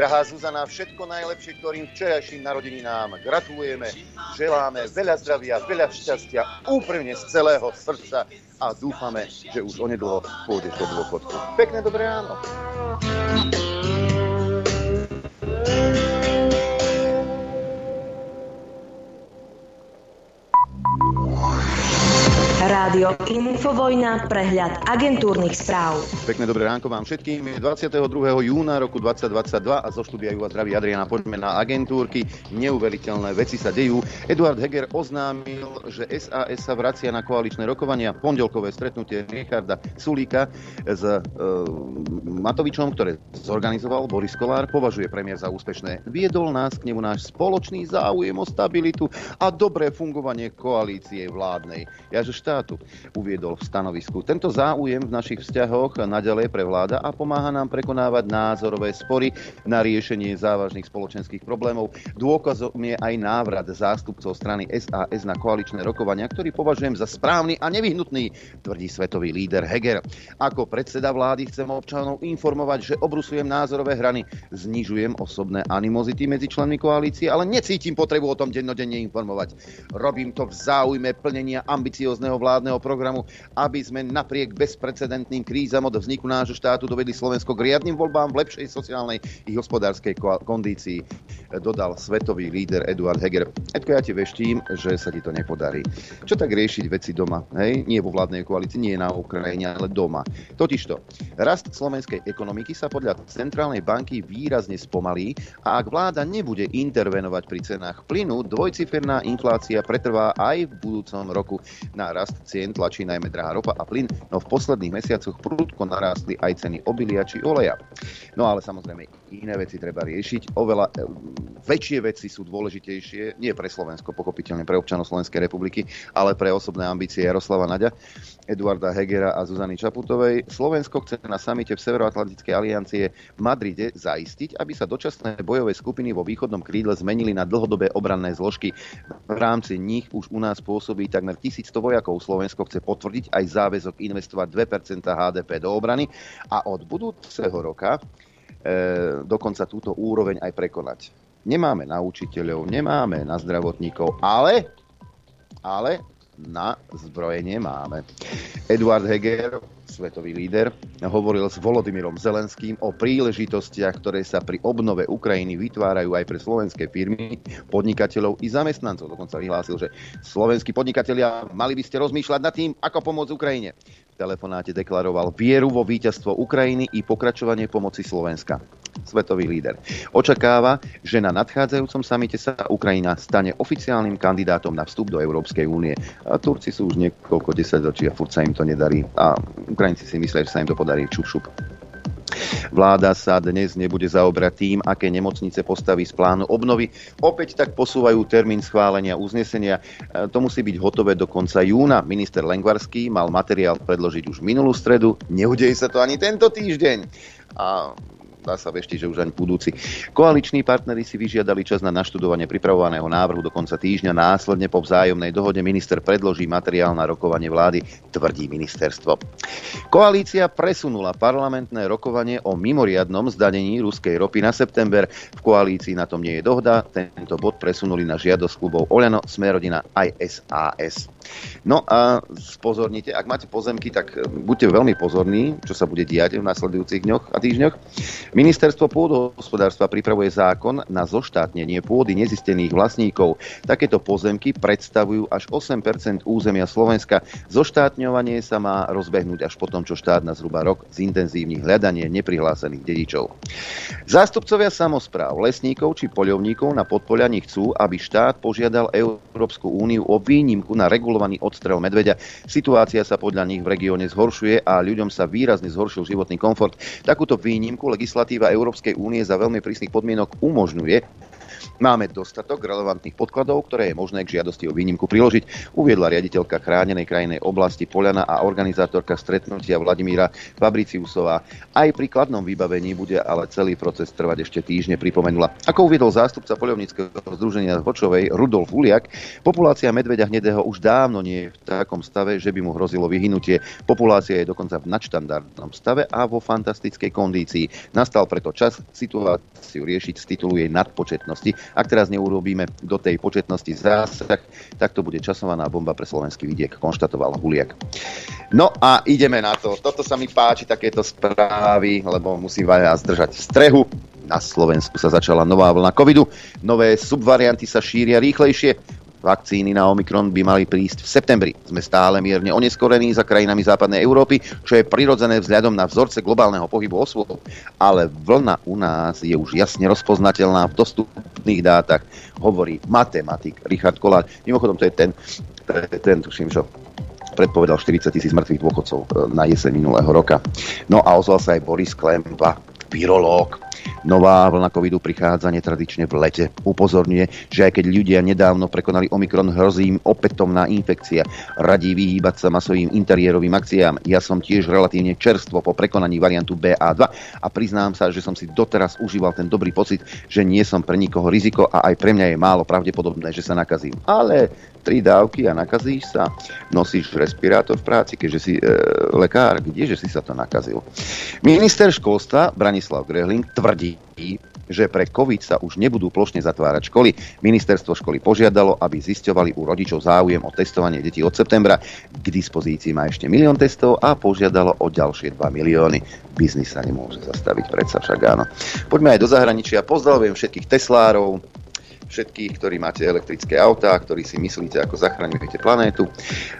Drahá Zuzana, všetko najlepšie, ktorým včerajším narodeninám gratulujeme, želáme veľa zdravia, veľa šťastia, úprimne z celého srdca a dúfame, že už onedlho pôjdeš do dôchodku. Pekné dobré ráno. Rádio Infovojna, prehľad agentúrnych správ. Pekné dobré ránko vám všetkým. 22. júna roku 2022 a zo štúdia Juva zdraví Adriana poďme na agentúrky. Neuveriteľné veci sa dejú. Eduard Heger oznámil, že SAS sa vracia na koaličné rokovania. Pondelkové stretnutie Richarda Sulíka s e, Matovičom, ktoré zorganizoval Boris Kolár, považuje premiér za úspešné. Viedol nás k nemu náš spoločný záujem o stabilitu a dobré fungovanie koalície vládnej. Ja, že štátu, uviedol v stanovisku. Tento záujem v našich vzťahoch naďalej prevláda a pomáha nám prekonávať názorové spory na riešenie závažných spoločenských problémov. Dôkazom je aj návrat zástupcov strany SAS na koaličné rokovania, ktorý považujem za správny a nevyhnutný, tvrdí svetový líder Heger. Ako predseda vlády chcem občanov informovať, že obrusujem názorové hrany, znižujem osobné animozity medzi členmi koalície, ale necítim potrebu o tom dennodenne informovať. Robím to v záujme plnenia ambiciózneho vládneho programu, aby sme napriek bezprecedentným krízam od vzniku nášho štátu dovedli Slovensko k riadnym voľbám v lepšej sociálnej i hospodárskej kondícii, dodal svetový líder Eduard Heger. Edko, ja ti veštím, že sa ti to nepodarí. Čo tak riešiť veci doma? Hej? Nie vo vládnej koalícii, nie na Ukrajine, ale doma. Totižto, rast slovenskej ekonomiky sa podľa Centrálnej banky výrazne spomalí a ak vláda nebude intervenovať pri cenách plynu, dvojciferná inflácia pretrvá aj v budúcom roku na rast rast cien tlačí najmä drahá ropa a plyn, no v posledných mesiacoch prudko narástli aj ceny obilia či oleja. No ale samozrejme iné veci treba riešiť. Oveľa e, väčšie veci sú dôležitejšie, nie pre Slovensko, pochopiteľne pre občanov Slovenskej republiky, ale pre osobné ambície Jaroslava Naďa, Eduarda Hegera a Zuzany Čaputovej. Slovensko chce na samite v Severoatlantickej aliancie v Madride zaistiť, aby sa dočasné bojové skupiny vo východnom krídle zmenili na dlhodobé obranné zložky. V rámci nich už u nás pôsobí takmer 1100 vojakov. Slovensko chce potvrdiť aj záväzok investovať 2% HDP do obrany a od budúceho roka dokonca túto úroveň aj prekonať. Nemáme na učiteľov, nemáme na zdravotníkov, ale, ale na zbrojenie máme. Eduard Heger svetový líder, hovoril s Volodymyrom Zelenským o príležitostiach, ktoré sa pri obnove Ukrajiny vytvárajú aj pre slovenské firmy, podnikateľov i zamestnancov. Dokonca vyhlásil, že slovenskí podnikatelia mali by ste rozmýšľať nad tým, ako pomôcť Ukrajine. Telefonáte deklaroval vieru vo víťazstvo Ukrajiny i pokračovanie pomoci Slovenska svetový líder. Očakáva, že na nadchádzajúcom samite sa Ukrajina stane oficiálnym kandidátom na vstup do Európskej únie. A Turci sú už niekoľko desaťročí a furt sa im to nedarí. A Ukrajinci si myslia, že sa im to podarí čup šup. Vláda sa dnes nebude zaobrať tým, aké nemocnice postaví z plánu obnovy. Opäť tak posúvajú termín schválenia uznesenia. To musí byť hotové do konca júna. Minister Lengvarský mal materiál predložiť už minulú stredu. Neudeje sa to ani tento týždeň. A dá sa veštiť, že už ani budúci. Koaliční partneri si vyžiadali čas na naštudovanie pripravovaného návrhu do konca týždňa. Následne po vzájomnej dohode minister predloží materiál na rokovanie vlády, tvrdí ministerstvo. Koalícia presunula parlamentné rokovanie o mimoriadnom zdanení ruskej ropy na september. V koalícii na tom nie je dohoda. Tento bod presunuli na žiadosť klubov Oľano, Smerodina aj SAS. No a spozornite, ak máte pozemky, tak buďte veľmi pozorní, čo sa bude diať v nasledujúcich dňoch a týždňoch. Ministerstvo pôdohospodárstva pripravuje zákon na zoštátnenie pôdy nezistených vlastníkov. Takéto pozemky predstavujú až 8% územia Slovenska. Zoštátňovanie sa má rozbehnúť až potom, čo štát na zhruba rok zintenzívni hľadanie neprihlásených dedičov. Zástupcovia samozpráv, lesníkov či poľovníkov na podpolianí chcú, aby štát požiadal Európsku úniu o výnimku na regulovaný odstrel medveďa. Situácia sa podľa nich v regióne zhoršuje a ľuďom sa výrazne zhoršil životný komfort. Takúto výnimku legislatíva Európskej únie za veľmi prísnych podmienok umožňuje Máme dostatok relevantných podkladov, ktoré je možné k žiadosti o výnimku priložiť, uviedla riaditeľka chránenej krajinej oblasti Poliana a organizátorka stretnutia Vladimíra Fabriciusová. Aj pri kladnom vybavení bude ale celý proces trvať ešte týždne, pripomenula. Ako uviedol zástupca poľovníckého združenia Vočovej Rudolf Uliak, populácia medveďa hnedého už dávno nie je v takom stave, že by mu hrozilo vyhnutie. Populácia je dokonca v nadštandardnom stave a vo fantastickej kondícii. Nastal preto čas situáciu riešiť z titulu jej nadpočetnosti ak teraz neurobíme do tej početnosti zásah, tak to bude časovaná bomba pre slovenský vidiek, konštatoval Huliak. No a ideme na to. Toto sa mi páči, takéto správy, lebo musím vás držať v strehu. Na Slovensku sa začala nová vlna covidu. Nové subvarianty sa šíria rýchlejšie. Vakcíny na Omikron by mali prísť v septembri. Sme stále mierne oneskorení za krajinami západnej Európy, čo je prirodzené vzhľadom na vzorce globálneho pohybu osôb. Ale vlna u nás je už jasne rozpoznateľná v dostupných dátach, hovorí matematik Richard Kolár. Mimochodom, to je ten, ten tuším, čo predpovedal 40 tisíc mŕtvych dôchodcov e, na jeseň minulého roka. No a ozval sa aj Boris Klempa, virológ, Nová vlna covidu prichádza netradične v lete. Upozorňuje, že aj keď ľudia nedávno prekonali Omikron, hrozí im opätovná infekcia. Radí vyhýbať sa masovým interiérovým akciám. Ja som tiež relatívne čerstvo po prekonaní variantu BA2 a priznám sa, že som si doteraz užíval ten dobrý pocit, že nie som pre nikoho riziko a aj pre mňa je málo pravdepodobné, že sa nakazím. Ale tri dávky a nakazíš sa. Nosíš respirátor v práci, keďže si e, lekár. Kdeže si sa to nakazil? Minister školstva Branislav Grehling tvrdí, že pre COVID sa už nebudú plošne zatvárať školy. Ministerstvo školy požiadalo, aby zisťovali u rodičov záujem o testovanie detí od septembra. K dispozícii má ešte milión testov a požiadalo o ďalšie 2 milióny. Biznis sa nemôže zastaviť, predsa však áno. Poďme aj do zahraničia. Pozdravujem všetkých Teslárov, všetkých, ktorí máte elektrické autá, ktorí si myslíte, ako zachraňujete planétu.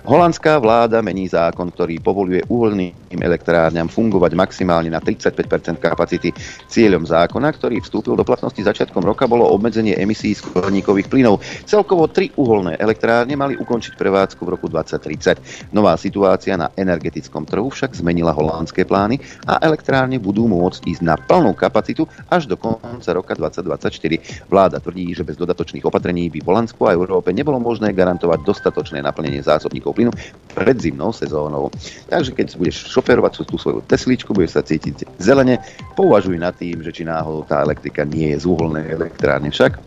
Holandská vláda mení zákon, ktorý povoluje uholným elektrárňam fungovať maximálne na 35% kapacity. Cieľom zákona, ktorý vstúpil do platnosti začiatkom roka, bolo obmedzenie emisí skleníkových plynov. Celkovo tri uholné elektrárne mali ukončiť prevádzku v roku 2030. Nová situácia na energetickom trhu však zmenila holandské plány a elektrárne budú môcť ísť na plnú kapacitu až do konca roka 2024. Vláda tvrdí, že bez dodatočných opatrení by Holandsku a Európe nebolo možné garantovať dostatočné naplnenie zásobníkov plynu pred zimnou sezónou. Takže keď budeš šoferovať tú svoju Tesličku, budeš sa cítiť zelene, pouvažuj nad tým, že či náhodou tá elektrika nie je z uholnej elektrárne však.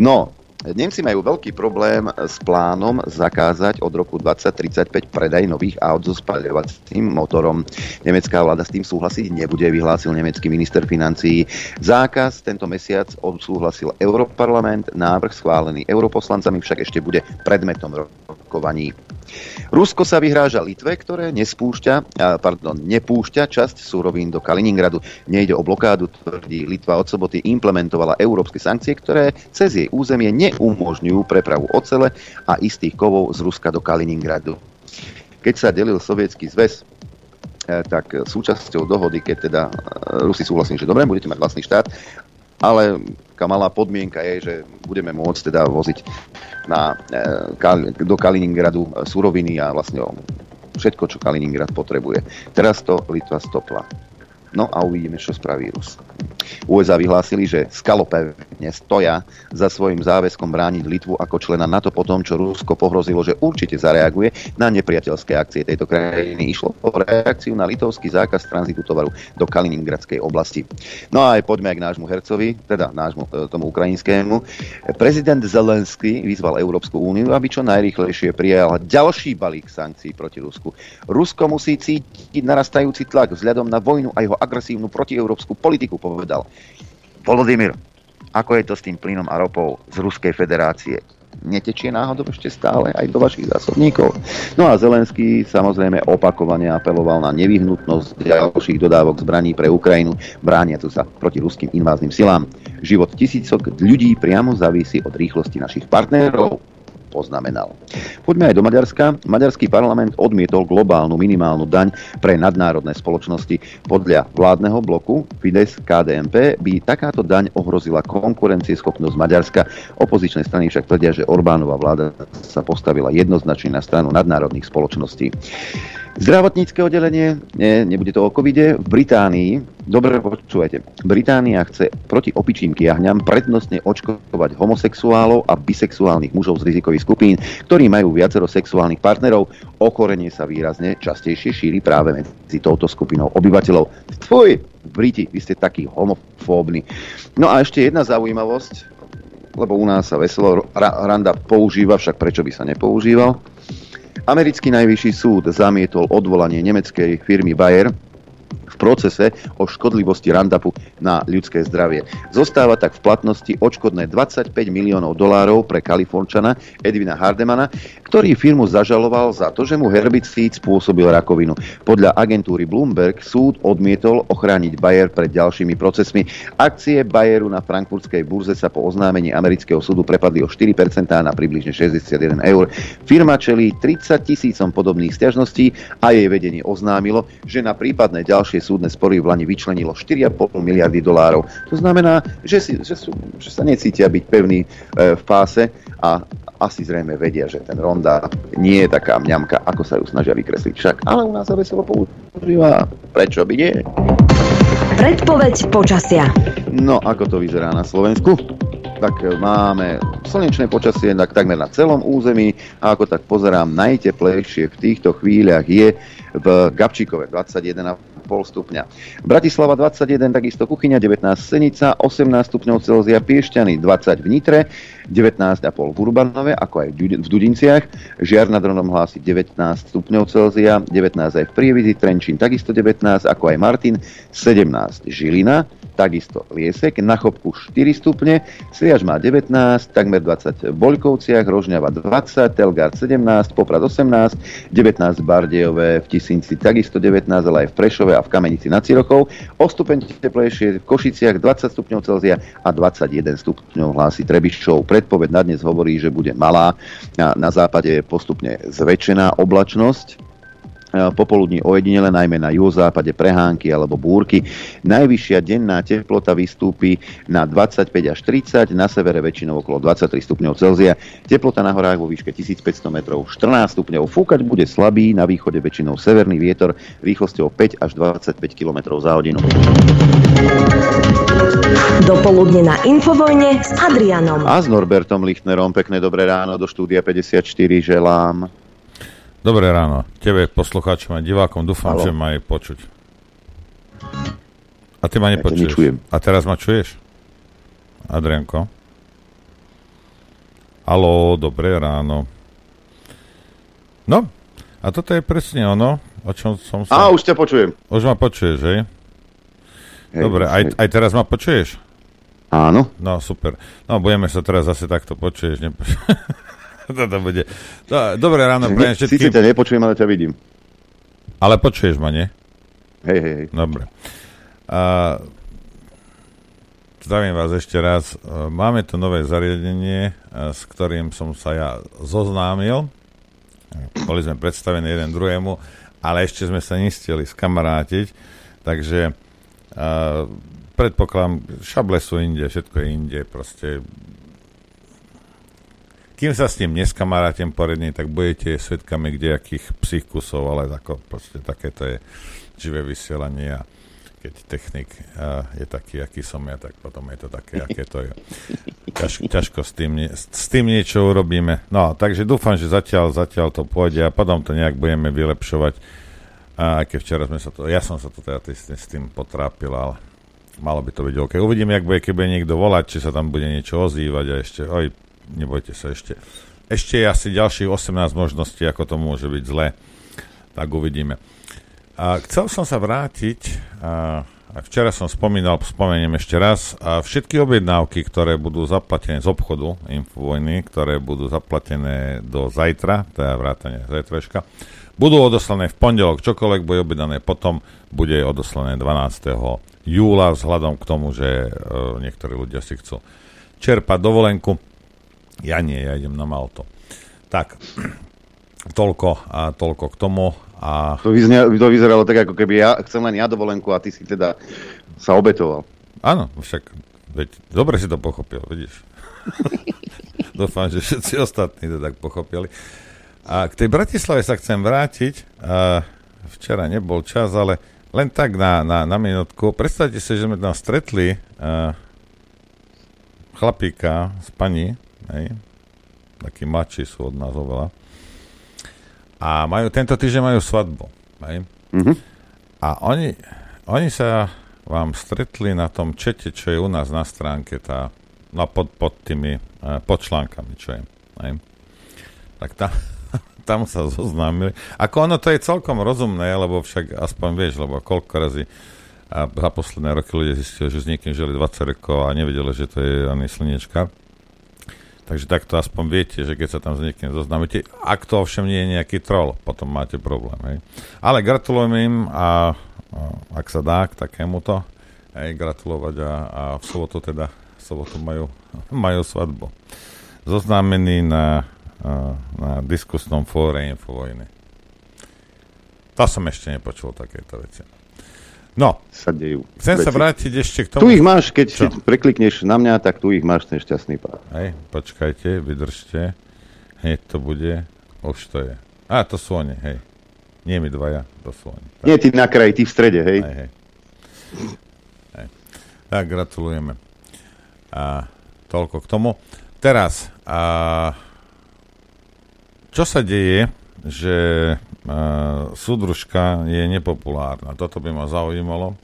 No, Nemci majú veľký problém s plánom zakázať od roku 2035 predaj nových aut so spaľovacím motorom. Nemecká vláda s tým súhlasiť nebude, vyhlásil nemecký minister financií. Zákaz tento mesiac odsúhlasil Europarlament, návrh schválený europoslancami však ešte bude predmetom rokovaní. Rusko sa vyhráža Litve, ktoré nespúšťa, pardon, nepúšťa časť súrovín do Kaliningradu. Nejde o blokádu, tvrdí Litva od soboty implementovala európske sankcie, ktoré cez jej územie neumožňujú prepravu ocele a istých kovov z Ruska do Kaliningradu. Keď sa delil sovietský zväz, e, tak súčasťou dohody, keď teda e, Rusi súhlasili, že dobre, budete mať vlastný štát, ale taká malá podmienka je, že budeme môcť teda voziť na, e, do Kaliningradu suroviny a vlastne všetko, čo Kaliningrad potrebuje. Teraz to Litva stopla. No a uvidíme, čo spraví Rus. USA vyhlásili, že skalopevne stoja za svojim záväzkom brániť Litvu ako člena NATO po tom, čo Rusko pohrozilo, že určite zareaguje na nepriateľské akcie tejto krajiny. Išlo o reakciu na litovský zákaz tranzitu tovaru do Kaliningradskej oblasti. No a aj poďme k nášmu hercovi, teda nášmu e, tomu ukrajinskému. Prezident Zelenský vyzval Európsku úniu, aby čo najrýchlejšie prijal ďalší balík sankcií proti Rusku. Rusko musí cítiť narastajúci tlak vzhľadom na vojnu a jeho agresívnu protieurópsku politiku, povedal. Volodymyr, ako je to s tým plynom a ropou z Ruskej federácie? netečie náhodou ešte stále aj do vašich zásobníkov. No a Zelenský samozrejme opakovane apeloval na nevyhnutnosť ďalších dodávok zbraní pre Ukrajinu, brániacu sa proti ruským invázným silám. Život tisícok ľudí priamo závisí od rýchlosti našich partnerov poznamenal. Poďme aj do Maďarska. Maďarský parlament odmietol globálnu minimálnu daň pre nadnárodné spoločnosti. Podľa vládneho bloku Fides KDMP by takáto daň ohrozila konkurencieschopnosť Maďarska. Opozičné strany však tvrdia, že Orbánova vláda sa postavila jednoznačne na stranu nadnárodných spoločností. Zdravotnícke oddelenie, nie, nebude to o covide, v Británii, dobre počúvajte, Británia chce proti opičím kiahňam prednostne očkovať homosexuálov a bisexuálnych mužov z rizikových skupín, ktorí majú viacero sexuálnych partnerov. Ochorenie sa výrazne častejšie šíri práve medzi touto skupinou obyvateľov. Tvoj, Briti, vy ste takí homofóbni. No a ešte jedna zaujímavosť, lebo u nás sa veselo randa používa, však prečo by sa nepoužíval. Americký najvyšší súd zamietol odvolanie nemeckej firmy Bayer v procese o škodlivosti Randapu na ľudské zdravie. Zostáva tak v platnosti odškodné 25 miliónov dolárov pre Kalifornčana Edvina Hardemana, ktorý firmu zažaloval za to, že mu herbicíd spôsobil rakovinu. Podľa agentúry Bloomberg súd odmietol ochrániť Bayer pred ďalšími procesmi. Akcie Bayeru na frankfurtskej burze sa po oznámení amerického súdu prepadli o 4% na približne 61 eur. Firma čelí 30 tisícom podobných stiažností a jej vedenie oznámilo, že na prípadné ďalšie súdne spory v Lani vyčlenilo 4,5 miliardy dolárov. To znamená, že, si, že, sú, že sa necítia byť pevný e, v páse a asi zrejme vedia, že ten ronda nie je taká mňamka, ako sa ju snažia vykresliť však. Ale u nás sa veselo používa. Prečo by nie? Predpoveď počasia. No, ako to vyzerá na Slovensku? tak máme slnečné počasie tak takmer na celom území a ako tak pozerám, najteplejšie v týchto chvíľach je v Gabčíkove 21,5 stupňa. Bratislava 21, takisto Kuchyňa 19 Senica, 18 stupňov Celzia Piešťany, 20 v Nitre, 19,5 v Urbanove, ako aj v Dudinciach, Žiar nad Ronom hlási 19 stupňov Celzia, 19 aj v Prievidzi, Trenčín takisto 19, ako aj Martin, 17 Žilina, takisto Liesek, na Chopku 4 stupne, Sliaž má 19, takmer 20 v Boľkovciach, Rožňava 20, Telgard 17, Poprad 18, 19 Bardejové, v Tisinci takisto 19, ale aj v Prešove a v Kamenici nad Cirochou. O stupeň teplejšie v Košiciach 20 stupňov Celzia a 21 stupňov hlási Trebišov. Predpoved na dnes hovorí, že bude malá. Na západe je postupne zväčšená oblačnosť popoludní ojedinele, najmä na juhozápade prehánky alebo búrky. Najvyššia denná teplota vystúpi na 25 až 30, na severe väčšinou okolo 23 stupňov Celzia. Teplota na horách vo výške 1500 metrov 14 stupňov. Fúkať bude slabý, na východe väčšinou severný vietor rýchlosťou 5 až 25 km za hodinu. Dopoludne na Infovojne s Adrianom. A s Norbertom Lichtnerom. Pekné dobré ráno do štúdia 54 želám. Dobré ráno. Tebe, poslucháčom a divákom, dúfam, Halo. že ma aj počuť. A ty ma nepočuješ. Ja a teraz ma čuješ? Adrianko? Halo, dobré ráno. No, a toto je presne ono, o čom som sa... Á, už ťa počujem. Už ma počuješ, hej? hej Dobre, aj, aj teraz ma počuješ? Áno. No, super. No, budeme sa teraz zase takto počuješ. Nepočuješ. Toto bude. Dobré ráno pre všetkým. Sice ťa nepočujem, ale ťa vidím. Ale počuješ ma, nie? Hej, hej, hej. Dobre. A, zdravím vás ešte raz. Máme tu nové zariadenie, s ktorým som sa ja zoznámil. Boli sme predstavení jeden druhému, ale ešte sme sa nestihli skamarátiť, takže uh, predpokladám, šable sú inde, všetko je inde, proste kým sa s ním neskamarátem poredne, tak budete svetkami kdejakých psích kusov, ale ako proste takéto je živé vysielanie a keď technik uh, je taký, aký som ja, tak potom je to také, aké to je. Ťaž, ťažko s tým, s tým niečo urobíme. No, takže dúfam, že zatiaľ, zatiaľ to pôjde a potom to nejak budeme vylepšovať. A keď včera sme sa to, ja som sa to teda s tým potrápil, ale malo by to byť OK. Uvidíme, ak bude, keď bude niekto volať, či sa tam bude niečo ozývať a ešte, oj, nebojte sa ešte. Ešte je asi ďalších 18 možností, ako to môže byť zle. Tak uvidíme. A chcel som sa vrátiť, a, včera som spomínal, spomeniem ešte raz, a všetky objednávky, ktoré budú zaplatené z obchodu Infovojny, ktoré budú zaplatené do zajtra, teda vrátane zajtrajška, budú odoslané v pondelok. Čokoľvek bude objednané potom, bude odoslané 12. júla, vzhľadom k tomu, že e, niektorí ľudia si chcú čerpať dovolenku. Ja nie, ja idem na Malto. Tak, toľko a toľko k tomu. A... To, vyzne, to vyzeralo tak, ako keby ja chcem len ja dovolenku a ty si teda sa obetoval. Áno, však veď, dobre si to pochopil, vidíš. Dúfam, že všetci ostatní to tak pochopili. A k tej Bratislave sa chcem vrátiť. A včera nebol čas, ale len tak na, na, na minútku. Predstavte si, že sme tam stretli uh, chlapíka s pani, hej, takí mladší sú od nás oveľa. A majú, tento týždeň majú svadbu. Hej. Mm-hmm. A oni, oni sa vám stretli na tom čete, čo je u nás na stránke, tá, no pod, pod tými, uh, pod článkami, čo je. Hej. Tak tam, tam sa zoznámili. Ako ono to je celkom rozumné, lebo však aspoň vieš, lebo koľko razy a za posledné roky ľudia zistili, že s niekým žili 20 rokov a nevedeli, že to je ani slniečka. Takže takto aspoň viete, že keď sa tam s niekým zoznámite, ak to ovšem nie je nejaký troll, potom máte problém. Hej. Ale gratulujem im a, a ak sa dá k takémuto, hej, gratulovať a, a v sobotu teda, v sobotu majú, majú svadbu. Zoznámený na na diskusnom fóre Infovojny. To som ešte nepočul takéto veci. No, sa dejú. Chcem veci. sa vrátiť ešte k tomu. Tu ich máš, keď Čo? preklikneš na mňa, tak tu ich máš ten šťastný pád. Hej, počkajte, vydržte. Hej, to bude. Už to je. A, to sú oni, hej. Nie mi dvaja, to sú oni. Tak. Nie, ty na kraji, ty v strede, hej. hej, hej. hej. Tak, gratulujeme. A toľko k tomu. Teraz, a čo sa deje, že súdružka je nepopulárna? Toto by ma zaujímalo.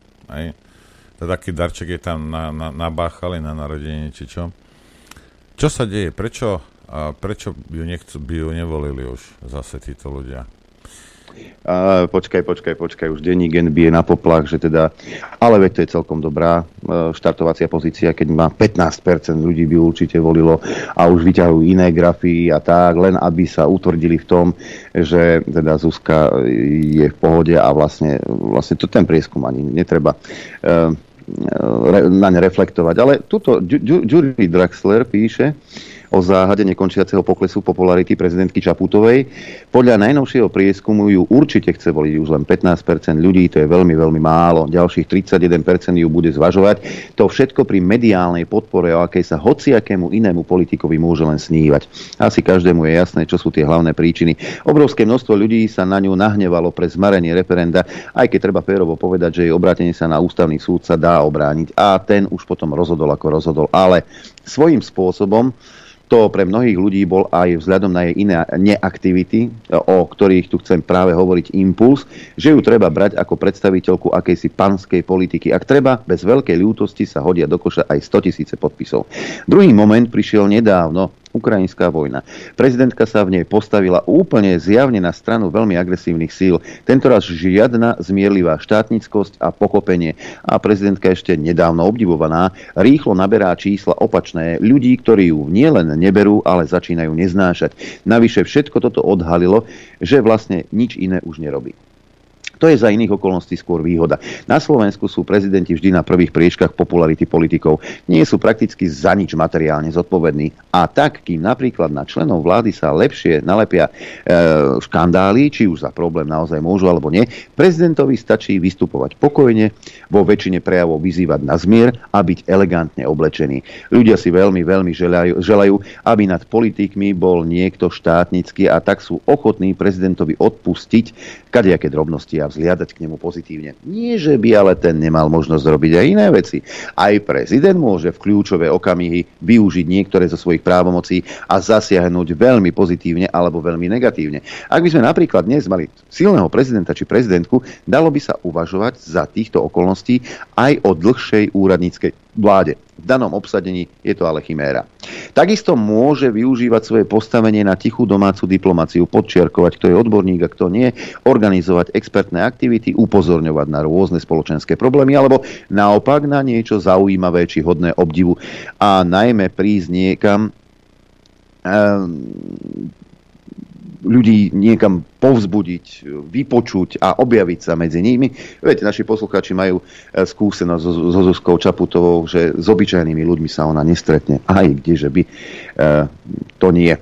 To taký darček je tam na, na, nabáchali na narodenie, či čo. Čo sa deje? Prečo, prečo ju, nechcú, by ju nevolili už zase títo ľudia? A, počkaj, počkaj, počkaj, už denní gen bije na poplach, že teda, ale veď to je celkom dobrá e, štartovacia pozícia, keď má 15% ľudí by určite volilo a už vyťahujú iné grafy a tak, len aby sa utvrdili v tom, že teda Zuzka je v pohode a vlastne, vlastne to ten prieskum ani netreba uh, na ne reflektovať. Ale tuto Jury Draxler píše, o záhade nekončiaceho poklesu popularity prezidentky Čaputovej. Podľa najnovšieho prieskumu ju určite chce voliť už len 15% ľudí, to je veľmi, veľmi málo. Ďalších 31% ju bude zvažovať. To všetko pri mediálnej podpore, o akej sa hociakému inému politikovi môže len snívať. Asi každému je jasné, čo sú tie hlavné príčiny. Obrovské množstvo ľudí sa na ňu nahnevalo pre zmarenie referenda, aj keď treba férovo povedať, že jej obrátenie sa na ústavný súd sa dá obrániť. A ten už potom rozhodol, ako rozhodol. Ale svojím spôsobom to pre mnohých ľudí bol aj vzhľadom na jej iné neaktivity, o ktorých tu chcem práve hovoriť impuls, že ju treba brať ako predstaviteľku akejsi panskej politiky. Ak treba, bez veľkej ľútosti sa hodia do koša aj 100 tisíce podpisov. Druhý moment prišiel nedávno, Ukrajinská vojna. Prezidentka sa v nej postavila úplne zjavne na stranu veľmi agresívnych síl. Tentoraz žiadna zmierlivá štátnickosť a pochopenie. A prezidentka ešte nedávno obdivovaná rýchlo naberá čísla opačné ľudí, ktorí ju nielen neberú, ale začínajú neznášať. Navyše všetko toto odhalilo, že vlastne nič iné už nerobí. To je za iných okolností skôr výhoda. Na Slovensku sú prezidenti vždy na prvých priečkach popularity politikov. Nie sú prakticky za nič materiálne zodpovední. A tak, kým napríklad na členov vlády sa lepšie nalepia e, škandály, či už za problém naozaj môžu alebo nie, prezidentovi stačí vystupovať pokojne, vo väčšine prejavov vyzývať na zmier a byť elegantne oblečený. Ľudia si veľmi, veľmi želajú, želajú, aby nad politikmi bol niekto štátnický a tak sú ochotní prezidentovi odpustiť kadejaké drobnosti a vzliadať k nemu pozitívne. Nie, že by ale ten nemal možnosť robiť aj iné veci. Aj prezident môže v kľúčové okamihy využiť niektoré zo svojich právomocí a zasiahnuť veľmi pozitívne alebo veľmi negatívne. Ak by sme napríklad dnes mali silného prezidenta či prezidentku, dalo by sa uvažovať za týchto okolností aj o dlhšej úradníckej vláde. V danom obsadení je to ale chiméra. Takisto môže využívať svoje postavenie na tichú domácu diplomáciu, podčiarkovať, kto je odborník a kto nie, organizovať expertné aktivity, upozorňovať na rôzne spoločenské problémy alebo naopak na niečo zaujímavé či hodné obdivu a najmä prísť niekam ehm, ľudí niekam povzbudiť, vypočuť a objaviť sa medzi nimi. Viete, naši poslucháči majú e, skúsenosť so, Zuzkou Čaputovou, že s obyčajnými ľuďmi sa ona nestretne. Aj kdeže by e, to nie.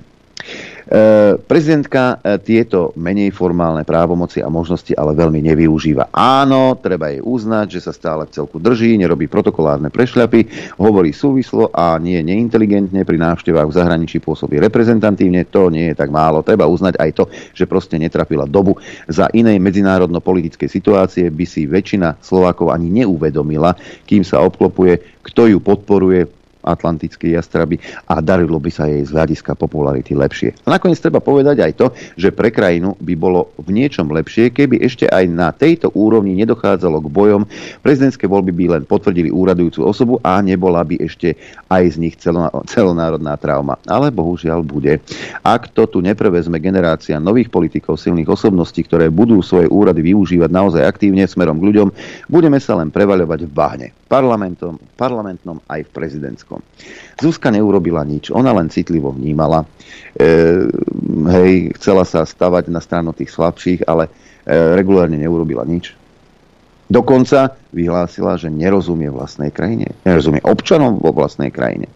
Prezidentka e, tieto menej formálne právomoci a možnosti ale veľmi nevyužíva. Áno, treba jej uznať, že sa stále v celku drží, nerobí protokolárne prešľapy, hovorí súvislo a nie neinteligentne, pri návštevách v zahraničí pôsobí reprezentantívne, to nie je tak málo. Treba uznať aj to, že proste netrafila dobu. Za inej medzinárodno-politickej situácie by si väčšina Slovákov ani neuvedomila, kým sa obklopuje, kto ju podporuje, atlantické jastraby a darilo by sa jej z hľadiska popularity lepšie. A nakoniec treba povedať aj to, že pre krajinu by bolo v niečom lepšie, keby ešte aj na tejto úrovni nedochádzalo k bojom. Prezidentské voľby by len potvrdili úradujúcu osobu a nebola by ešte aj z nich celonárodná trauma. Ale bohužiaľ bude. Ak to tu neprevezme generácia nových politikov, silných osobností, ktoré budú svoje úrady využívať naozaj aktívne smerom k ľuďom, budeme sa len prevaľovať v bahne. Parlamentom, parlamentnom aj v prezidentskom Slovenskom. Zuzka neurobila nič, ona len citlivo vnímala. E, hej, chcela sa stavať na stranu tých slabších, ale e, regulárne neurobila nič. Dokonca vyhlásila, že nerozumie vlastnej krajine. Nerozumie občanom vo vlastnej krajine.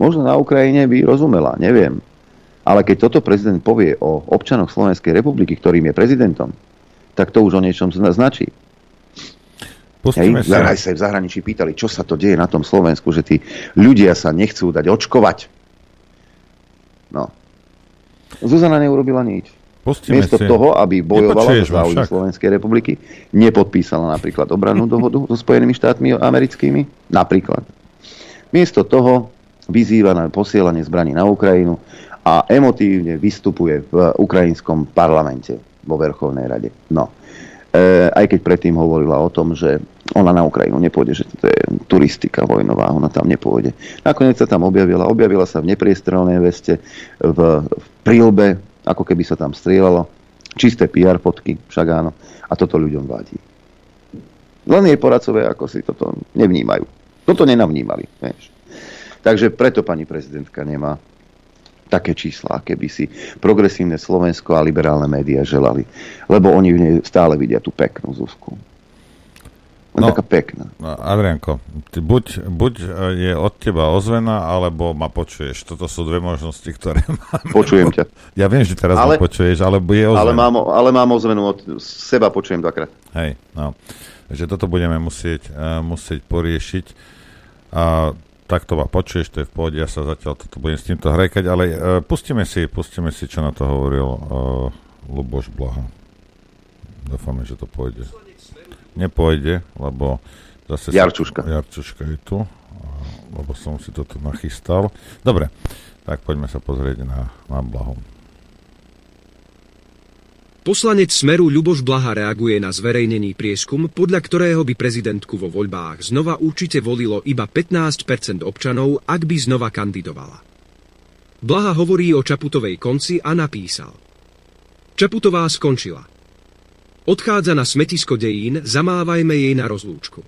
Možno na Ukrajine by rozumela, neviem. Ale keď toto prezident povie o občanoch Slovenskej republiky, ktorým je prezidentom, tak to už o niečom značí. Pustíme Hej, sa. Aj sa v zahraničí pýtali, čo sa to deje na tom Slovensku, že tí ľudia sa nechcú dať očkovať. No. Zuzana neurobila nič. Pustíme Miesto si. toho, aby bojovala za záujmy Slovenskej republiky, nepodpísala napríklad obrannú dohodu so Spojenými štátmi americkými. Napríklad. Miesto toho vyzýva na posielanie zbraní na Ukrajinu a emotívne vystupuje v ukrajinskom parlamente vo Verchovnej rade. No. E, aj keď predtým hovorila o tom, že ona na Ukrajinu nepôjde, že to je turistika vojnová, ona tam nepôjde. Nakoniec sa tam objavila, objavila sa v nepriestrelnej veste, v, v prílbe, ako keby sa tam strieľalo, čisté PR fotky, však áno, a toto ľuďom vadí. Len jej poradcovia ako si toto nevnímajú. Toto nenavnímali. Vieš. Takže preto pani prezidentka nemá také čísla, aké by si progresívne Slovensko a liberálne médiá želali. Lebo oni v nej stále vidia tú peknú Zuzku. No, taká pekná. No, Adrianko, ty buď, buď je od teba ozvena, alebo ma počuješ. Toto sú dve možnosti, ktoré mám. Počujem ťa. Ja viem, že teraz ale, ma počuješ, ale je ozvena. Ale mám, ale mám ozvenu od seba, počujem dvakrát. Hej, no. Takže toto budeme musieť, uh, musieť poriešiť. A tak to ma počuješ, to je v pohode, ja sa zatiaľ toto budem s týmto hrekať, ale uh, pustíme si, pustíme si, čo na to hovoril uh, Luboš Blaha. Dúfame, že to pôjde nepôjde, lebo zase... Jarčuška. Jarčuška je tu, lebo som si to tu nachystal. Dobre, tak poďme sa pozrieť na, na Blahu. Poslanec Smeru Ľuboš Blaha reaguje na zverejnený prieskum, podľa ktorého by prezidentku vo voľbách znova určite volilo iba 15% občanov, ak by znova kandidovala. Blaha hovorí o Čaputovej konci a napísal. Čaputová skončila. Odchádza na smetisko dejín, zamávajme jej na rozlúčku.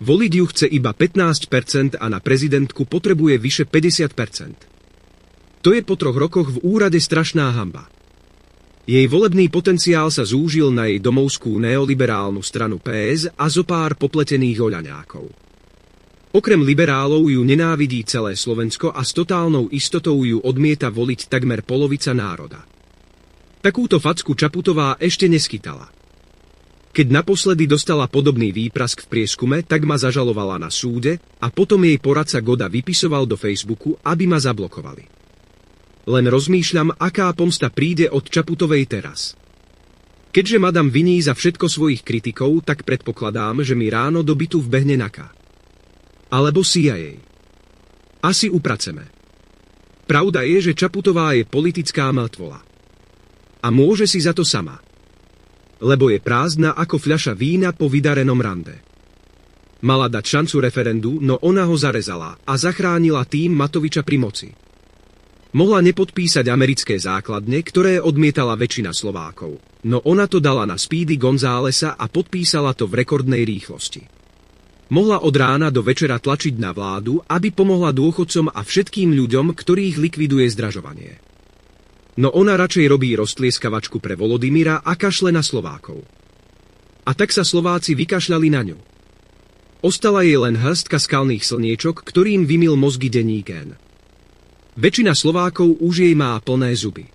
Voliť ju chce iba 15% a na prezidentku potrebuje vyše 50%. To je po troch rokoch v úrade strašná hamba. Jej volebný potenciál sa zúžil na jej domovskú neoliberálnu stranu PS a zo pár popletených oľaňákov. Okrem liberálov ju nenávidí celé Slovensko a s totálnou istotou ju odmieta voliť takmer polovica národa. Takúto facku Čaputová ešte neskytala. Keď naposledy dostala podobný výprask v prieskume, tak ma zažalovala na súde a potom jej poradca Goda vypisoval do Facebooku, aby ma zablokovali. Len rozmýšľam, aká pomsta príde od Čaputovej teraz. Keďže madam viní za všetko svojich kritikov, tak predpokladám, že mi ráno do bytu vbehne NAKA. Alebo CIA. Asi upraceme. Pravda je, že Čaputová je politická mŕtvola. A môže si za to sama. Lebo je prázdna ako fľaša vína po vydarenom rande. Mala dať šancu referendu, no ona ho zarezala a zachránila tým Matoviča pri moci. Mohla nepodpísať americké základne, ktoré odmietala väčšina Slovákov, no ona to dala na Speedy Gonzálesa a podpísala to v rekordnej rýchlosti. Mohla od rána do večera tlačiť na vládu, aby pomohla dôchodcom a všetkým ľuďom, ktorých likviduje zdražovanie. No ona radšej robí roztlieskavačku pre Volodymyra a kašle na Slovákov. A tak sa Slováci vykašľali na ňu. Ostala jej len hrstka skalných slniečok, ktorým vymil mozgy denní gen. Väčšina Slovákov už jej má plné zuby.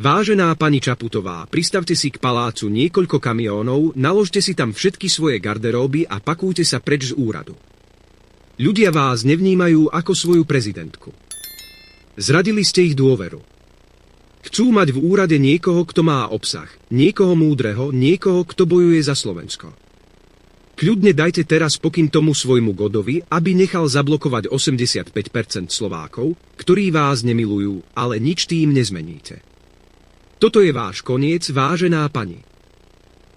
Vážená pani Čaputová, pristavte si k palácu niekoľko kamiónov, naložte si tam všetky svoje garderóby a pakujte sa preč z úradu. Ľudia vás nevnímajú ako svoju prezidentku. Zradili ste ich dôveru. Chcú mať v úrade niekoho, kto má obsah, niekoho múdreho, niekoho, kto bojuje za Slovensko. Kľudne dajte teraz pokyn tomu svojmu Godovi, aby nechal zablokovať 85% Slovákov, ktorí vás nemilujú, ale nič tým nezmeníte. Toto je váš koniec, vážená pani.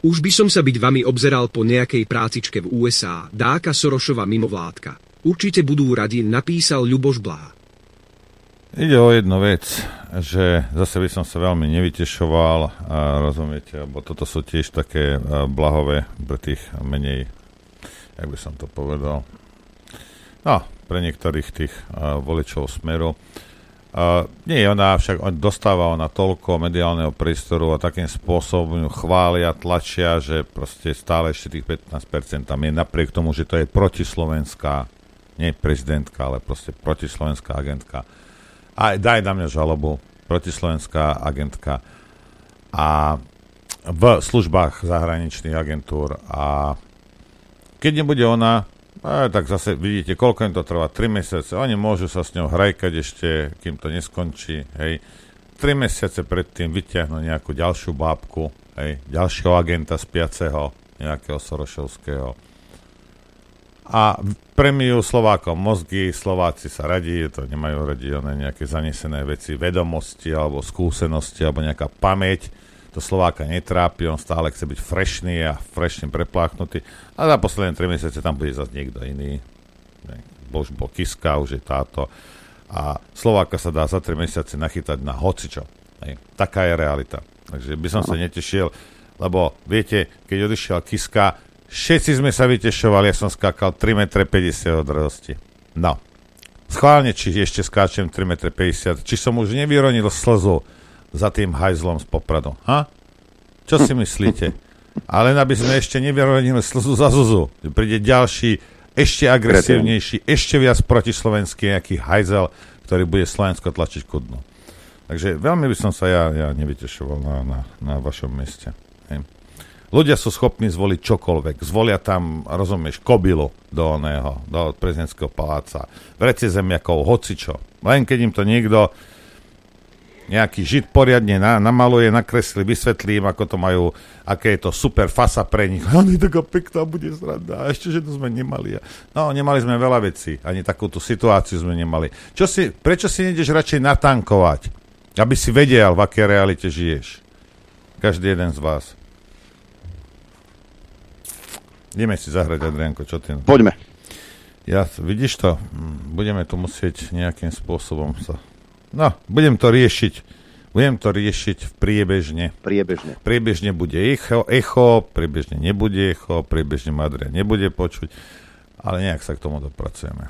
Už by som sa byť vami obzeral po nejakej prácičke v USA, dáka Sorošova mimovládka. Určite budú radi, napísal Ľuboš Blaha. Ide o jednu vec, že zase by som sa veľmi nevytešoval, a rozumiete, lebo toto sú tiež také blahové pre tých menej, jak by som to povedal, no, pre niektorých tých voličov smeru. Uh, nie, ona však dostáva ona toľko mediálneho priestoru a takým spôsobom ju chvália, tlačia, že proste stále ešte tých 15% tam je napriek tomu, že to je protislovenská, nie prezidentka, ale proste protislovenská agentka. A daj na mňa žalobu, protislovenská agentka a v službách zahraničných agentúr a keď nebude ona, a tak zase vidíte, koľko im to trvá, 3 mesiace, oni môžu sa s ňou hrajkať ešte, kým to neskončí, hej. 3 mesiace predtým vyťahnú nejakú ďalšiu bábku, hej, ďalšieho agenta spiaceho, nejakého Sorošovského. A premijú Slovákom mozgy, Slováci sa radí, to nemajú radi one nejaké zanesené veci, vedomosti alebo skúsenosti alebo nejaká pamäť, to Slováka netrápi, on stále chce byť frešný a frešne prepláchnutý. A za posledné 3 mesiace tam bude zase niekto iný. Už bol Kiska, už je táto. A Slováka sa dá za 3 mesiace nachytať na hocičo. Hej. Taká je realita. Takže by som sa netešil, lebo viete, keď odišiel Kiska, všetci sme sa vytešovali, ja som skákal 3,50 m od radosti. No. Schválne, či ešte skáčem 3,50 m, či som už nevyronil slzu, za tým hajzlom z Popradu. Ha? Čo si myslíte? Ale aby sme ešte nevyrovnili slzu za Zuzu. Príde ďalší, ešte agresívnejší, ešte viac protislovenský nejaký hajzel, ktorý bude Slovensko tlačiť ku dnu. Takže veľmi by som sa ja, ja nevytešoval na, na, na vašom mieste. Ľudia sú schopní zvoliť čokoľvek. Zvolia tam, rozumieš, kobilu do oného, do prezidentského paláca. Vrece zemiakov, hocičo. Len keď im to niekto nejaký žid poriadne na, namaluje, nakreslí, vysvetlím, ako to majú, aké je to super fasa pre nich. Je taká pekná, bude sranda. A ešte, že to sme nemali. No, nemali sme veľa vecí. Ani takúto situáciu sme nemali. Čo si, prečo si nejdeš radšej natankovať? Aby si vedel, v aké realite žiješ. Každý jeden z vás. Ideme si zahrať, Adrianko, čo ty? Poďme. Ja, vidíš to? Budeme tu musieť nejakým spôsobom sa No, budem to riešiť. Budem to riešiť v priebežne. Priebežne. Priebežne bude echo, echo priebežne nebude echo, priebežne Madria nebude počuť, ale nejak sa k tomu dopracujeme.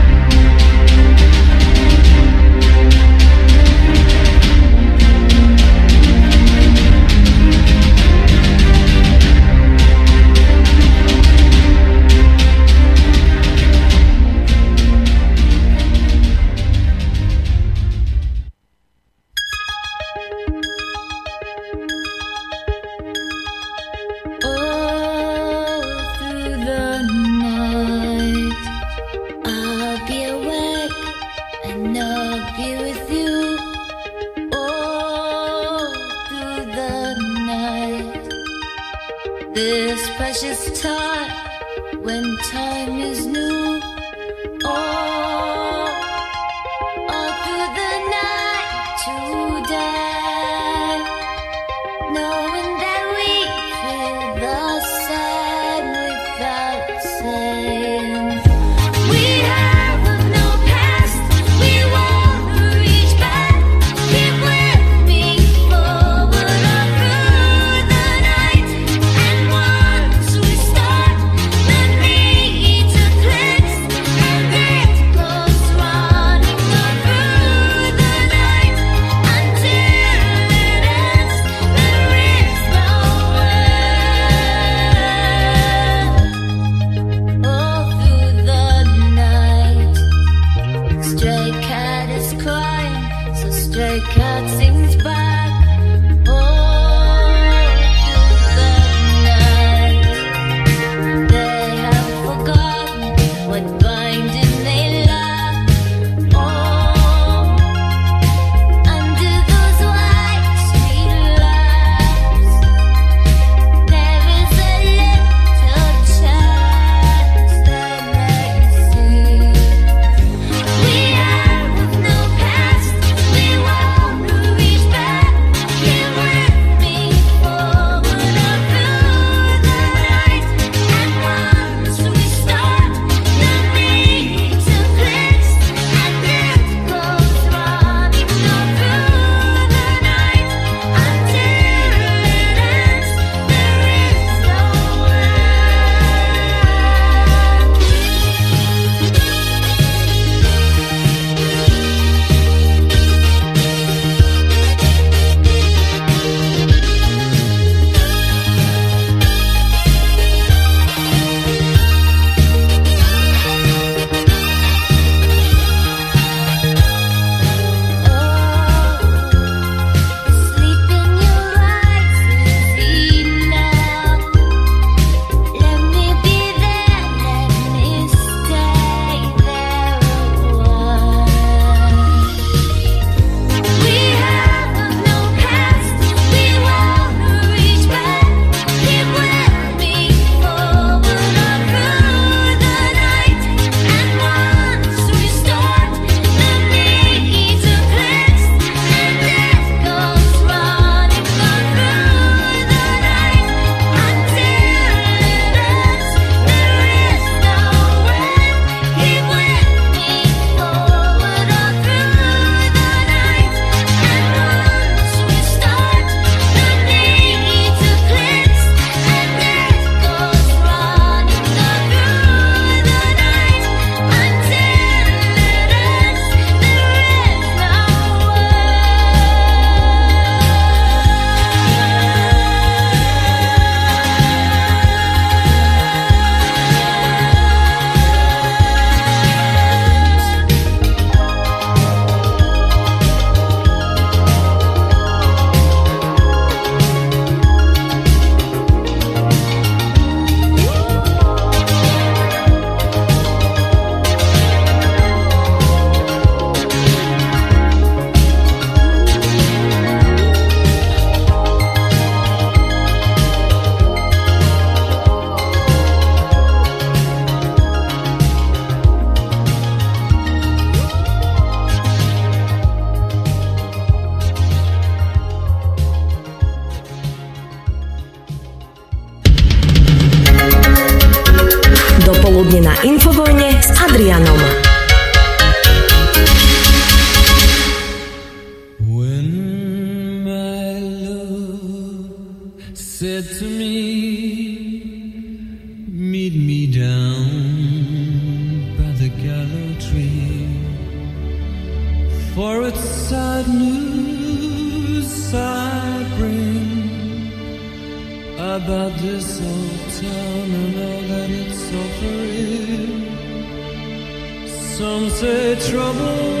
Some say trouble.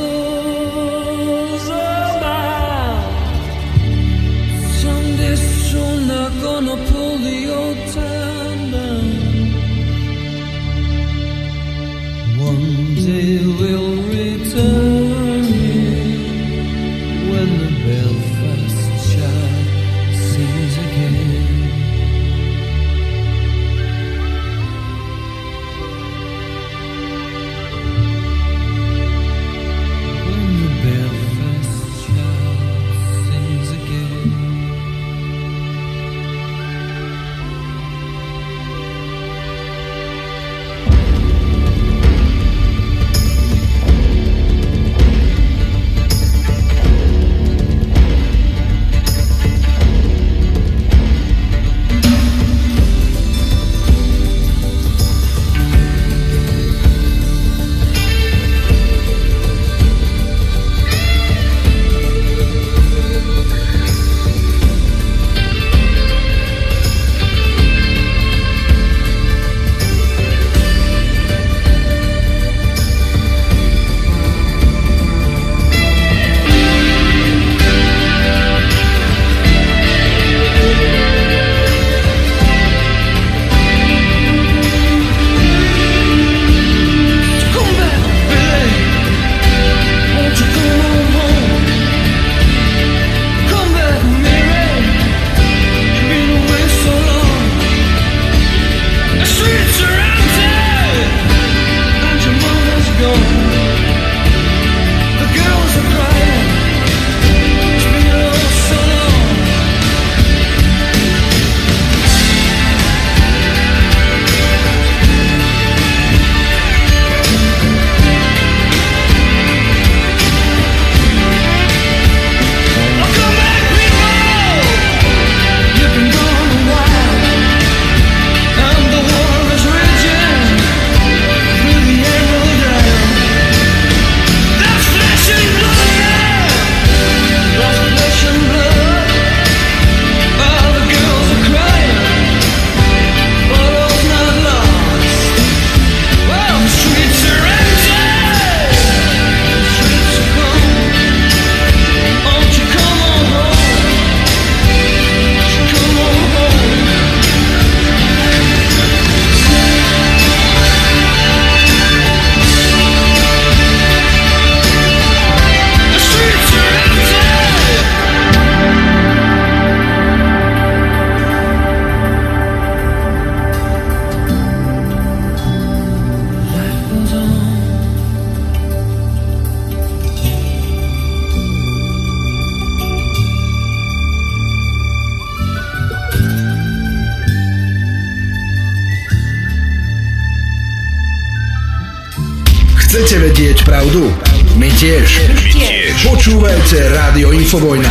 Infovojna.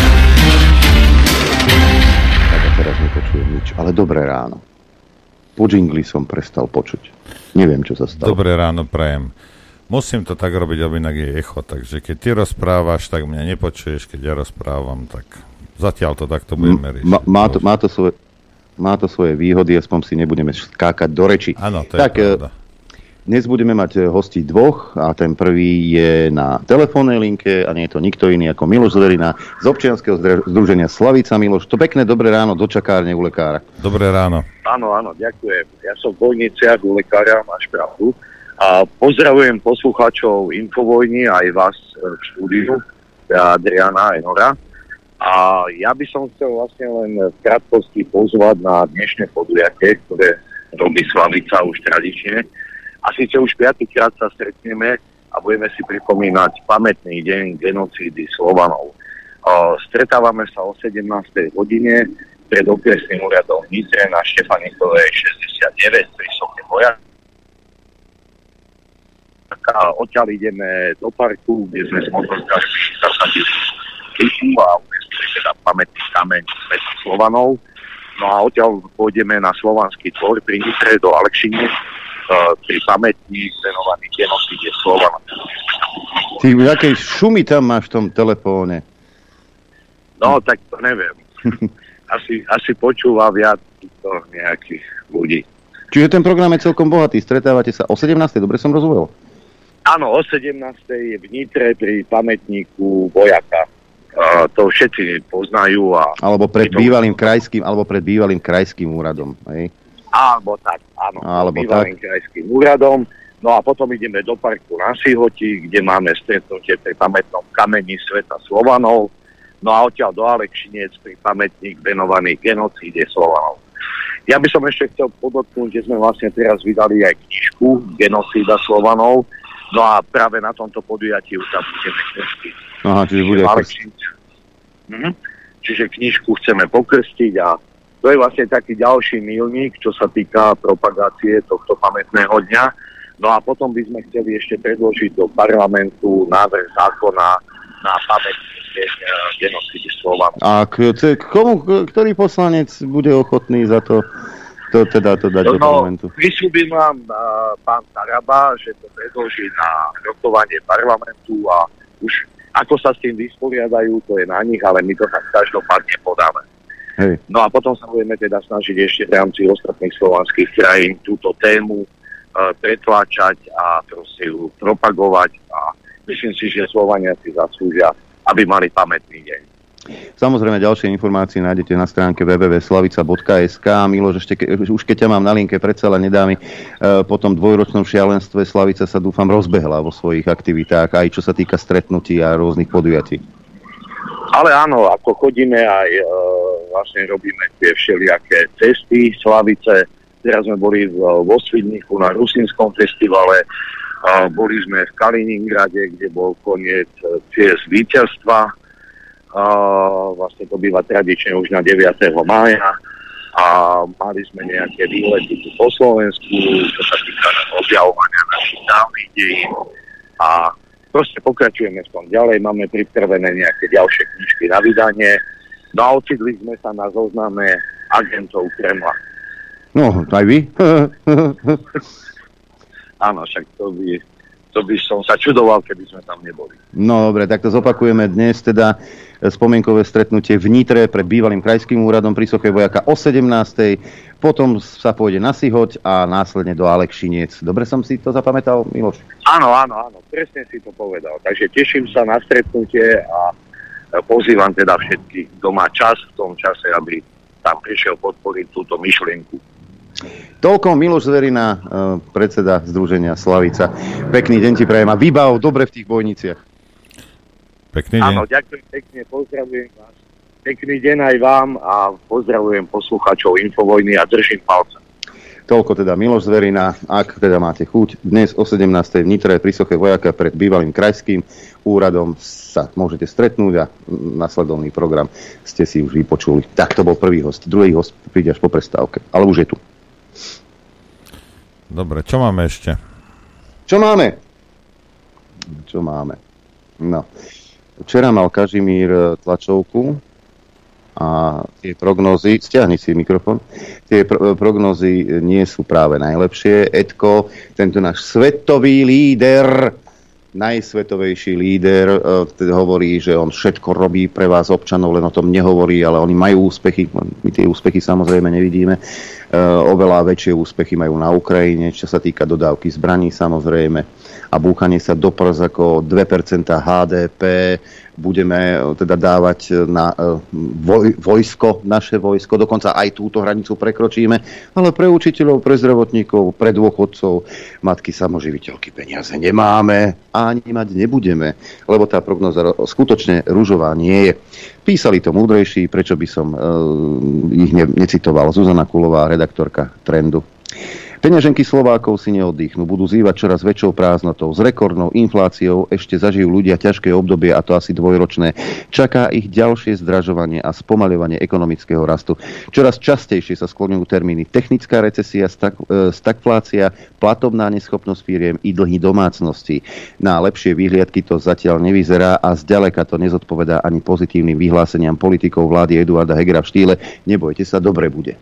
Tak a teraz nepočujem nič, ale dobré ráno. Po džingli som prestal počuť. Neviem, čo sa stalo. Dobré ráno, prajem. Musím to tak robiť, lebo inak je echo, takže keď ty rozprávaš, tak mňa nepočuješ, keď ja rozprávam, tak zatiaľ to takto budeme riešiť. M- má, to, má, to svoje, má to svoje výhody, aspoň si nebudeme skákať do reči. Áno, to je tak, e, pravda. Dnes budeme mať e, hostí dvoch a ten prvý je na telefónnej linke a nie je to nikto iný ako Miloš Zverina z občianskeho združenia Slavica. Miloš, to pekné dobré ráno do čakárne u lekára. Dobré ráno. Áno, áno, ďakujem. Ja som v Bojniciach u lekára, máš pravdu. A pozdravujem poslucháčov Infovojny aj vás e, v štúdiu, ja Adriana aj Nora. A ja by som chcel vlastne len v krátkosti pozvať na dnešné podujatie, ktoré robí Slavica už tradične. A síce už piatýkrát sa stretneme a budeme si pripomínať pamätný deň genocídy Slovanov. Stretávame sa o 17. hodine pred okresným úradom Nitre na Štefanikovej 69 pri Soke Boja. A odtiaľ ideme do parku, kde sme s motorkármi zasadili klipu a umiestnili teda pamätný kameň medzi Slovanov. No a odtiaľ pôjdeme na Slovanský dvor pri Nitre do Alekšine pri pamätník venovaný genocíde Slovanov. Ty, akej šumy tam máš v tom telefóne? No, tak to neviem. Asi, asi počúva viac týchto nejakých ľudí. Čiže ten program je celkom bohatý. Stretávate sa o 17. Dobre som rozumel? Áno, o 17. je v Nitre pri pamätníku vojaka. Uh, to všetci poznajú a... Alebo pred to- bývalým krajským, alebo pred bývalým krajským úradom. Hej? Alebo tak, áno. Alebo bývalým krajským úradom. No a potom ideme do parku na Sihoti, kde máme stretnutie pri pamätnom kameni Sveta Slovanov. No a odtiaľ do Alekšinec pri pamätník venovaný genocíde Slovanov. Ja by som ešte chcel podotknúť, že sme vlastne teraz vydali aj knižku Genocída Slovanov. No a práve na tomto podujatí už tam budeme knižky. Aha, čiže bude... Alekšinec. Mhm. Čiže knižku chceme pokrstiť a to je vlastne taký ďalší milník, čo sa týka propagácie tohto pamätného dňa. No a potom by sme chceli ešte predložiť do parlamentu návrh zákona na pamätný deň eh, genocídy Slovan. A k, k, komu, ktorý poslanec bude ochotný za to, to teda to dať do parlamentu? Vysúbim vám uh, pán Taraba, že to predloží na rokovanie parlamentu a už ako sa s tým vysporiadajú, to je na nich, ale my to tak každopádne podáme. Hej. No a potom sa budeme teda snažiť ešte v rámci ostatných slovanských krajín túto tému e, pretláčať a proste ju propagovať a myslím si, že Slovania si zaslúžia, aby mali pamätný deň. Samozrejme, ďalšie informácie nájdete na stránke www.slavica.sk. Miloš, ešte ke, už keď ťa mám na linke, predsa len nedá mi, e, po tom dvojročnom šialenstve Slavica sa dúfam rozbehla vo svojich aktivitách, aj čo sa týka stretnutí a rôznych podujatí. Ale áno, ako chodíme aj e, vlastne robíme tie všelijaké cesty, Slavice. Teraz sme boli vo Svidníku na Rusinskom festivale, boli sme v Kaliningrade, kde bol koniec e, ciest víťazstva. Vlastne to býva tradične už na 9. mája a mali sme nejaké výlety tu po Slovensku, čo sa týka objavovania našich dávnych dejín a proste pokračujeme v tom ďalej, máme pripravené nejaké ďalšie knižky na vydanie. No a ocitli sme sa na zozname agentov Kremla. No, aj vy? Áno, však to by, to by som sa čudoval, keby sme tam neboli. No dobre, tak to zopakujeme dnes teda spomienkové stretnutie v Nitre pred bývalým krajským úradom pri Soche vojaka o 17. Potom sa pôjde na Sihoť a následne do Alekšiniec. Dobre som si to zapamätal, Miloš? Áno, áno, áno, presne si to povedal. Takže teším sa na stretnutie a e, pozývam teda všetkých, kto má čas v tom čase, aby tam prišiel podporiť túto myšlienku. Toľko Miloš Zverina, eh, predseda Združenia Slavica. Pekný deň ti prajem a vybav dobre v tých bojniciach. Pekný deň. Áno, ďakujem pekne, pozdravujem vás. Pekný deň aj vám a pozdravujem poslucháčov Infovojny a držím palce. Toľko teda Miloš Zverina. Ak teda máte chuť, dnes o 17. v Nitre pri Soche vojaka pred bývalým krajským úradom sa môžete stretnúť a nasledovný program ste si už vypočuli. Tak to bol prvý host. Druhý host príde až po prestávke. Ale už je tu. Dobre, čo máme ešte? Čo máme? Čo máme? No. Včera mal Kažimír e, tlačovku a tie prognózy, stiahni si mikrofón, tie pr- prognózy nie sú práve najlepšie. Edko, tento náš svetový líder, najsvetovejší líder, teda hovorí, že on všetko robí pre vás občanov, len o tom nehovorí, ale oni majú úspechy, my tie úspechy samozrejme nevidíme. E, Oveľa väčšie úspechy majú na Ukrajine, čo sa týka dodávky zbraní samozrejme a búchanie sa do prs ako 2% HDP, budeme e, teda dávať na voj, vojsko, naše vojsko, dokonca aj túto hranicu prekročíme, ale pre učiteľov, pre zdravotníkov, pre dôchodcov, matky samoživiteľky peniaze nemáme a ani mať nebudeme, lebo tá prognoza skutočne rúžová nie je. Písali to múdrejší, prečo by som uh, ich ne, necitoval. Zuzana Kulová, redaktorka Trendu. Peňaženky Slovákov si neoddychnú, budú zývať čoraz väčšou prázdnotou. S rekordnou infláciou ešte zažijú ľudia ťažké obdobie, a to asi dvojročné. Čaká ich ďalšie zdražovanie a spomaľovanie ekonomického rastu. Čoraz častejšie sa skloňujú termíny technická recesia, stag, e, stagflácia, platobná neschopnosť firiem i dlhy domácnosti. Na lepšie výhliadky to zatiaľ nevyzerá a zďaleka to nezodpovedá ani pozitívnym vyhláseniam politikov vlády Eduarda Hegera v štýle nebojte sa, dobre bude.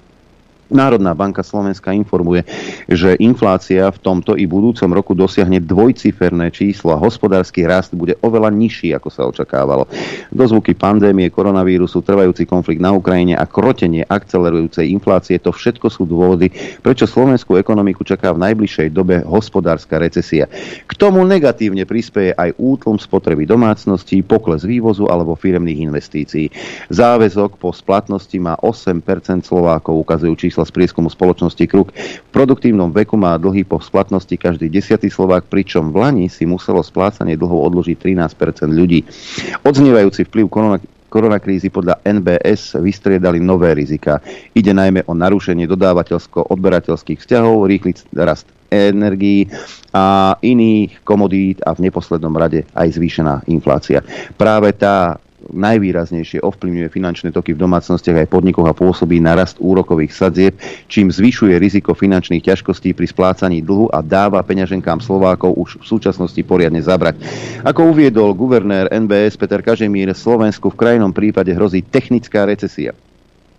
Národná banka Slovenska informuje, že inflácia v tomto i budúcom roku dosiahne dvojciferné číslo a hospodársky rast bude oveľa nižší, ako sa očakávalo. Dozvuky pandémie koronavírusu, trvajúci konflikt na Ukrajine a krotenie akcelerujúcej inflácie, to všetko sú dôvody, prečo slovenskú ekonomiku čaká v najbližšej dobe hospodárska recesia. K tomu negatívne prispieje aj útlom spotreby domácností, pokles vývozu alebo firemných investícií. Záväzok po splatnosti má 8% Slovákov, ukazujú čísla čísla z prieskumu spoločnosti Kruk. V produktívnom veku má dlhy po splatnosti každý desiatý Slovák, pričom v Lani si muselo splácanie dlhov odložiť 13% ľudí. Odznievajúci vplyv korona, koronakrízy podľa NBS vystriedali nové rizika. Ide najmä o narušenie dodávateľsko-odberateľských vzťahov, rýchly rast energií a iných komodít a v neposlednom rade aj zvýšená inflácia. Práve tá najvýraznejšie ovplyvňuje finančné toky v domácnostiach aj podnikoch a pôsobí na rast úrokových sadzieb, čím zvyšuje riziko finančných ťažkostí pri splácaní dlhu a dáva peňaženkám Slovákov už v súčasnosti poriadne zabrať. Ako uviedol guvernér NBS Peter Kažemír, Slovensku v krajnom prípade hrozí technická recesia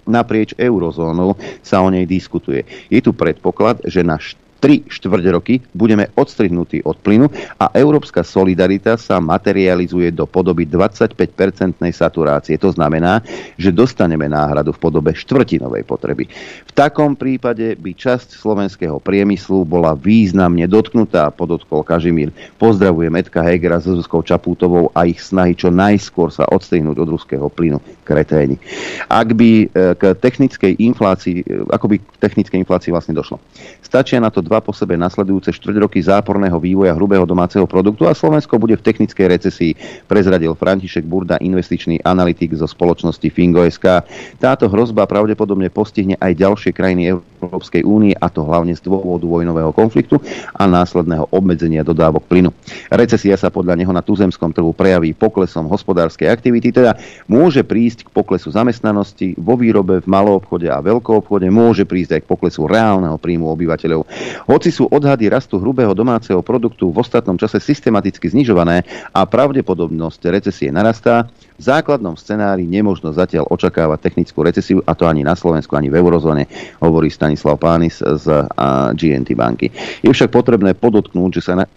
naprieč eurozónou sa o nej diskutuje. Je tu predpoklad, že na 3 štvrť roky budeme odstrihnutí od plynu a európska solidarita sa materializuje do podoby 25-percentnej saturácie. To znamená, že dostaneme náhradu v podobe štvrtinovej potreby. V takom prípade by časť slovenského priemyslu bola významne dotknutá, podotkol Kažimír. Pozdravujem Edka Hegera s Zuzkou Čapútovou a ich snahy čo najskôr sa odstrihnúť od ruského plynu kreténi. Ak by e, k technickej inflácii, e, ako by k technickej inflácii vlastne došlo. Stačia na to dva po sebe nasledujúce štvrť roky záporného vývoja hrubého domáceho produktu a Slovensko bude v technickej recesii, prezradil František Burda, investičný analytik zo spoločnosti Fingo.sk. Táto hrozba pravdepodobne postihne aj ďalšie krajiny Európskej únie, a to hlavne z dôvodu vojnového konfliktu a následného obmedzenia dodávok plynu. Recesia sa podľa neho na tuzemskom trhu prejaví poklesom hospodárskej aktivity, teda môže prísť k poklesu zamestnanosti vo výrobe, v maloobchode a veľkoobchode, môže prísť aj k poklesu reálneho príjmu obyvateľov. Hoci sú odhady rastu hrubého domáceho produktu v ostatnom čase systematicky znižované a pravdepodobnosť recesie narastá, v základnom scenári nemožno zatiaľ očakávať technickú recesiu, a to ani na Slovensku, ani v eurozóne, hovorí Stanislav Pánis z GNT banky. Je však potrebné podotknúť, že sa na,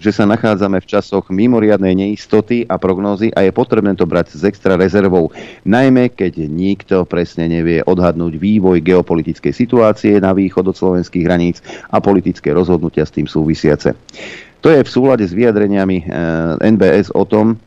že sa nachádzame v časoch mimoriadnej neistoty a prognózy a je potrebné to brať s extra rezervou, najmä keď nikto presne nevie odhadnúť vývoj geopolitickej situácie na východ od slovenských hraníc a politické rozhodnutia s tým súvisiace. To je v súlade s vyjadreniami NBS o tom,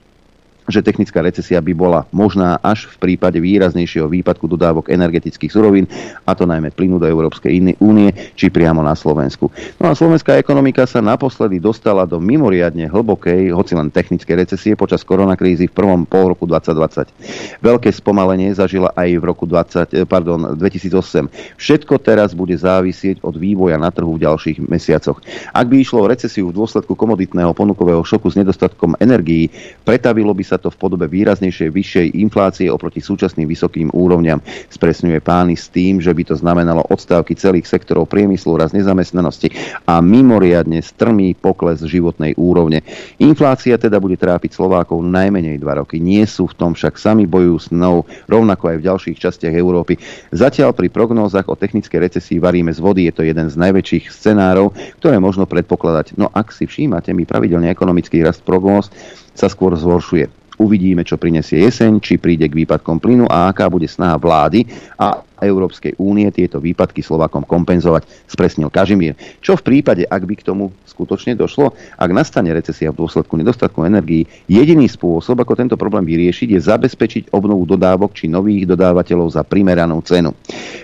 že technická recesia by bola možná až v prípade výraznejšieho výpadku dodávok energetických surovín, a to najmä plynu do Európskej únie, či priamo na Slovensku. No a slovenská ekonomika sa naposledy dostala do mimoriadne hlbokej, hoci len technickej recesie počas koronakrízy v prvom pol roku 2020. Veľké spomalenie zažila aj v roku 20, pardon, 2008. Všetko teraz bude závisieť od vývoja na trhu v ďalších mesiacoch. Ak by išlo o recesiu v dôsledku komoditného ponukového šoku s nedostatkom energií, pretavilo by sa to v podobe výraznejšej vyššej inflácie oproti súčasným vysokým úrovňam. Spresňuje pány s tým, že by to znamenalo odstávky celých sektorov priemyslu, raz nezamestnanosti a mimoriadne strmý pokles životnej úrovne. Inflácia teda bude trápiť Slovákov najmenej dva roky. Nie sú v tom však sami bojujú s mnou, rovnako aj v ďalších častiach Európy. Zatiaľ pri prognózach o technickej recesii varíme z vody. Je to jeden z najväčších scenárov, ktoré možno predpokladať. No ak si všímate, mi pravidelne ekonomický rast prognóz sa skôr zhoršuje. Uvidíme, čo prinesie jeseň, či príde k výpadkom plynu a aká bude snaha vlády. A Európskej únie tieto výpadky Slovakom kompenzovať, spresnil Kažimír. Čo v prípade, ak by k tomu skutočne došlo, ak nastane recesia v dôsledku nedostatku energií, jediný spôsob, ako tento problém vyriešiť, je zabezpečiť obnovu dodávok či nových dodávateľov za primeranú cenu.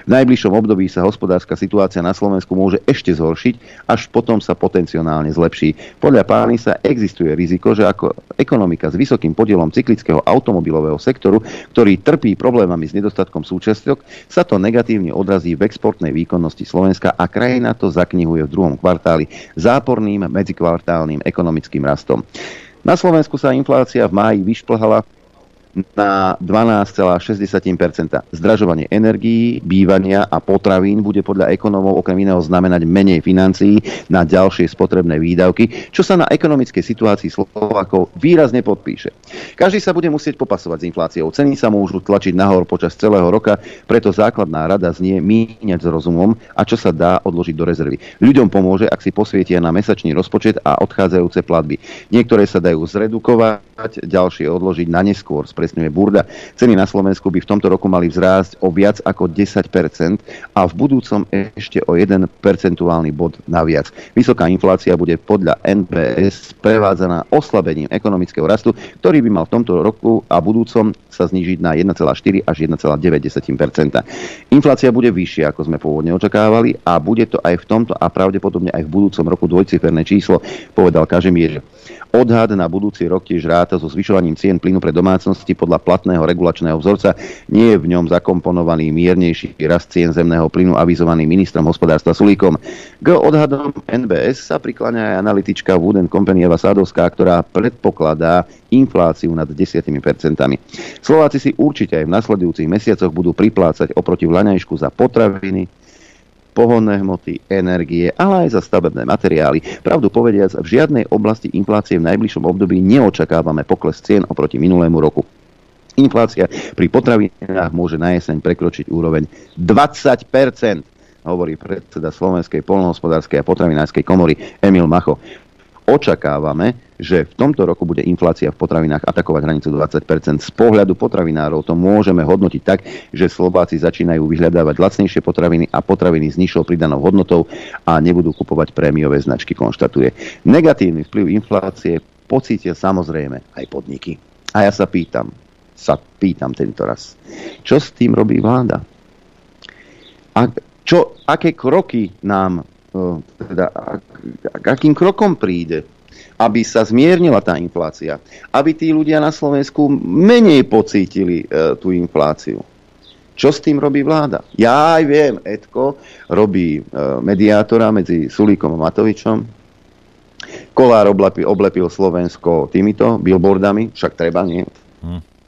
V najbližšom období sa hospodárska situácia na Slovensku môže ešte zhoršiť, až potom sa potenciálne zlepší. Podľa pány sa existuje riziko, že ako ekonomika s vysokým podielom cyklického automobilového sektoru, ktorý trpí problémami s nedostatkom súčiastok, sa to negatívne odrazí v exportnej výkonnosti Slovenska a krajina to zaknihuje v druhom kvartáli záporným medzikvartálnym ekonomickým rastom. Na Slovensku sa inflácia v máji vyšplhala na 12,6% Zdražovanie energií, bývania a potravín bude podľa ekonomov okrem iného znamenať menej financií na ďalšie spotrebné výdavky, čo sa na ekonomickej situácii Slovákov výrazne podpíše. Každý sa bude musieť popasovať s infláciou. Ceny sa môžu tlačiť nahor počas celého roka, preto základná rada znie míňať s rozumom a čo sa dá odložiť do rezervy. Ľuďom pomôže, ak si posvietia na mesačný rozpočet a odchádzajúce platby. Niektoré sa dajú zredukovať, ďalšie odložiť na neskôr spresňuje Burda. Ceny na Slovensku by v tomto roku mali vzrásť o viac ako 10% a v budúcom ešte o 1 percentuálny bod naviac. Vysoká inflácia bude podľa NPS prevádzaná oslabením ekonomického rastu, ktorý by mal v tomto roku a budúcom sa znížiť na 1,4 až 1,9% Inflácia bude vyššia, ako sme pôvodne očakávali a bude to aj v tomto a pravdepodobne aj v budúcom roku dvojciferné číslo, povedal Kažimír. Odhad na budúci rok tiež ráta so zvyšovaním cien plynu pre domácnosti podľa platného regulačného vzorca. Nie je v ňom zakomponovaný miernejší rast cien zemného plynu avizovaný ministrom hospodárstva Sulíkom. K odhadom NBS sa prikláňa aj analytička Wooden Company Eva Sadovská, ktorá predpokladá infláciu nad 10%. Slováci si určite aj v nasledujúcich mesiacoch budú priplácať oproti vlaňajšku za potraviny, pohonné hmoty, energie, ale aj za stavebné materiály. Pravdu povediac, v žiadnej oblasti inflácie v najbližšom období neočakávame pokles cien oproti minulému roku. Inflácia pri potravinách môže na jeseň prekročiť úroveň 20% hovorí predseda Slovenskej polnohospodárskej a potravinárskej komory Emil Macho očakávame, že v tomto roku bude inflácia v potravinách atakovať hranicu 20% Z pohľadu potravinárov to môžeme hodnotiť tak, že Slováci začínajú vyhľadávať lacnejšie potraviny a potraviny s nižšou pridanou hodnotou a nebudú kupovať prémiové značky, konštatuje. Negatívny vplyv inflácie pocítia samozrejme aj podniky. A ja sa pýtam, sa pýtam tento raz, čo s tým robí vláda? A čo, aké kroky nám teda, k akým krokom príde, aby sa zmiernila tá inflácia, aby tí ľudia na Slovensku menej pocítili e, tú infláciu. Čo s tým robí vláda? Ja aj viem, Edko robí e, mediátora medzi Sulíkom a Matovičom. Kolár oblepil, oblepil Slovensko týmito billboardami, však treba, nie? Hm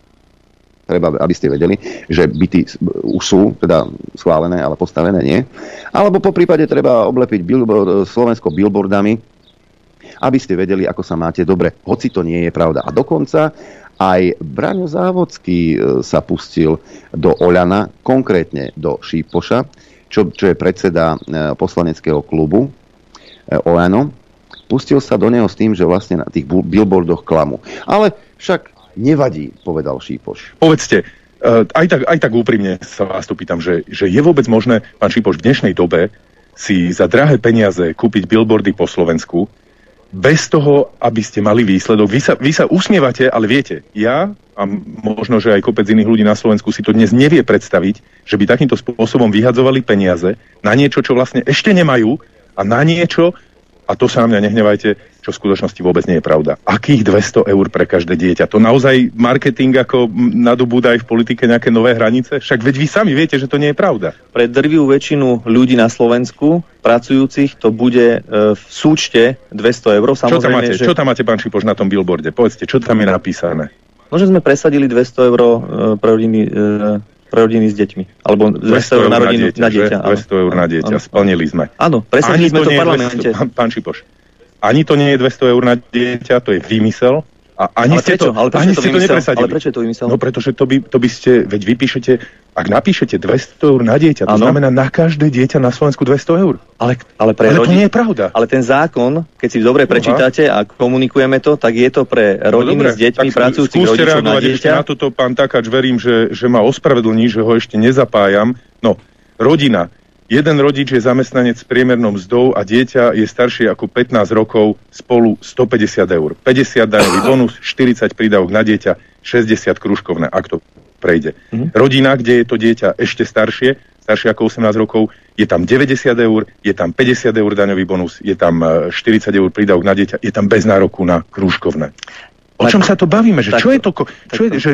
treba, aby ste vedeli, že byty už sú teda schválené, ale postavené nie. Alebo po prípade treba oblepiť billboard, Slovensko billboardami, aby ste vedeli, ako sa máte dobre. Hoci to nie je pravda. A dokonca aj Braňo Závodský e, sa pustil do Oľana, konkrétne do Šípoša, čo, čo je predseda e, poslaneckého klubu e, Oľano. Pustil sa do neho s tým, že vlastne na tých billboardoch klamu. Ale však Nevadí, povedal Šípoš. Povedzte, eh, aj tak, aj tak úprimne sa vás tu pýtam, že, že je vôbec možné, pán Šípoš, v dnešnej dobe si za drahé peniaze kúpiť billboardy po Slovensku, bez toho, aby ste mali výsledok. Vy sa, vy sa usmievate, ale viete, ja a možno, že aj kopec iných ľudí na Slovensku si to dnes nevie predstaviť, že by takýmto spôsobom vyhadzovali peniaze na niečo, čo vlastne ešte nemajú a na niečo, a to sa na mňa nehnevajte, čo v skutočnosti vôbec nie je pravda. Akých 200 eur pre každé dieťa? To naozaj marketing ako nadobúda aj v politike nejaké nové hranice? Však veď vy sami viete, že to nie je pravda. Pre drvivú väčšinu ľudí na Slovensku, pracujúcich, to bude e, v súčte 200 eur. Samozrejme, čo, tam máte, že... čo tam máte, pán Šipoš, na tom billboarde? Povedzte, čo tam je napísané? No, že sme presadili 200 eur e, pre rodiny, e, pre rodiny s deťmi. Alebo 200, eur na rodinu, na dieťa. že? 200 eur na dieťa, Áno. splnili sme. Áno, presadili sme to v parlamente. 200, pán, pán Šipoš, ani to nie je 200 eur na dieťa, to je výmysel. A ani Ale ste prečo? to, Ale prečo ani to ste to vymysel? nepresadili. Ale prečo je to vymysel? No pretože to by, to by ste, veď vypíšete, ak napíšete 200 eur na dieťa, to Áno. znamená na každé dieťa na Slovensku 200 eur. Ale, ale pre Ale to rodin- nie je pravda. Ale ten zákon, keď si dobre prečítate a komunikujeme to, tak je to pre rodiny s deťmi, tak pracujúcich rodičov na reagovať ešte dieťa. na toto, pán Takáč, verím, že, že ma ospravedlní, že ho ešte nezapájam. No, rodina. Jeden rodič je zamestnanec s priemernou mzdou a dieťa je staršie ako 15 rokov spolu 150 eur. 50 daňový bonus, 40 prídavok na dieťa, 60 krúžkovné, ak to prejde. Mhm. Rodina, kde je to dieťa ešte staršie, staršie ako 18 rokov, je tam 90 eur, je tam 50 eur daňový bonus, je tam eh, 40 eur prídavok na dieťa, je tam bez nároku na krúžkovné. O Tak- čom sa to bavíme? Že tak- čo je to? Čo je, že,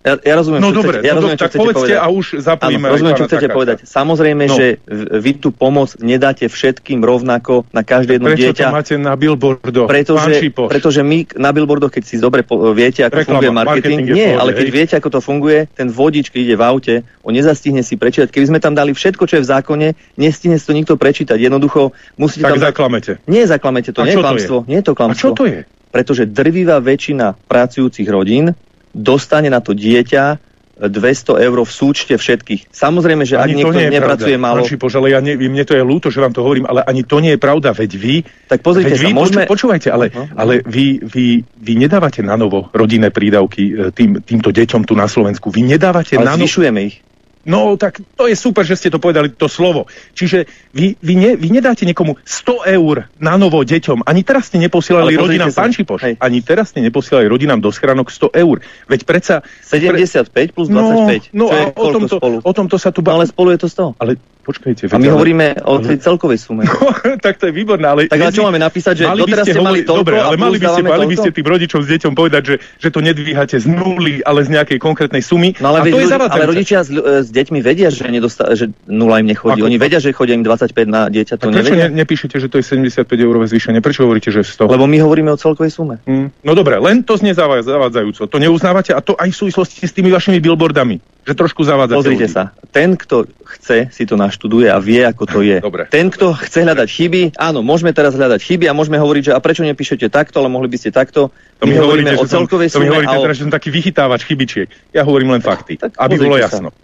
Ja, ja rozumiem, no čo dobre, chcete, ja no, rozumiem, čo tak chcete povedzte povedať. a už zapojíme Áno, rozumiem, čo chcete Takáča. povedať. Samozrejme, No. že vy tú pomoc nedáte všetkým rovnako na každé jedno Prečo dieťa. to máte na billboardoch? Pretože, pretože my na billboardoch, keď si dobre po, viete, ako Reklama, funguje marketing, marketing nie, pohode, ale keď hej. viete, ako to funguje, ten vodič, keď ide v aute, on nezastihne si prečítať. Keby sme tam dali všetko, čo je v zákone, nestihne si to nikto prečítať. Jednoducho musíte Tak tam... zaklamete. Nie zaklamete to, A nie je klamstvo. Nie je to A klamstvo. čo to je? Pretože drvivá väčšina pracujúcich rodín dostane na to dieťa 200 eur v súčte všetkých. Samozrejme, že ak Ani to niekto nie je nepracuje pravda. málo, Pán Šipoš, ale ja ne, mne to je ľúto, že vám to hovorím, ale ani to nie je pravda, veď vy... tak pozrite veď sa, vy môžeme... poču, počúvajte, ale, No. ale vy, vy, vy nedávate na novo rodinné prídavky e, tým, týmto deťom tu na Slovensku. Vy nedávate ale na novo... ich. No, tak to je super, že ste to povedali, to slovo. Čiže vy, vy, ne, vy nedáte niekomu 100 eur na novo deťom. Ani teraz ste neposielali rodinám, sa. pán Šipoš, Hej. ani teraz ste neposielali rodinám do schránok 100 eur. Veď predsa... 75 plus 25. No, no je a o tomto, spolu? o tomto sa tu... No, Ba- ale spolu je to 100. ale počkajte. A my ale- hovoríme o tej celkovej sume. tak to je výborné, ale... Tak ale čo máme napísať, že Mali doteraz ste mali toľko Dobre, ale mali by ste, mali by ste tým rodičom s deťom povedať, že, že to nedvíhate z nuly, ale z nejakej konkrétnej sumy. No ale, a to je ale rodičia s deťmi vedia, že, nedostá, že nula im nechodí. Ako- Oni vedia, že chodia im 25 na dieťa, to prečo nevedia. ne, nepíšete, že to je 75 eurové zvýšenie? Prečo hovoríte, že 100? Lebo my hovoríme o celkovej sume. Hm, No dobre, len to znie zavá- zavádzajúco. To neuznávate a to aj v súvislosti s tými vašimi billboardami. Že trošku zavádzate Pozrite ľudí. sa, ten, kto chce, si to naštuduje a vie, ako to je. Dobre. Ten, kto chce hľadať chyby, áno, môžeme teraz hľadať chyby a môžeme hovoriť, že a prečo nepíšete takto, ale mohli by ste takto. To mi hovoríte, o že som, celkovej to mi hovoríte a o... teraz, že som taký vychytávač chybičiek. Ja hovorím len fakty, tak aby bolo sa. jasno.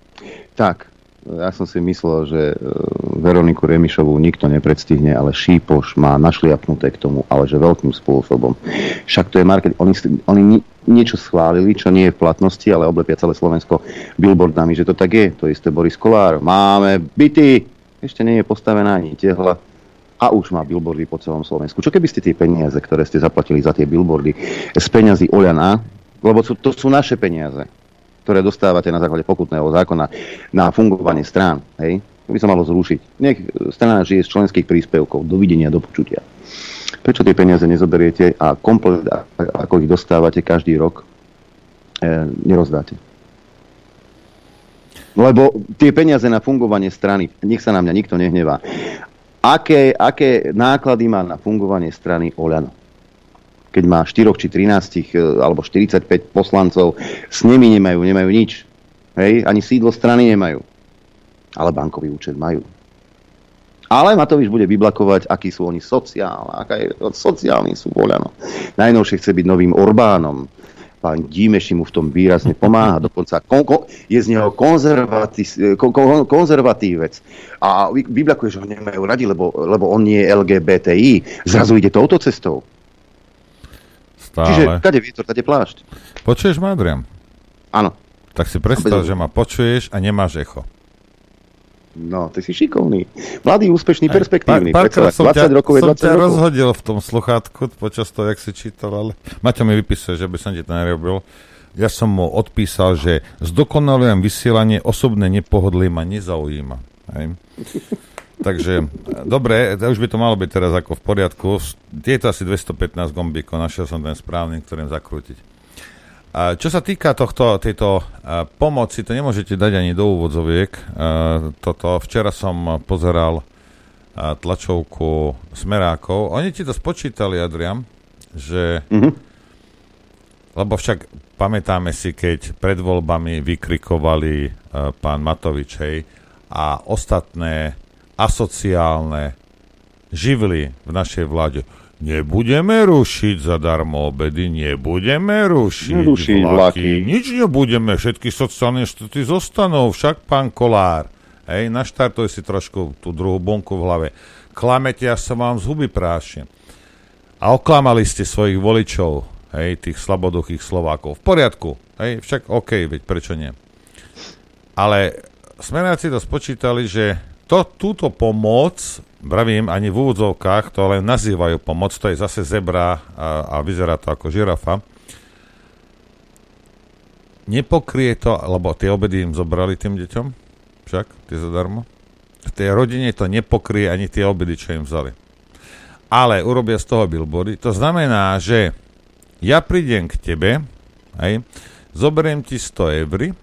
Tak, ja som si myslel, že e, Veroniku Remišovú nikto nepredstihne, ale Šípoš má našliapnuté k tomu, ale že veľkým spôsobom. Však to je market. Oni, oni ni- niečo schválili, čo nie je v platnosti, ale oblepia celé Slovensko billboardami, že to tak je. To isté Boris Kolár. Máme byty. Ešte nie je postavená ani tehla a už má billboardy po celom Slovensku. Čo keby ste tie peniaze, ktoré ste zaplatili za tie billboardy z peňazí Oľana, lebo sú, to sú naše peniaze, ktoré dostávate na základe pokutného zákona na fungovanie strán, hej, to by sa malo zrušiť. Nech strana žije z členských príspevkov. Dovidenia, do počutia. Prečo tie peniaze nezoberiete a komplet, ako ich dostávate každý rok, e, nerozdáte? Lebo tie peniaze na fungovanie strany, nech sa na mňa nikto nehnevá, aké, aké náklady má na fungovanie strany Oľano? Keď má 4 či 13 e, alebo 45 poslancov, s nimi nemajú, nemajú nič. Hej, ani sídlo strany nemajú. Ale bankový účet majú. Ale Matovič bude vyblakovať, akí sú oni sociálni, aká je, sociálni sú voľano. Najnovšie chce byť novým Orbánom. Pán Dímeši mu v tom výrazne pomáha, dokonca kon, kon, je z neho konzervati- kon, kon, konzervatívec. A vy- vyblakuje, že ho nemajú radi, lebo, lebo on nie je LGBTI. Zrazu ide touto cestou. Čiže Stále. kade vietor, kade plášť. Počuješ ma? Áno. Tak si predstav, že ma počuješ a nemáš echo. No, ty si šikovný. Mladý, úspešný, perspektívny. Pár, Predsa, som 20 ťa, rokov je som 20 ťa rokov. rozhodil v tom sluchátku počas toho, jak si čítal, ale Maťo mi vypisuje, že by som ti to nerobil. Ja som mu odpísal, že zdokonalujem vysielanie, osobné nepohodlie ma nezaujíma. Hej. Takže, dobre, už by to malo byť teraz ako v poriadku. Je to asi 215 gombíkov, našiel som ten správny, ktorým zakrútiť. Čo sa týka tohto, tejto pomoci, to nemôžete dať ani do úvodzoviek. Toto, včera som pozeral tlačovku Smerákov. Oni ti to spočítali, Adrian, že Mhm. Lebo však pamätáme si, keď pred voľbami vykrikovali pán Matovič, hej, a ostatné asociálne živly v našej vláde. Nebudeme rušiť zadarmo obedy, nebudeme rušiť Nerušiť vlaky, vlaky. nič nebudeme, všetky sociálne štáty zostanú, však pán Kolár. Hej, naštartuj si trošku tú druhú bunku v hlave. Klamete, ja sa vám z huby prášim. A oklamali ste svojich voličov, hej, tých slaboduchých Slovákov. V poriadku, hej, však OK, veď prečo nie. Ale smeráci to spočítali, že to, túto pomoc, bravím, ani v úvodzovkách, to len nazývajú pomoc, to je zase zebra a, a vyzerá to ako žirafa, nepokrie to, lebo tie obedy im zobrali tým deťom, však, tie zadarmo. V tej rodine to nepokrie ani tie obedy, čo im vzali. Ale urobia z toho billboardy. To znamená, že ja prídem k tebe, hej, zoberiem ti 100 eur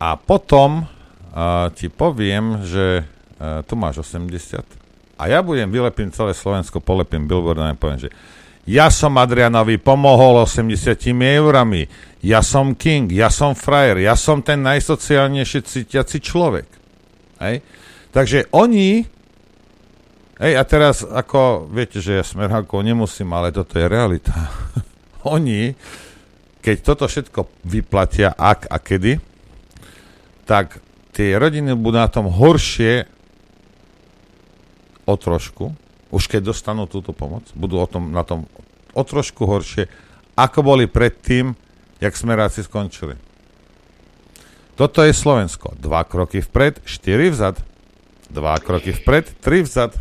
a potom a, ti poviem, že a, tu máš 80 a ja budem vylepím celé Slovensko, polepím billboard a poviem, že ja som Adrianovi pomohol 80 eurami, ja som king, ja som frajer, ja som ten najsociálnejšie cítiaci človek. Hej? Takže oni, hej, a teraz ako, viete, že ja smerhákov nemusím, ale toto je realita. oni, keď toto všetko vyplatia, ak a kedy, tak tie rodiny budú na tom horšie o trošku, už keď dostanú túto pomoc, budú o tom, na tom o trošku horšie, ako boli predtým, jak smeráci skončili. Toto je Slovensko. Dva kroky vpred, štyri vzad. Dva kroky vpred, tri vzad.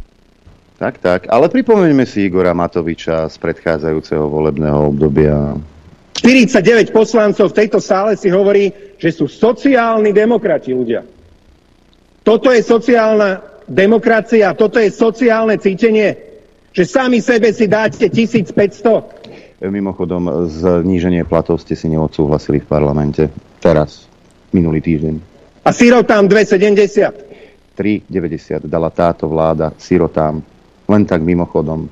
Tak, tak. Ale pripomeňme si Igora Matoviča z predchádzajúceho volebného obdobia. 49 poslancov v tejto sále si hovorí, že sú sociálni demokrati ľudia. Toto je sociálna demokracia, toto je sociálne cítenie, že sami sebe si dáte 1500. Mimochodom, zníženie platov ste si neodsúhlasili v parlamente. Teraz, minulý týždeň. A sirotám 2,70. 3,90 dala táto vláda sirotám. Len tak mimochodom.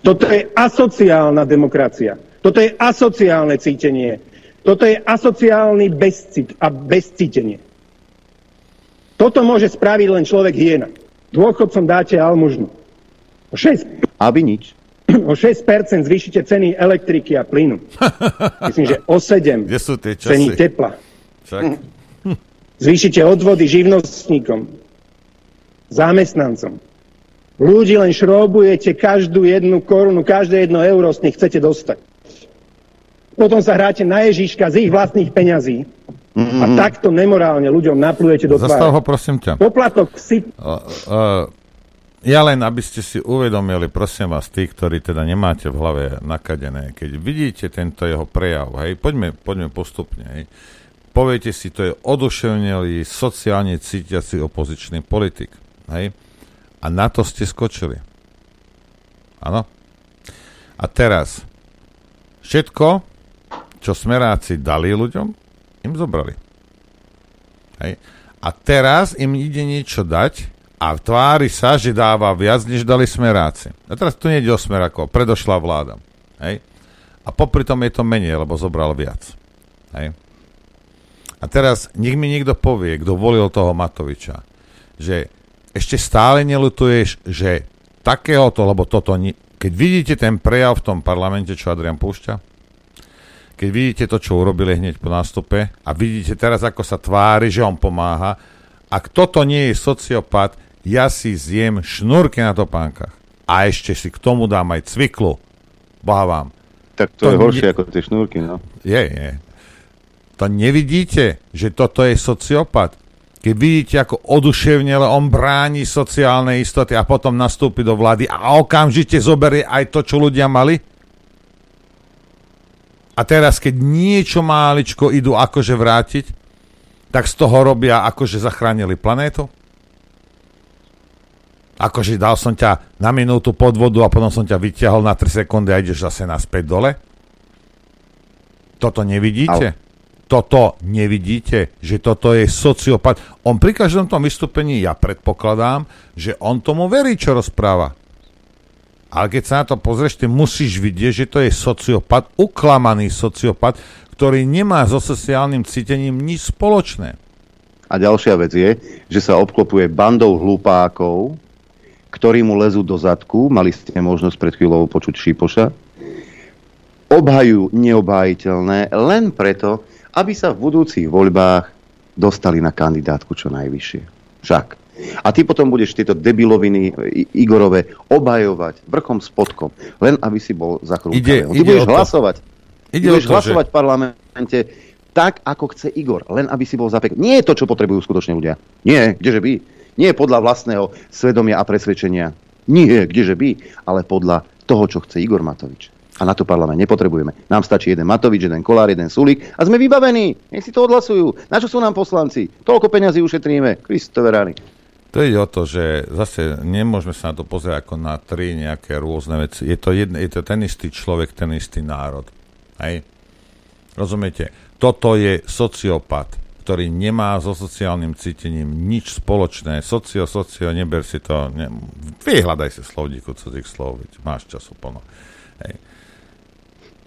Toto je asociálna demokracia. Toto je asociálne cítenie. Toto je asociálny bezcit a bezcítenie. Toto môže spraviť len človek hyena. Dôchodcom dáte almužnu. O 6, Aby nič. o 6% zvýšite ceny elektriky a plynu. Myslím, že o 7 Kde sú tie ceny časy? tepla. Však, Zvýšite odvody živnostníkom, zamestnancom. Ľudí len šrobujete každú jednu korunu, každé jedno euro z nich chcete dostať. Potom sa hráte na Ježiška z ich vlastných peňazí a takto nemorálne ľuďom naplujete do zastav ho tváre. prosím ťa. Poplatok si... Uh, uh, ja len, aby ste si uvedomili, prosím vás, tí, ktorí teda nemáte v hlave nakadené, keď vidíte tento jeho prejav, hej, poďme, poďme postupne, hej, poviete si, to je oduševnelý, sociálne cítiaci opozičný politik, hej, a na to ste skočili. Áno? A teraz, všetko, čo smeráci dali ľuďom, im zobrali. Hej. A teraz im ide niečo dať a tvári sa, že dáva viac, než dali smeráci. A teraz tu nejde o smerákov, predošla vláda. Hej. A popri tom je to menej, lebo zobral viac. Hej. A teraz nech mi niekto povie, kto volil toho Matoviča, že ešte stále nelutuješ, že takéhoto, lebo toto, ni- keď vidíte ten prejav v tom parlamente, čo Adrian púšťa, keď vidíte to, čo urobili hneď po nástupe a vidíte teraz, ako sa tvári, že on pomáha, ak toto nie je sociopat, ja si zjem šnúrky na topánkach. A ešte si k tomu dám aj cviklu. Boha vám. Tak To to, je horšie nie- ako tie šnúrky, no. Je, je. To nevidíte, že toto je sociopat? Keď vidíte, ako oduševnele on bráni sociálne istoty a potom nastúpi do vlády a okamžite zoberie aj to, čo ľudia mali? A teraz, keď niečo máličko idú akože vrátiť, tak z toho robia akože zachránili planétu? Akože dal som ťa na minútu pod vodu a potom som ťa vyťahol na 3 sekundy a ideš zase naspäť dole? Toto nevidíte? Toto nevidíte, že toto je sociopat. On pri každom tom vystúpení, ja predpokladám, že on tomu verí, čo rozpráva. Ale keď sa na to pozrieš, ty musíš vidieť, že to je sociopat, uklamaný sociopat, ktorý nemá so sociálnym cítením nič spoločné. A ďalšia vec je, že sa obklopuje bandou hlupákov, ktorí mu lezú do zadku, mali ste možnosť pred chvíľou počuť Šipoša, obhajú neobhájiteľné len preto, aby sa v budúcich voľbách dostali na kandidátku čo najvyššie. Však. A ty potom budeš tieto debiloviny I- Igorové obhajovať vrchom spodkom, len aby si bol. Ide- Ty ide budeš to. hlasovať. Ty Ide o budeš to, hlasovať v parlamente tak, ako chce Igor, len aby si bol zapek. Nie je to, čo potrebujú skutočne ľudia. Nie, kdeže by. Nie podľa vlastného svedomia a presvedčenia. Nie, kdeže by. Ale podľa toho, čo chce Igor Matovič. A na to parlament nepotrebujeme. Nám stačí jeden Matovič, jeden Kolár, jeden Sulík a sme vybavení. Nech si to odhlasujú. Na čo sú nám poslanci? Toľko peňazí ušetríme. Kristove rány. To ide o to, že zase nemôžeme sa na to pozerať ako na tri nejaké rôzne veci. Je to, jedne, je to ten istý človek, ten istý národ. Hej? Rozumiete? Toto je sociopat, ktorý nemá so sociálnym cítením nič spoločné. Socio, socio, neber si to. Ne, vyhľadaj si slovníku cudzích slov, veď máš času plno. Hej.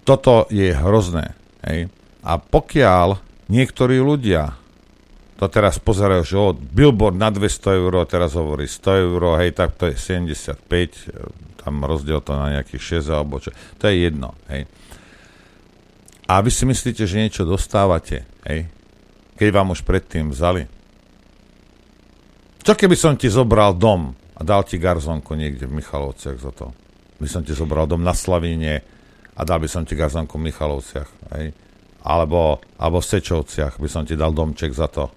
Toto je hrozné. Hej. A pokiaľ niektorí ľudia to teraz pozerajú, že o, billboard na 200 eur, teraz hovorí 100 eur, hej, tak to je 75, e, tam rozdiel to na nejakých 6 alebo čo, to je jedno, hej. A vy si myslíte, že niečo dostávate, hej, keď vám už predtým vzali? Čo keby som ti zobral dom a dal ti garzonku niekde v Michalovciach za to? By som ti zobral dom na Slavíne a dal by som ti garzonku v Michalovciach, hej? Alebo, alebo v Sečovciach by som ti dal domček za to.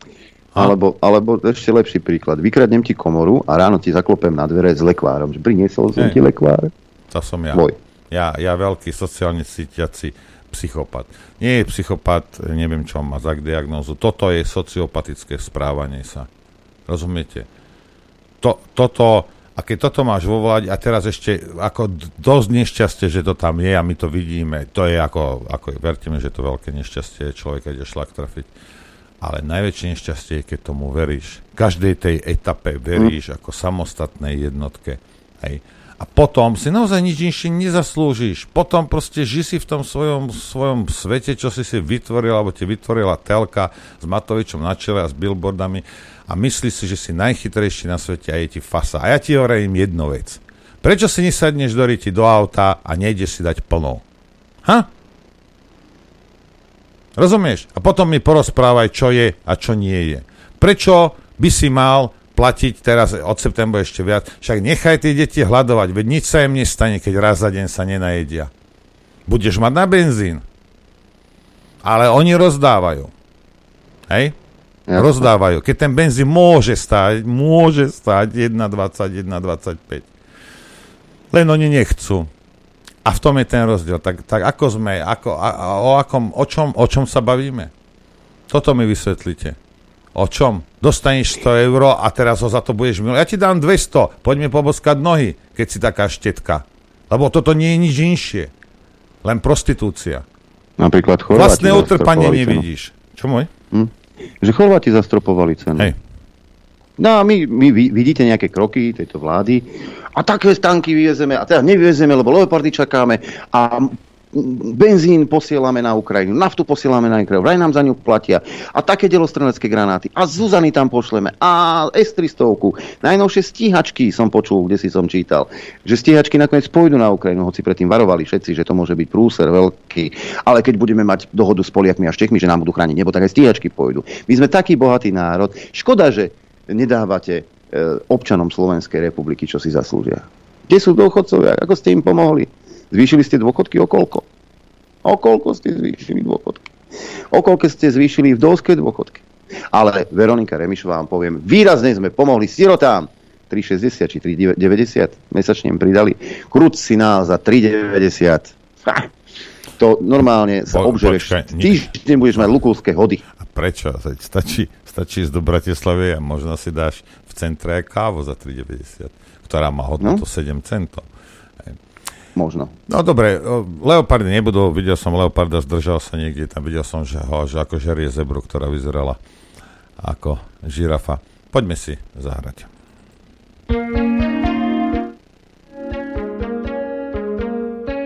Alebo, alebo ešte lepší príklad. Vykradnem ti komoru a ráno ti zaklopem na dvere s lekvárom. Že priniesol som Hej. ti lekvár. To som ja. Tvoj. Ja, ja veľký sociálne cítiaci psychopat. Nie je psychopat, neviem čo má za diagnózu. Toto je sociopatické správanie sa. Rozumiete? To, toto, a keď toto máš vo vláde, a teraz ešte ako dosť nešťastie, že to tam je a my to vidíme, to je ako, ako verte mi, že to veľké nešťastie, človeka ide šlak trafiť. Ale najväčšie nešťastie je, keď tomu veríš. Každej tej etape veríš ako samostatnej jednotke. Hej. A potom si naozaj nič inšie nezaslúžiš. Potom proste ži si v tom svojom, svojom svete, čo si si vytvoril, alebo ti vytvorila telka s Matovičom na čele a s billboardami a myslíš si, že si najchytrejší na svete a je ti fasa. A ja ti hovorím jednu vec. Prečo si nesadneš do riti do auta a nejdeš si dať plnou? Ha? Rozumieš? A potom mi porozprávaj, čo je a čo nie je. Prečo by si mal platiť teraz od septembra ešte viac? Však nechaj tie deti hľadovať, veď nič sa im nestane, keď raz za deň sa nenajedia. Budeš mať na benzín. Ale oni rozdávajú. Hej? Rozdávajú. Keď ten benzín môže stáť, môže stáť 1,20, 1,25. Len oni nechcú. A v tom je ten rozdiel. Tak, tak ako sme, ako, a, a, o, akom, o, čom, o čom sa bavíme? Toto mi vysvetlite. O čom? Dostaneš 100 eur a teraz ho za to budeš milovať. Ja ti dám 200, poď mi poboskať nohy, keď si taká štetka. Lebo toto nie je nič inšie. Len prostitúcia. Napríklad Chorváti Vlastné utrpanie cenu. nevidíš. Čo môj? Že Chorváti zastropovali cenu. Hej. No a my, my vidíte nejaké kroky tejto vlády a také tanky vyvezeme, a teda nevyvezeme, lebo leopardy čakáme a benzín posielame na Ukrajinu, naftu posielame na Ukrajinu, vraj nám za ňu platia a také delostrelecké granáty a Zuzany tam pošleme a S-300, najnovšie stíhačky som počul, kde si som čítal, že stíhačky nakoniec pôjdu na Ukrajinu, hoci predtým varovali všetci, že to môže byť prúser veľký, ale keď budeme mať dohodu s Poliakmi a Štechmi, že nám budú chrániť nebo, tak aj stíhačky pôjdu. My sme taký bohatý národ, škoda, že nedávate e, občanom Slovenskej republiky, čo si zaslúžia. Kde sú dôchodcovia? Ako ste im pomohli? Zvýšili ste dôchodky o koľko? O koľko ste zvýšili dôchodky? O koľko ste zvýšili vdovské dôchodky? Ale Veronika Remišová vám poviem, výrazne sme pomohli sirotám. 3,60 či 3,90 mesačne im pridali. Krúc si nás za 3,90. Ha, To normálne sa Po- obžereš. Týždeň budeš mať lukulské hody. A prečo? Stačí, stačí ísť do Bratislavy a možno si dáš v centre kávu za 3,90, ktorá má hodnotu No. 7 centov. Možno. No dobre, leopardy nebudú, videl som leoparda, zdržal sa niekde, tam videl som, že ho, že ako žerie zebru, ktorá vyzerala ako žirafa. Poďme si zahrať.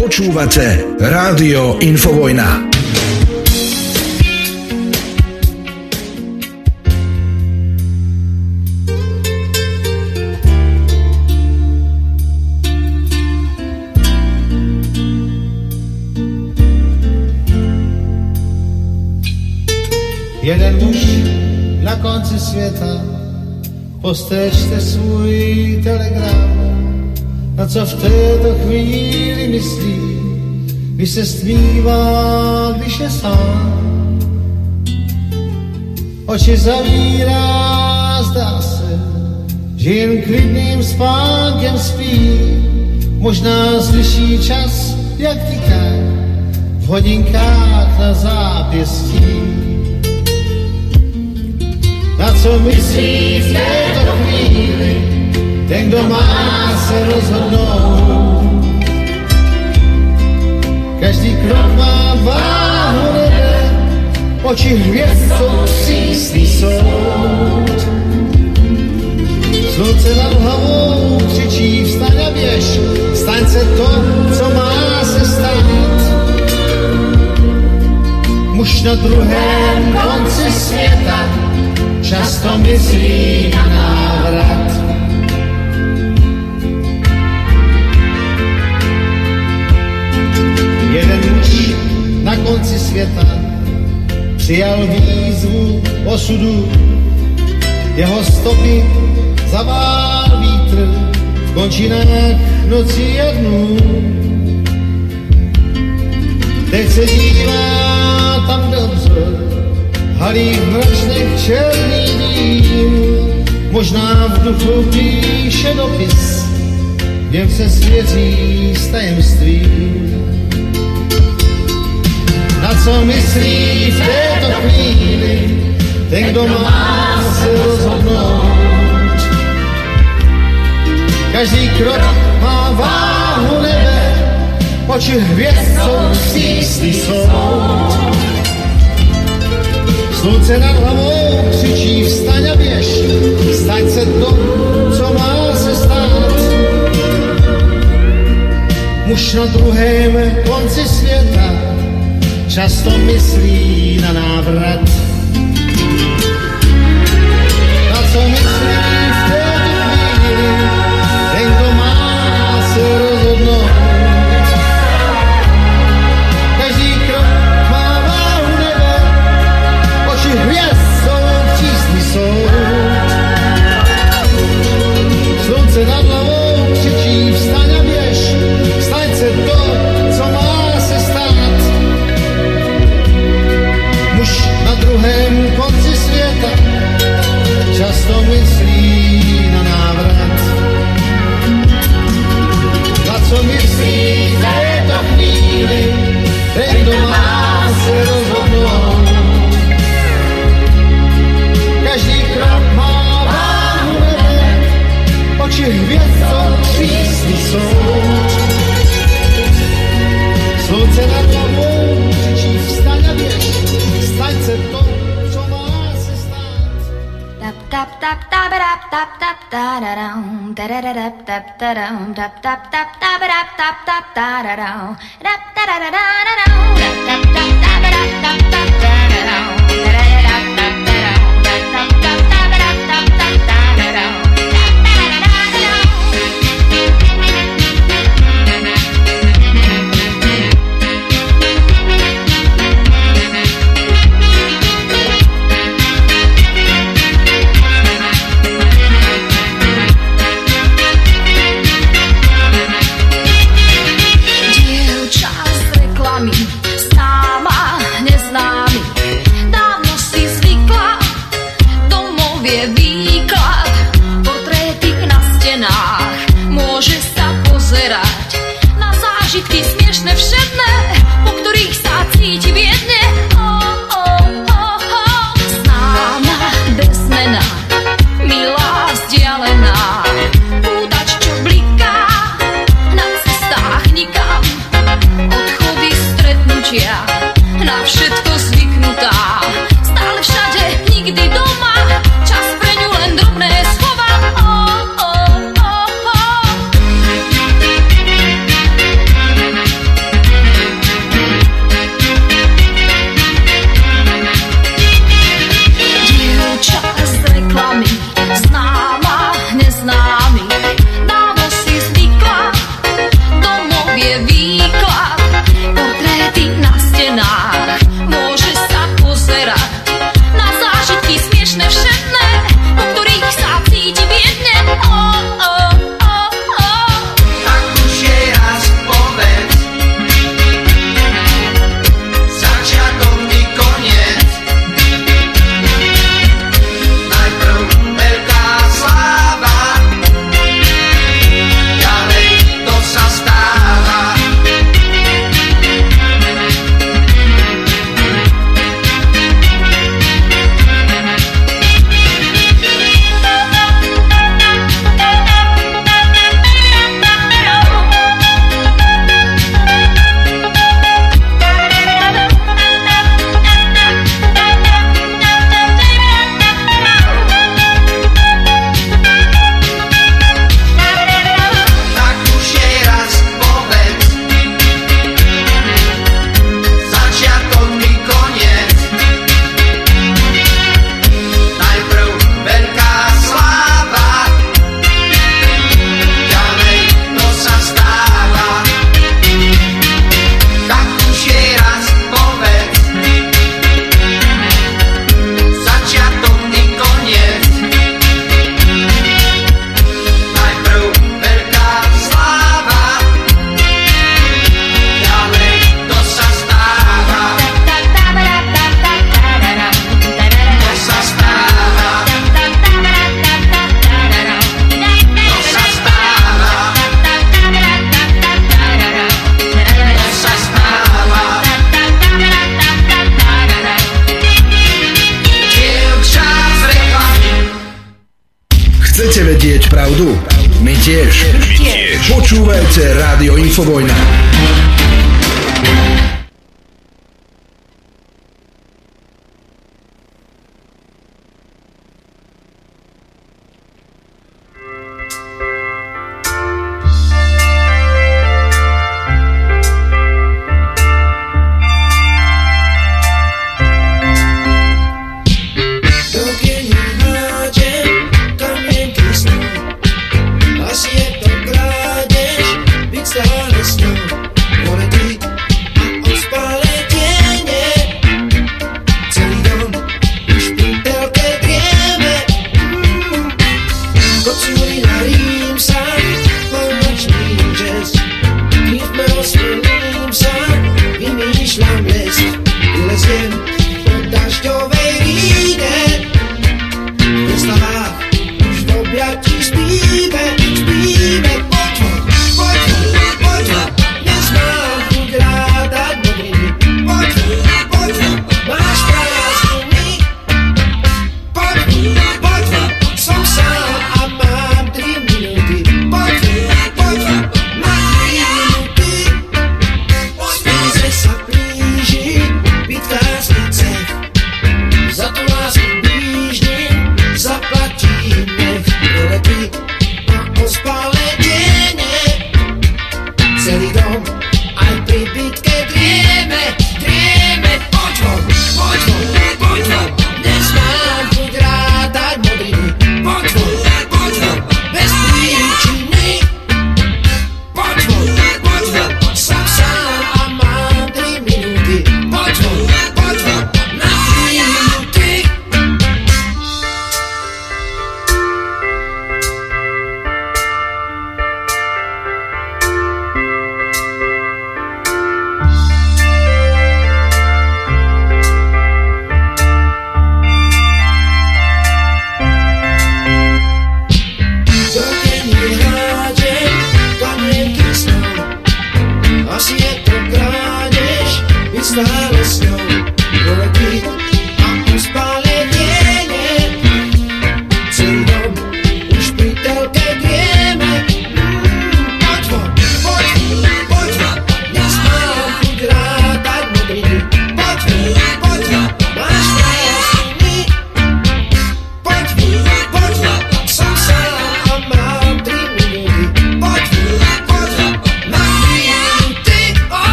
Počúvate Rádio Infovojna. Jeden muž na konci světa, postečte svůj telegram, na co v této chvíli myslí, když se stmívá, když je sám. Oči zavírá, zdá se, že jen klidným spánkem spí, možná slyší čas, jak tiká v hodinkách na zápěstí. Na co myslí v této chvíli, ten, kdo má se rozhodnout. Každý krok má váhu nebe, oči hvězd jsou přísný soud. Slunce nad hlavou křičí, vstaň a běž, staň se to, co má se stát. Muž na druhém konci světa často myslí na návrat. Jeden muž na konci světa přijal výzvu osudu. Jeho stopy zavár vítr v končinách nocí a dnů. Teď se dívá tam dobře, halí v mračnech černý dým. Možná v duchu píše dopis, jen se svěří s tajemstvím. Na co myslí v této chvíli ten, kdo má se rozhodnout. Každý krok má váhu nebe, oči hvězd jsou přísný soud. Slunce nad hlavou křičí, vstaň a běž, staň se to, co má se stát. Muž na druhém konci světa často myslí na návrat. Oči hvězd jsou přísný soud. Slunce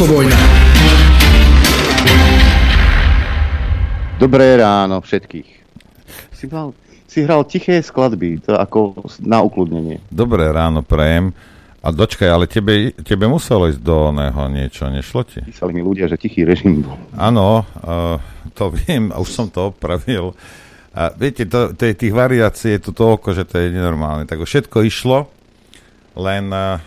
Infovojna. Dobré ráno všetkých. Si, mal, si hral tiché skladby, to ako na ukludnenie. Dobré ráno, prejem. A dočkaj, ale tebe, tebe muselo ísť do oného niečo, nešlo ti? Písali mi ľudia, že tichý režim bol. Áno, uh, to viem, a už som to opravil. A viete, to, to je, tých variácií je tu toľko, že to je nenormálne. Tak všetko išlo, len, uh,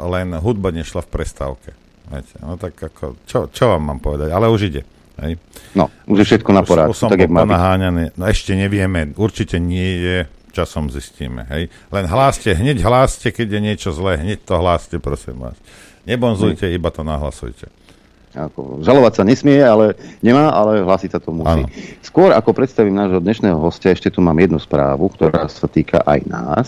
len hudba nešla v prestávke. Viete, no tak ako, čo, čo vám mám povedať? Ale už ide. Hej. No, už je všetko na porádku, Už, už som tak byť. ponaháňaný. No ešte nevieme, určite nie je, časom zistíme. Hej. Len hláste, hneď hláste, keď je niečo zlé, hneď to hláste, prosím vás. Nebonzujte, iba to nahlasujte. Ako, žalovať sa nesmie, ale nemá, ale hlásiť sa to musí. Áno. Skôr ako predstavím nášho dnešného hostia, ešte tu mám jednu správu, ktorá sa týka aj nás.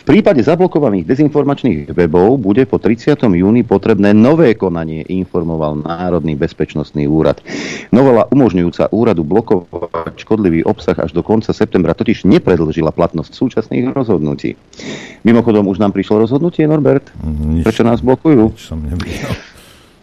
V prípade zablokovaných dezinformačných webov bude po 30. júni potrebné nové konanie, informoval Národný bezpečnostný úrad. Novela umožňujúca úradu blokovať škodlivý obsah až do konca septembra totiž nepredlžila platnosť súčasných rozhodnutí. Mimochodom, už nám prišlo rozhodnutie, Norbert? Nič, Prečo nás blokujú? nič som nevidel.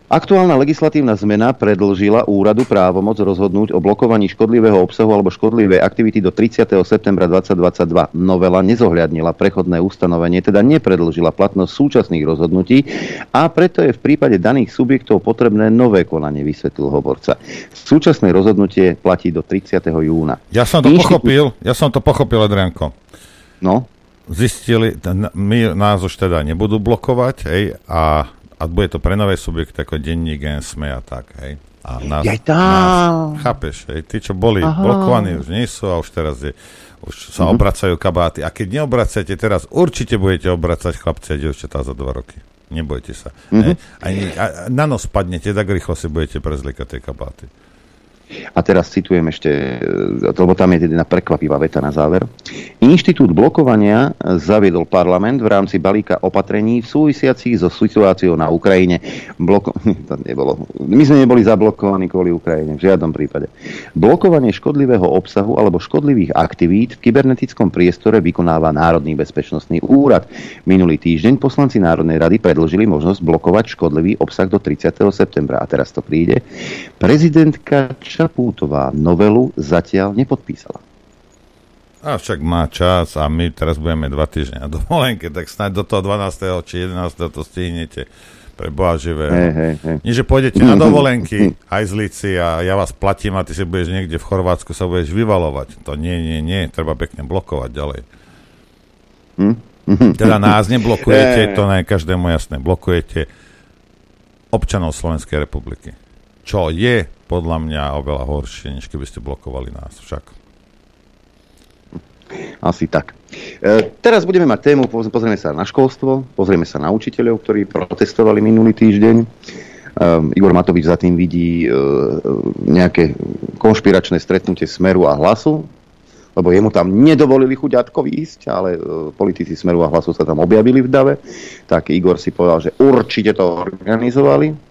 Aktuálna legislatívna zmena predlžila úradu právomoc rozhodnúť o blokovaní škodlivého obsahu alebo škodlivej aktivity do 30. septembra 2022. Novela nezohľadnila prechodné ustanovenie, teda nepredlžila platnosť súčasných rozhodnutí a preto je v prípade daných subjektov potrebné nové konanie, vysvetlil hovorca. Súčasné rozhodnutie platí do 30. júna. Ja som to Inštitú- pochopil, ja som to pochopil, Adrianko. No, Zistili, my nás už teda nebudú blokovať, hej, a a bude to pre nové subjekty ako denník SME a tak, hej. A nás, tá. nás, chápeš, hej, tí, čo boli Aha. blokovaní, už nie sú a už teraz je, už sa Mhm. obracajú kabáty. A keď neobracajte teraz, určite budete obracať chlapci a dievčatá za dva roky. Nebojte sa. Mhm. Hej. Ani, a, na nos padnete, tak rýchlo si budete prezlikať tie kabáty. A teraz citujem ešte, e, lebo tam je jedna prekvapivá veta na záver. Inštitút blokovania zaviedol parlament v rámci balíka opatrení v súvisiacich so situáciou na Ukrajine. Bloko... To nebolo. My sme neboli zablokovaní kvôli Ukrajine, v žiadnom prípade. Blokovanie škodlivého obsahu alebo škodlivých aktivít v kybernetickom priestore vykonáva Národný bezpečnostný úrad. Minulý týždeň poslanci Národnej rady predložili možnosť blokovať škodlivý obsah do 30. septembra. A teraz to príde. Prezidentka Čapútová novelu zatiaľ nepodpísala. A však má čas a my teraz budeme dva týždne na dovolenke, tak snáď do toho 12. či 11. to stihnete pre Boha živého. Hej, hej, hej. Nie, že pôjdete na dovolenky, hajzlici a ja vás platím a ty si budeš niekde v Chorvátsku sa budeš vyvalovať. To nie, nie, nie, treba pekne blokovať ďalej. Hm? Teda nás neblokujete, to je každému jasné. Blokujete občanov Slovenskej republiky. Čo je podľa mňa oveľa horšie, než keby ste blokovali nás však. Asi tak. E, teraz budeme mať tému, poz- pozrieme sa na školstvo, pozrieme sa na učiteľov, ktorí protestovali minulý týždeň. E, Igor Matovič za tým vidí e, nejaké konšpiračné stretnutie Smeru a Hlasu, lebo jemu tam nedovolili chuďatko výjsť, ale e, politici Smeru a Hlasu sa tam objavili v dave. Tak Igor si povedal, že určite to organizovali.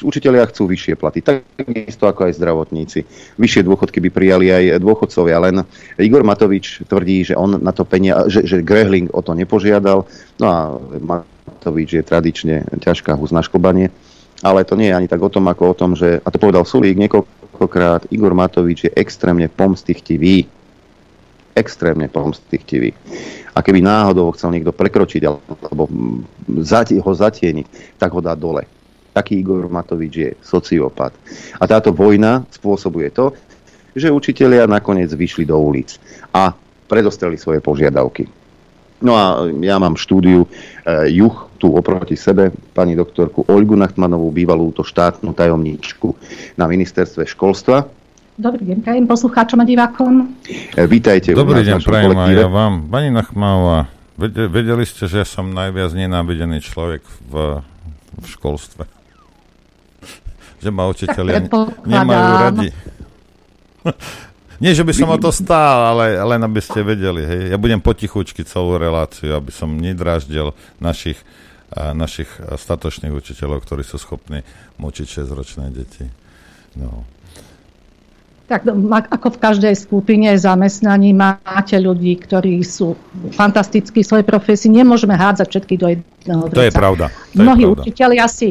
Učitelia chcú vyššie platy, takisto ako aj zdravotníci. Vyššie dôchodky by prijali aj dôchodcovia, len Igor Matovič tvrdí, že on na to penia, že, že Grehling o to nepožiadal. No a Matovič je tradične ťažká hus na šklbanie. Ale to nie je ani tak o tom, ako o tom, že, a to povedal Sulík niekoľkokrát, Igor Matovič je extrémne pomstichtivý. Extrémne pomstichtivý. A keby náhodou ho chcel niekto prekročiť alebo ho zatieniť, tak ho dá dole. Taký Igor Matovič je sociopat. A táto vojna spôsobuje to, že učitelia nakoniec vyšli do ulic a predostreli svoje požiadavky. No a ja mám štúdiu e, Juh tu oproti sebe, pani doktorku Olgu Nachtmanovú, bývalú to štátnu tajomníčku na ministerstve školstva. Dobrý deň, prajem poslucháčom a divákom. E, vítajte u Dobrý deň, prajem aj kolektíve. ja vám. Pani Nachmalová, vede- vedeli ste, že ja som najviac nenávidený človek v, v školstve? Že ma učiteľia nemajú radi. Nie, že by som o to stál, ale len aby ste vedeli. Hej. Ja budem potichučky celú reláciu, aby som nedráždil našich, našich statočných učiteľov, ktorí sú schopní mučiť 6-ročné deti. No. Tak ako v každej skupine zamestnaní máte ľudí, ktorí sú fantastickí v svojej profesii. Nemôžeme hádzať všetky do jedného To je pravda. To je Mnohí pravda. učiteľi asi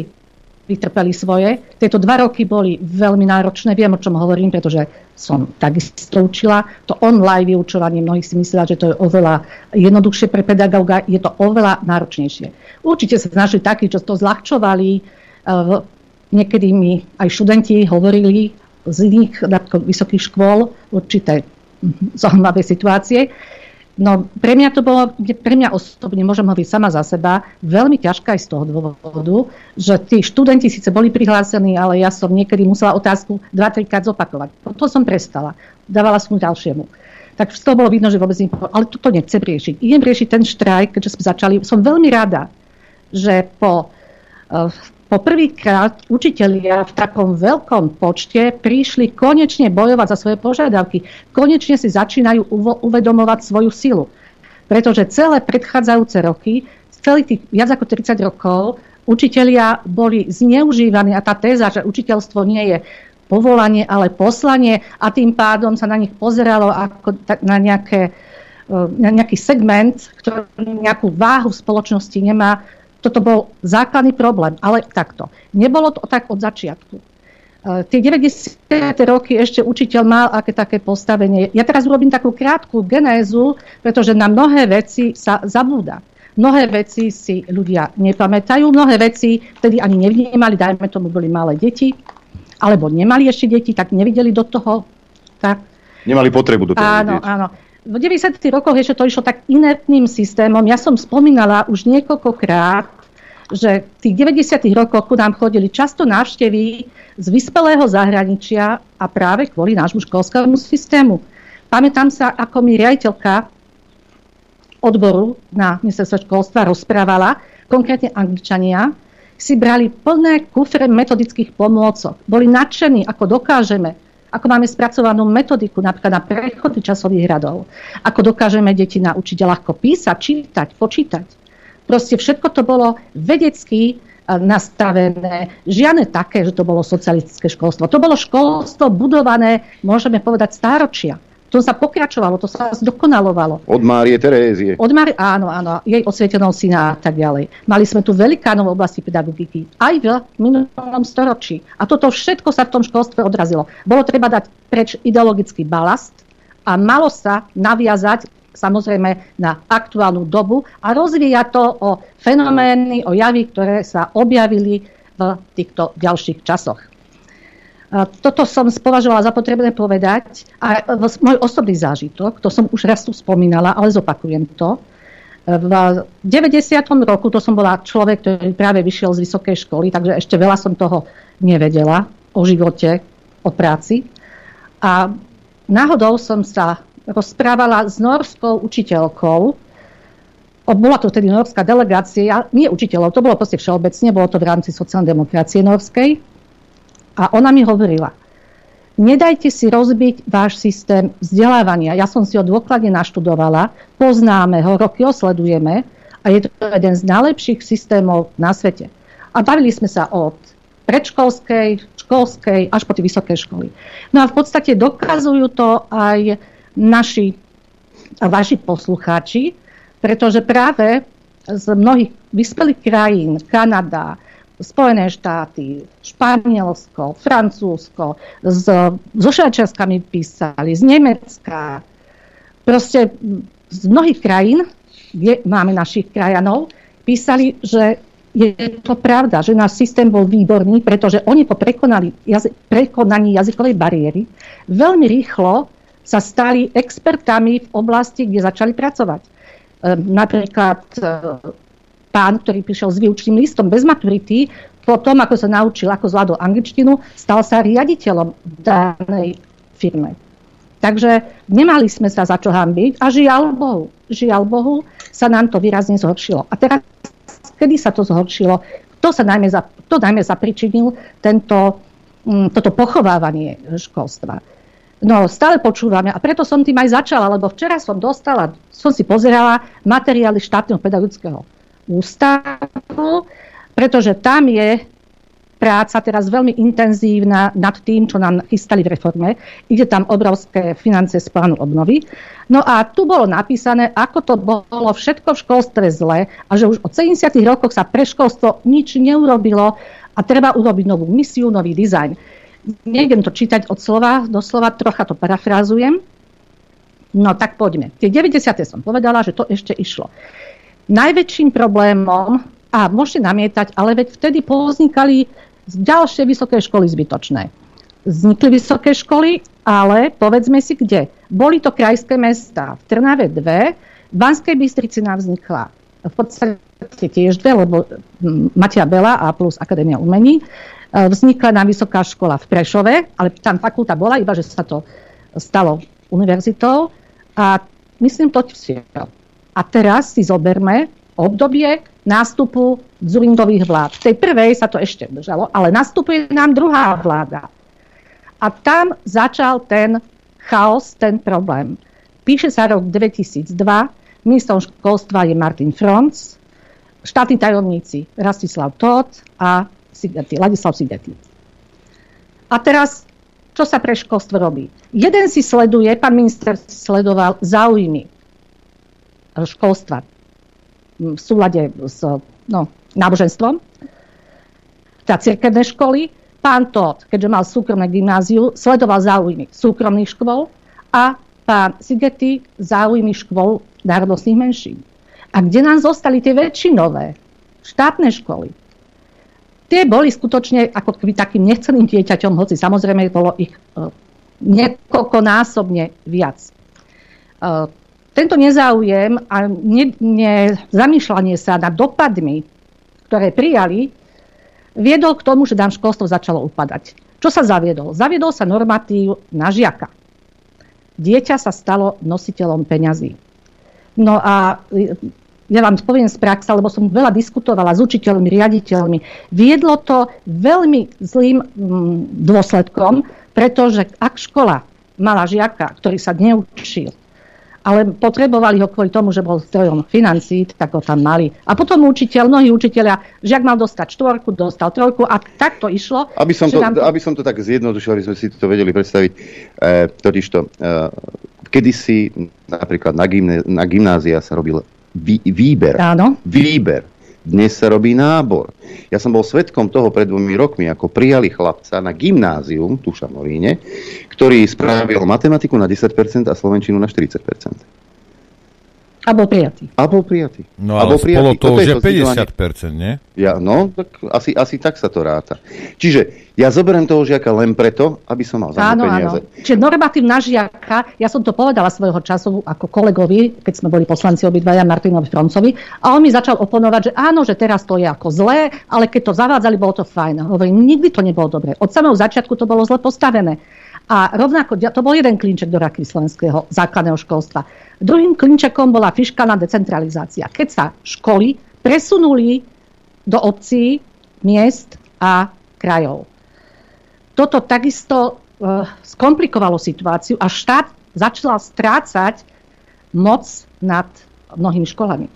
vytrpeli svoje. Tieto dva roky boli veľmi náročné. Viem, o čom hovorím, pretože som takisto učila. To online vyučovanie, mnohí si myslia, že to je oveľa jednoduchšie pre pedagóga. Je to oveľa náročnejšie. Určite sa našli takí, čo to zľahčovali. Eh, Niekedy mi aj študenti hovorili z iných vysokých škôl určité zaujímavé situácie. No pre mňa to bolo, pre mňa osobne, môžem hovoriť sama za seba, veľmi ťažká aj z toho dôvodu, že tí študenti síce boli prihlásení, ale ja som niekedy musela otázku 2-3 krát zopakovať. Potom som prestala. Dávala som ďalšiemu. Tak z toho bolo vidno, že vôbec nie, ale toto nechcem riešiť. Idem riešiť ten štrajk, keďže sme začali. Som veľmi rada, že po eh, po prvýkrát učitelia v takom veľkom počte prišli konečne bojovať za svoje požiadavky. Konečne si začínajú uvedomovať svoju silu. Pretože celé predchádzajúce roky, celých tých viac ako 30 rokov, učitelia boli zneužívaní a tá téza, že učiteľstvo nie je povolanie, ale poslanie a tým pádom sa na nich pozeralo ako na nejaké na nejaký segment, ktorý nejakú váhu v spoločnosti nemá, toto bol základný problém, ale takto. Nebolo to tak od začiatku. E, Tie 90. roky ešte učiteľ mal aké také postavenie. Ja teraz urobím takú krátku genézu, pretože na mnohé veci sa zabúda. Mnohé veci si ľudia nepamätajú, mnohé veci vtedy ani nevnímali, dajme tomu, boli malé deti, alebo nemali ešte deti, tak nevideli do toho. Tak. Nemali potrebu do toho Áno, vidieť. áno. V 90. rokoch ešte to išlo tak inertným systémom. Ja som spomínala už niekoľkokrát, že v tých 90. rokoch ku nám chodili často návštevy z vyspelého zahraničia a práve kvôli nášmu školskému systému. Pamätám sa, ako mi riaditeľka odboru na ministerstve školstva rozprávala, konkrétne Angličania, si brali plné kufre metodických pomôcok. Boli nadšení, ako dokážeme, ako máme spracovanú metodiku napríklad na prechody časových radov, ako dokážeme deti naučiť ľahko písať, čítať, počítať. Proste všetko to bolo vedecky e, nastavené. Žiadne také, že to bolo socialistické školstvo. To bolo školstvo budované, môžeme povedať, stáročia. To sa pokračovalo, to sa zdokonalovalo. Od Márie Terézie. Od Mari, áno, áno, jej osvietenou syna a tak ďalej. Mali sme tu velikánov v oblasti pedagogiky, aj v minulom storočí. A toto všetko sa v tom školstve odrazilo. Bolo treba dať preč ideologický balast a malo sa naviazať samozrejme na aktuálnu dobu a rozvíjať to o fenomény, o javy, ktoré sa objavili v týchto ďalších časoch. Toto som považovala za potrebné povedať a môj osobný zážitok, to som už raz tu spomínala, ale zopakujem to. V 90. roku to som bola človek, ktorý práve vyšiel z vysokej školy, takže ešte veľa som toho nevedela o živote, o práci. A náhodou som sa rozprávala s norskou učiteľkou, bola to vtedy norská delegácia, nie učiteľov, to bolo proste všeobecne, bolo to v rámci sociálnej demokracie norskej. A ona mi hovorila, nedajte si rozbiť váš systém vzdelávania. Ja som si ho dôkladne naštudovala, poznáme ho, roky ho sledujeme a je to jeden z najlepších systémov na svete. A bavili sme sa od predškolskej, školskej až po tie vysoké školy. No a v podstate dokazujú to aj naši a vaši poslucháči, pretože práve z mnohých vyspelých krajín, Kanada, Spojené štáty, Španielsko, Francúzsko, z, so Švajčiarskami písali, z Nemecka, proste z mnohých krajín, kde máme našich krajanov, písali, že je to pravda, že náš systém bol výborný, pretože oni po prekonali, jazy, prekonaní jazykovej bariéry veľmi rýchlo sa stali expertami v oblasti, kde začali pracovať. E, napríklad pán, ktorý prišiel s výučným listom bez maturity, po tom, ako sa naučil, ako zvládol angličtinu, stal sa riaditeľom danej firme. Takže nemali sme sa za čo hambiť a žiaľ Bohu, žiaľ Bohu, sa nám to výrazne zhoršilo. A teraz, kedy sa to zhoršilo, to sa najmä, za, to najmä zapričinil tento, mm, toto pochovávanie školstva. No, stále počúvame a preto som tým aj začala, lebo včera som dostala, som si pozerala materiály štátneho pedagogického ústavu, pretože tam je práca teraz veľmi intenzívna nad tým, čo nám chystali v reforme. Ide tam obrovské financie z plánu obnovy. No a tu bolo napísané, ako to bolo všetko v školstve zle a že už od 70. rokoch sa pre školstvo nič neurobilo a treba urobiť novú misiu, nový dizajn. Nejdem to čítať od slova do slova, trocha to parafrázujem. No tak poďme. Tie 90. som povedala, že to ešte išlo. Najväčším problémom, a môžete namietať, ale veď vtedy povznikali ďalšie vysoké školy zbytočné. Vznikli vysoké školy, ale povedzme si kde. Boli to krajské mesta. V Trnave dve, v Banskej Bystrici nám vznikla v podstate tiež dve, lebo hm, Matia Bela a plus Akadémia umení. E, vznikla nám vysoká škola v Prešove, ale tam fakulta bola, iba že sa to stalo univerzitou. A myslím to A teraz si zoberme obdobie nástupu Zurindových vlád. V tej prvej sa to ešte držalo, ale nastupuje nám druhá vláda. A tam začal ten chaos, ten problém. Píše sa rok 2002, ministrom školstva je Martin Franz, štátni tajomníci Rastislav Todt a Sigeti, Ladislav Sigeti. A teraz, čo sa pre školstvo robí? Jeden si sleduje, pán minister sledoval záujmy školstva v súlade s no, náboženstvom, teda cirkevné školy. Pán Todd, keďže mal súkromné gymnáziu, sledoval záujmy súkromných škôl a pán Sigety záujmy škôl národnostných menšín. A kde nám zostali tie väčšinové štátne školy? Tie boli skutočne ako keby takým nechceným dieťaťom, hoci samozrejme bolo ich uh, niekoľkonásobne viac. Uh, tento nezáujem a ne, ne, zamýšľanie sa nad dopadmi ktoré prijali, viedol k tomu, že nám školstvo začalo upadať. Čo sa zaviedol? Zaviedol sa normatív na žiaka. Dieťa sa stalo nositeľom peňazí. No a e, ja vám poviem z praxe, lebo som veľa diskutovala s učiteľmi, riaditeľmi. Viedlo to veľmi zlým mm, dôsledkom, pretože ak škola mala žiaka, ktorý sa neučil, ale potrebovali ho kvôli tomu, že bol zdrojom financí, tak ho tam mali. A potom učiteľ, mnohí učiteľia, žiak mal dostať štvorku, dostal trojku a tak to išlo. Aby som to, nám aby som to tak zjednodušil, aby sme si to vedeli predstaviť, e, totižto, e, kedysi napríklad na, gymne, na gymnázia sa robil vý, výber. Áno. Výber. Dnes sa robí nábor. Ja som bol svetkom toho pred dvomi rokmi, ako prijali chlapca na gymnázium, tu v Šamoríne, ktorý spravil matematiku na 10% a slovenčinu na 40%. A bol prijatý. A bol prijatý. No A bol spolo prijatý. to to zdieľanie. 50%, nie? Ja, no, tak asi, asi tak sa to ráta. Čiže ja zoberiem toho žiaka len preto, aby som mal za Áno, ňo áno. peniaze. Čiže normatív na žiaka, ja som to povedala svojho času ako kolegovi, keď sme boli poslanci obidvaja Martinovi Froncovi, a on mi začal oponovať, že áno, že teraz to je ako zlé, ale keď to zavádzali, bolo to fajn. Hovorím, nikdy to nebolo dobre. Od samého začiatku to bolo zle postavené. A rovnako, to bol jeden klinček do raky slovenského základného školstva. Druhým klinčekom bola fiškálna decentralizácia. Keď sa školy presunuli do obcí, miest a krajov. Toto takisto e, skomplikovalo situáciu a štát začal strácať moc nad mnohými školami.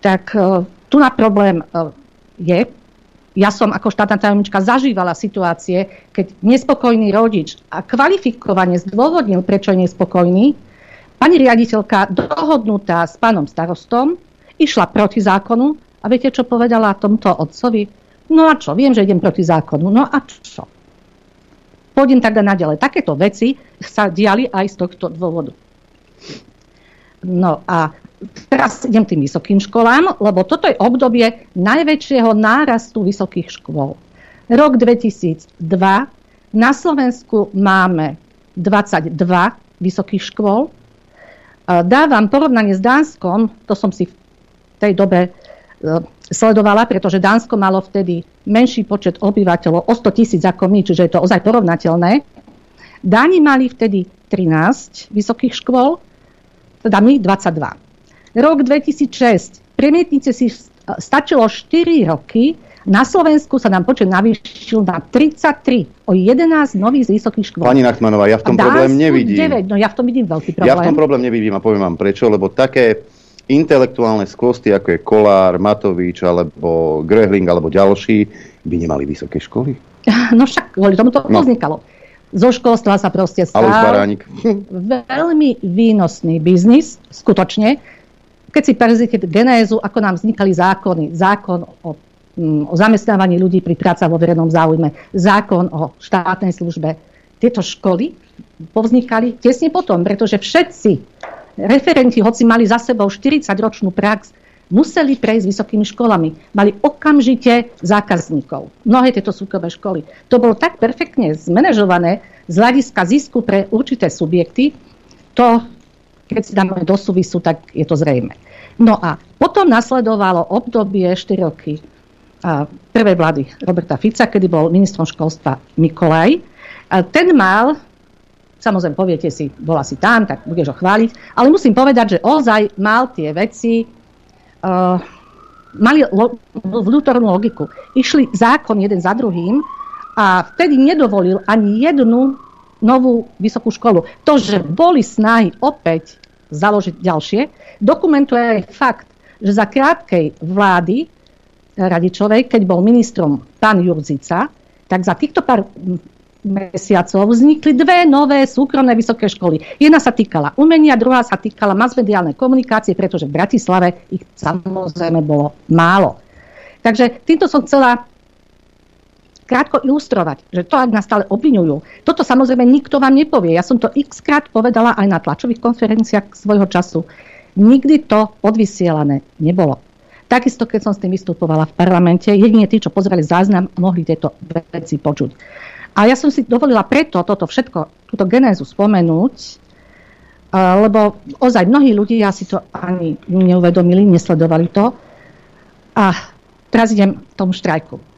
Tak e, tu na problém e, je, ja som ako štátna tajomnička zažívala situácie, keď nespokojný rodič a kvalifikovane zdôvodnil, prečo je nespokojný, pani riaditeľka dohodnutá s pánom starostom išla proti zákonu a viete, čo povedala tomto otcovi? No a čo, viem, že idem proti zákonu. No a čo? Pôjdem tak naďalej. Takéto veci sa diali aj z tohto dôvodu. No a teraz idem tým vysokým školám, lebo toto je obdobie najväčšieho nárastu vysokých škôl. Rok 2002 na Slovensku máme 22 vysokých škôl. Dávam porovnanie s Dánskom, to som si v tej dobe e, sledovala, pretože Dánsko malo vtedy menší počet obyvateľov, o 100 tisíc ako my, čiže je to ozaj porovnateľné. Dáni mali vtedy 13 vysokých škôl, teda my 22. Rok 2006, premietnice si stačilo 4 roky, na Slovensku sa nám počet navýšil na 33, o 11 nových vysokých škôl. Pani Nachmanová, ja v tom problém nevidím. 9, no ja v tom vidím veľký problém. Ja v tom problém nevidím a poviem vám prečo, lebo také intelektuálne skvosty, ako je Kolár, Matovič, alebo Grehling, alebo ďalší, by nemali vysoké školy. No však kvôli tomu to No. vznikalo. Zo školstva sa proste stal veľmi výnosný biznis, skutočne. Keď si prezrite genézu, ako nám vznikali zákony, zákon o, mm, o zamestnávaní ľudí pri práca vo verejnom záujme, zákon o štátnej službe, tieto školy povznikali tesne potom, pretože všetci referenti, hoci mali za sebou 40-ročnú prax, museli prejsť vysokými školami. Mali okamžite zákazníkov. Mnohé tieto súkromné školy. To bolo tak perfektne zmanéžované z hľadiska zisku pre určité subjekty, to, keď si dáme do súvisu, tak je to zrejme. No a potom nasledovalo obdobie 4 roky prvej vlády Roberta Fica, kedy bol ministrom školstva Mikolaj. Ten mal, samozrejme poviete si, bola si tam, tak budeš ho chváliť, ale musím povedať, že ozaj mal tie veci uh, mali lo- vnútornú logiku. Išli zákon jeden za druhým a vtedy nedovolil ani jednu novú vysokú školu. To, že boli snahy opäť založiť ďalšie, dokumentuje aj fakt, že za krátkej vlády Radičovej, keď bol ministrom pán Jurzica, tak za týchto pár mesiacov vznikli dve nové súkromné vysoké školy. Jedna sa týkala umenia, druhá sa týkala masmediálnej komunikácie, pretože v Bratislave ich samozrejme bolo málo. Takže týmto som chcela krátko ilustrovať, že to, ak nás stále obvinujú, toto samozrejme nikto vám nepovie. Ja som to x krát povedala aj na tlačových konferenciách svojho času. Nikdy to odvysielané nebolo. Takisto, keď som s tým vystupovala v parlamente, jedine tí, čo pozerali záznam, mohli tieto veci počuť. A ja som si dovolila preto toto všetko, túto genézu spomenúť, a, lebo ozaj mnohí ľudia si to ani neuvedomili, nesledovali to. A teraz idem k tomu štrajku.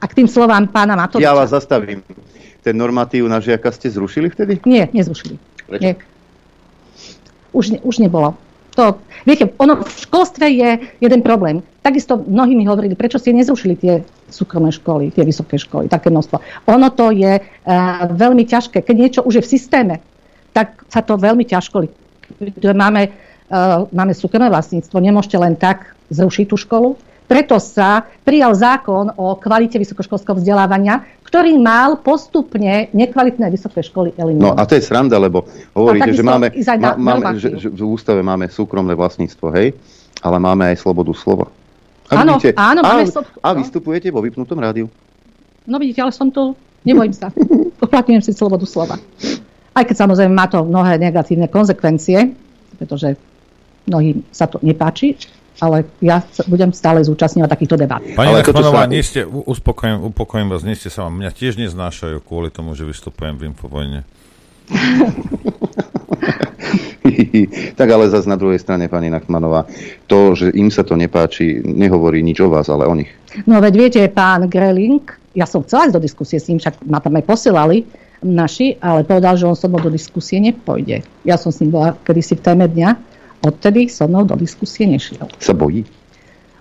A k tým slovám pána Matoviča. Ja vás zastavím. Ten normatív na žiaka ste zrušili vtedy? Nie, nezrušili. Prečo? Nie. Už, ne, už nebolo. To, viete, ono v školstve je jeden problém. Takisto mnohí mi hovorili, prečo ste nezrušili tie súkromné školy, tie vysoké školy, také množstvo. Ono to je uh, veľmi ťažké. Keď niečo už je v systéme, tak sa to veľmi ťažko. Máme, uh, máme súkromné vlastníctvo, nemôžete len tak zrušiť tú školu. Preto sa prijal zákon o kvalite vysokoškolského vzdelávania, ktorý mal postupne nekvalitné vysoké školy No eliminovať. a to je sranda, lebo hovoríte, A že máme, na- má, máme že, že v ústave máme súkromné vlastníctvo, hej? Ale máme aj slobodu slova. Áno, áno, máme a, slob- a vystupujete vo vypnutom rádiu. No vidíte, ale som tu, nebojím sa. Uplatňujem si slobodu slova. Aj keď samozrejme má to mnohé negatívne konsekvencie, pretože mnohým sa to nepáči, ale ja sa budem stále zúčastňovať takýchto debát. Pani sa- nie ste, uspokojím, upokojím vás, nie ste sa vám, mňa tiež neznášajú kvôli tomu, že vystupujem v Infovojne. tak ale zase na druhej strane, pani Nachmanová, to, že im sa to nepáči, nehovorí nič o vás, ale o nich. No veď viete, pán Greling, ja som chcela ísť do diskusie s ním, však ma tam aj posielali naši, ale povedal, že on so mnou do diskusie nepôjde. Ja som s ním bola kedysi v téme dňa, odtedy so mnou do diskusie nešiel. Sa bojí?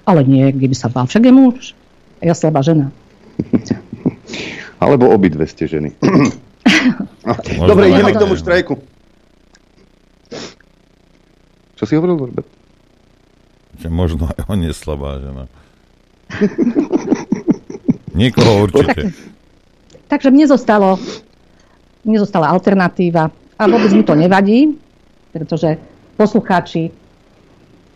Ale nie, kde by sa bál, však je muž. Ja slabá žena. Alebo obidve ste ženy. Dobre, ideme k tomu štrajku. Čo si hovoril, Norbert? Že možno aj on je slabá žena. Niekoho určite. Takže mne zostalo, mne zostala alternatíva a vôbec mi to nevadí, pretože poslucháči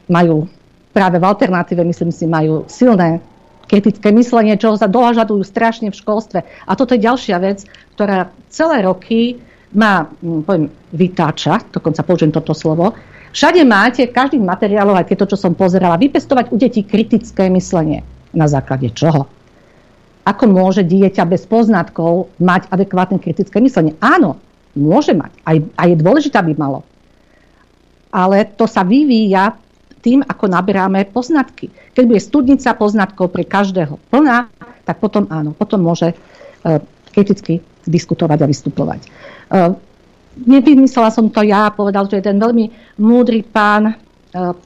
majú práve v alternatíve, myslím si, majú silné kritické myslenie, čo sa dohažadujú strašne v školstve. A toto je ďalšia vec, ktorá celé roky ma, hm, poviem, vytáča, dokonca použijem toto slovo. Všade máte, v každých materiáloch, aj tieto, čo som pozerala, vypestovať u detí kritické myslenie. Na základe čoho? Ako môže dieťa bez poznatkov mať adekvátne kritické myslenie? Áno, môže mať. Aj, aj je dôležité, aby malo. Ale to sa vyvíja tým, ako naberáme poznatky. Keď bude studnica poznatkov pre každého plná, tak potom áno, potom môže e, kriticky diskutovať a vystupovať. E, nevymyslela som to ja, povedal, že jeden veľmi múdry pán, e,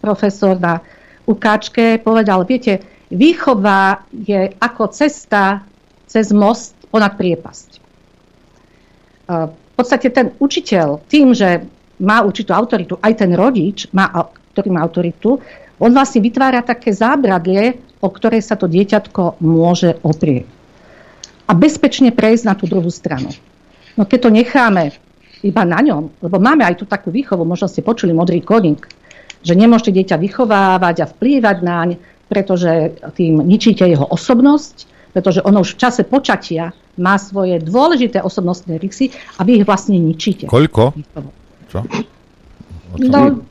profesor na ukáčke, povedal, viete, výchova je ako cesta cez most ponad priepasť. V podstate ten učiteľ tým, že má určitú autoritu, aj ten rodič, má, ktorý má autoritu, on vlastne vytvára také zábradlie, o ktoré sa to dieťatko môže oprieť. A bezpečne prejsť na tú druhú stranu. No keď to necháme iba na ňom, lebo máme aj tú takú výchovu, možno ste počuli modrý koník, že nemôžete dieťa vychovávať a vplývať naň, pretože tým ničíte jeho osobnosť, pretože ono už v čase počatia má svoje dôležité osobnostné rysy a vy ich vlastne ničíte. Koľko? Čo? No,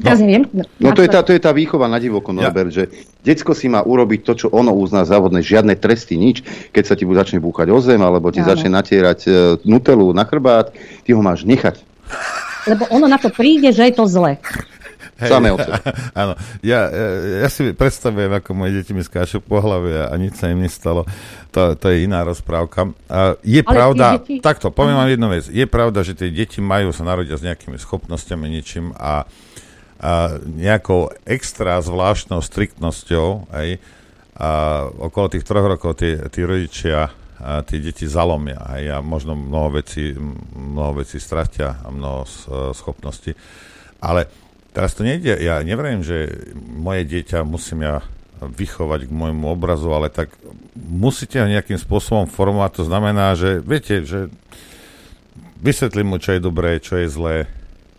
teraz neviem. No to je, tá, to je tá výchova na divoko, Norbert, že decko si má urobiť to, čo ono uzná závodné, žiadne tresty, nič. Keď sa ti začne búchať o zem, alebo ti Áno. začne natierať e, nutelu na chrbát, ty ho máš nechať. Lebo ono na to príde, že je to zle. Samé od seba. Áno, ja, ja, ja si predstavujem, ako moje deti mi skáču po hlave a, nič sa im nestalo. To, to je iná rozprávka. A je Ale pravda, tie deti- takto, poviem vám jednu vec. Je pravda, že tie deti majú sa narodiť s nejakými schopnosťami, ničím a, a nejakou extra zvláštnou striktnosťou, aj, a okolo tých troch rokov tí, tí rodičia a tí deti zalomia aj, a možno mnoho vecí, mnoho vecí stratia a mnoho s- schopností. Ale teraz to nejde, ja neverím, že moje dieťa musím ja vychovať k môjmu obrazu, ale tak musíte ho nejakým spôsobom formovať. To znamená, že viete, že vysvetlím mu, čo je dobré, čo je zlé.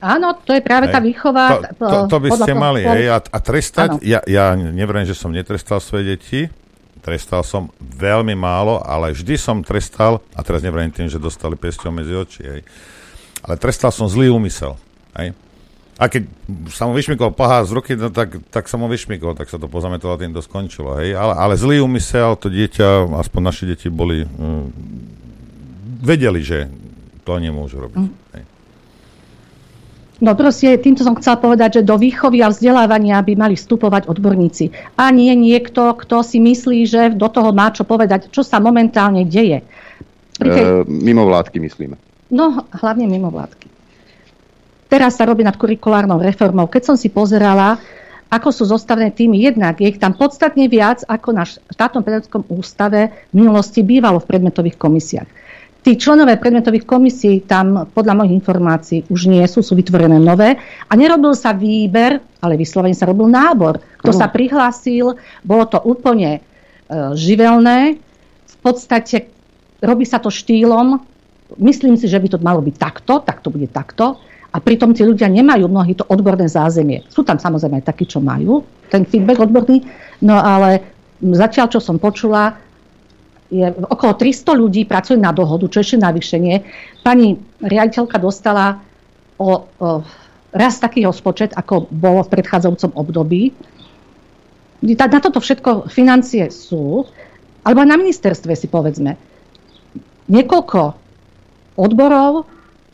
Áno, to je práve tá Hej. výchova. To, to, to by ste toho mali, hej, a, a trestať, Áno. ja, ja neverím, že som netrestal svoje deti, trestal som veľmi málo, ale vždy som trestal, a teraz neverím tým, že dostali pesťou medzi oči, hej, ale trestal som zlý úmysel, hej. A keď sa mu vyšmykol pohár z ruky, no tak, tak sa mu vyšmykol, tak sa to pozametalo a tým to skončilo, hej. Ale, ale zlý úmysel, to dieťa, aspoň naše deti boli, mm, vedeli, že to nemôžu robiť. Mm. Hej. No proste, týmto som chcela povedať, že do výchovy a vzdelávania by mali vstupovať odborníci. A nie niekto, kto si myslí, že do toho má čo povedať, čo sa momentálne deje. Tej, E, mimo vládky myslíme. No, hlavne mimo vládky. Teraz sa robí nad kurikulárnou reformou. Keď som si pozerala, ako sú zostavené týmy, jednak je ich tam podstatne viac, ako na štátnom pedagogickom ústave v minulosti bývalo v predmetových komisiách. Tí členové predmetových komisí tam podľa mojich informácií už nie sú, sú vytvorené nové a nerobil sa výber, ale vyslovene sa robil nábor. Kto sa prihlásil, bolo to úplne e, živelné. V podstate robí sa to štýlom, myslím si, že by to malo byť takto, tak to bude takto. A pritom tí ľudia nemajú mnohí to odborné zázemie. Sú tam samozrejme aj takí, čo majú ten feedback odborný, no ale zatiaľ, čo som počula, je okolo 300 ľudí pracuje na dohodu, čo ešte navýšenie. Pani riaditeľka dostala o, o raz taký rozpočet, ako bolo v predchádzajúcom období. Na toto všetko financie sú, alebo na ministerstve si povedzme. Niekoľko odborov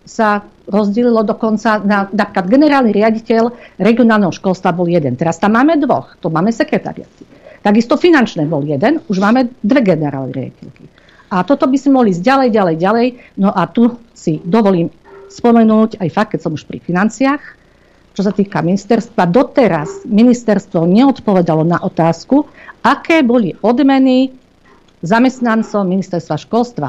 sa rozdelilo dokonca na napríklad generálny riaditeľ regionálneho školstva bol jeden. Teraz tam máme dvoch, to máme sekretariaty. Takisto finančné bol jeden, už máme dve generálne riaditeľky. A toto by sme mohli ísť ďalej, ďalej, ďalej. No a tu si dovolím spomenúť aj fakt, keď som už pri financiách, čo sa týka ministerstva. Doteraz ministerstvo neodpovedalo na otázku, aké boli odmeny zamestnancov ministerstva školstva.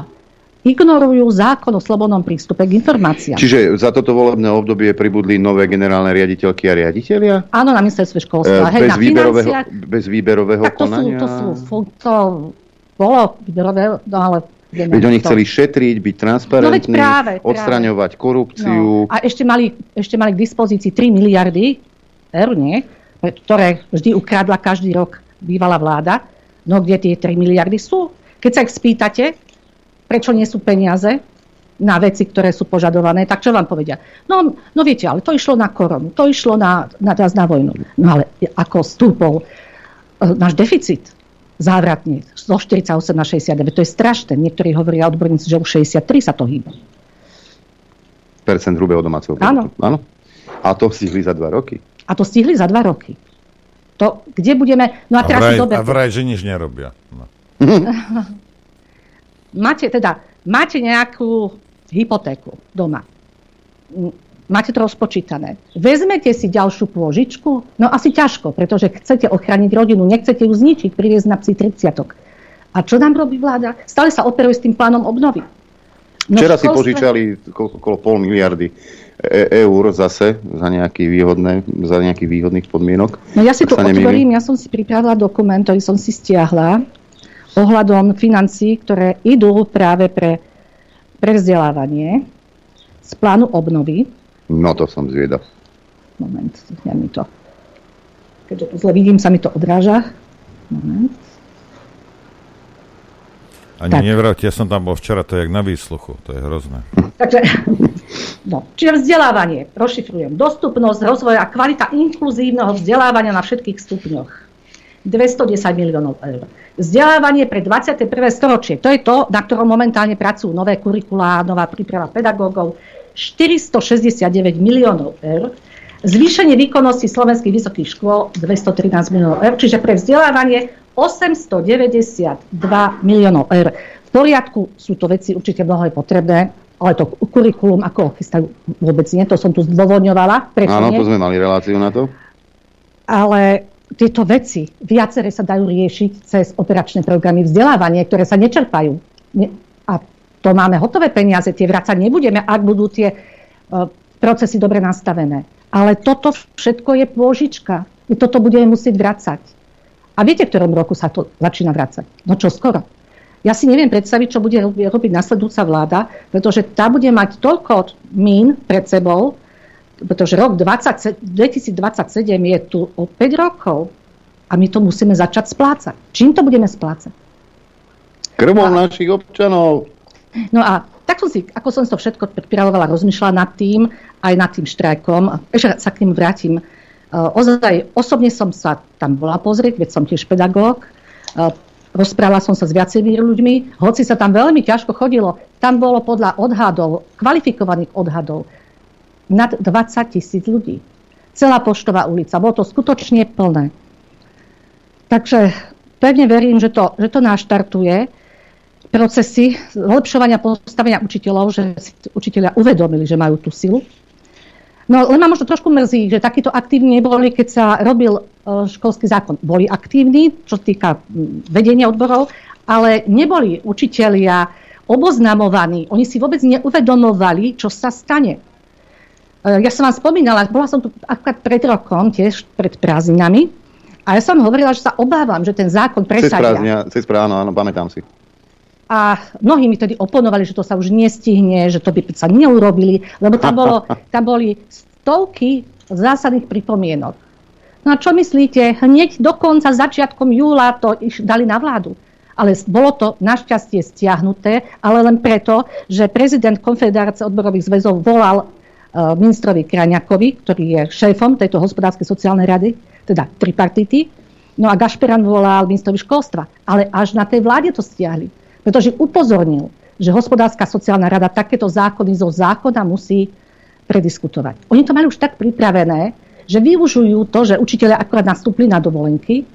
Ignorujú zákon o slobodnom prístupe k informáciám. Čiže za toto volebné obdobie pribudli nové generálne riaditeľky a riaditeľia? Áno, na ministerstve školstva. E, Hej, bez, na výberového, bez výberového Tak to sú, konania? to sú, to bolo výberové, no ale... Veď oni chceli šetriť, byť transparentní, No práve. odstraňovať korupciu. No, a ešte mali, ešte mali k dispozícii 3 miliardy eur, nie? ktoré vždy ukradla každý rok bývalá vláda. No kde tie 3 miliardy sú? Keď sa ich spýtate, prečo nie sú peniaze na veci, ktoré sú požadované, tak čo vám povedia? No, no viete, ale to išlo na koronu, to išlo na, na, na, na vojnu. No ale ako stúpol e, náš deficit závratne zo 48 na 69, to je strašné. Niektorí hovoria odborníci, že už 63 sa to hýba. Percent hrubého domáceho Áno. produktu. Áno. A to stihli za dva roky. A to stihli za dva roky. To, kde budeme... No a A teraz vraj, si dobre... a vraj, že nič nerobia. No. máte, teda, máte nejakú hypotéku doma. M, Máte to rozpočítané. Vezmete si ďalšiu pôžičku? No asi ťažko, pretože chcete ochrániť rodinu, nechcete ju zničiť, priviesť na psi 30 A čo nám robí vláda? Stále sa operuje s tým plánom obnovy. No Včera si školstve- požičali koľko, okolo pol miliardy e- eur zase za, nejaký výhodné, za nejakých výhodných podmienok. No ja si nemýlim. otvorím, ja som si pripravila dokument, ktorý som si stiahla ohľadom financí, ktoré idú práve pre, pre vzdelávanie z plánu obnovy. No to som zviedal. Moment, ja mi to. Keďže tu zle vidím, sa mi to odráža. Moment. Ani Tak. ja som tam bol včera, to je jak na výsluchu, to je hrozné. Takže, no, čiže vzdelávanie, rozšifrujem. Dostupnosť, rozvoj a kvalita inkluzívneho vzdelávania na všetkých stupňoch. 210 miliónov eur. Vzdelávanie pre 21. storočie, to je to, na ktorom momentálne pracujú nové kurikulá, nová príprava pedagógov. 469 miliónov eur. Zvýšenie výkonnosti slovenských vysokých škôl 213 miliónov eur, čiže pre vzdelávanie 892 miliónov eur. V poriadku sú to veci určite mnohé potrebné, ale to kurikulum ako chystajú vôbec nie, to som tu zdôvodňovala. Áno, to sme mali reláciu na to. ale tieto veci, viaceré sa dajú riešiť cez operačné programy vzdelávania, ktoré sa nečerpajú. Ne- A to máme hotové peniaze, tie vrácať nebudeme, ak budú tie uh, procesy dobre nastavené. Ale toto všetko je pôžička. My toto budeme musieť vracať. A viete, v ktorom roku sa to začína vracať? No čo skoro. Ja si neviem predstaviť, čo bude robi- robiť nasledujúca vláda, pretože tá bude mať toľko mín pred sebou, pretože rok 20, 2027 je tu o 5 rokov a my to musíme začať splácať. Čím to budeme splácať? Krvom našich občanov. No a tak som si, ako som si to všetko pripravovala, rozmýšľala nad tým, aj nad tým štrajkom. Ešte sa k ním vrátim. Uh, ozaj, osobne som sa tam bola pozrieť, veď som tiež pedagóg. Uh, rozprávala som sa s viacerými ľuďmi, hoci sa tam veľmi ťažko chodilo. Tam bolo podľa odhadov, kvalifikovaných odhadov, nad 20 tisíc ľudí. Celá Poštová ulica. Bolo to skutočne plné. Takže pevne verím, že to, že to naštartuje procesy zlepšovania postavenia učiteľov, že si učiteľia uvedomili, že majú tú silu. No len ma možno trošku mrzí, že takýto aktívni neboli, keď sa robil e, školský zákon. Boli aktívni, čo sa týka vedenia odborov, ale neboli učitelia oboznamovaní. Oni si vôbec neuvedomovali, čo sa stane. E, ja som vám spomínala, bola som tu akurát pred rokom, tiež pred prázdninami, a ja som hovorila, že sa obávam, že ten zákon presadia. cez prázdnia, áno, pamätám si. A mnohí mi tedy oponovali, že to sa už nestihne, že to by sa neurobili, lebo tam, bolo, tam boli stovky zásadných pripomienok. No a čo myslíte? Hneď dokonca začiatkom júla to iš, dali na vládu. Ale bolo to našťastie stiahnuté, ale len preto, že prezident Konfederácie odborových zväzov volal ministrovi Kraňakovi, ktorý je šéfom tejto hospodárskej sociálnej rady, teda tripartity, no a Gašperan volal ministrovi školstva. Ale až na tej vláde to stiahli. Pretože upozornil, že hospodárska sociálna rada takéto zákony zo zákona musí prediskutovať. Oni to mali už tak pripravené, že využujú to, že učiteľe akorát nastúpli na dovolenky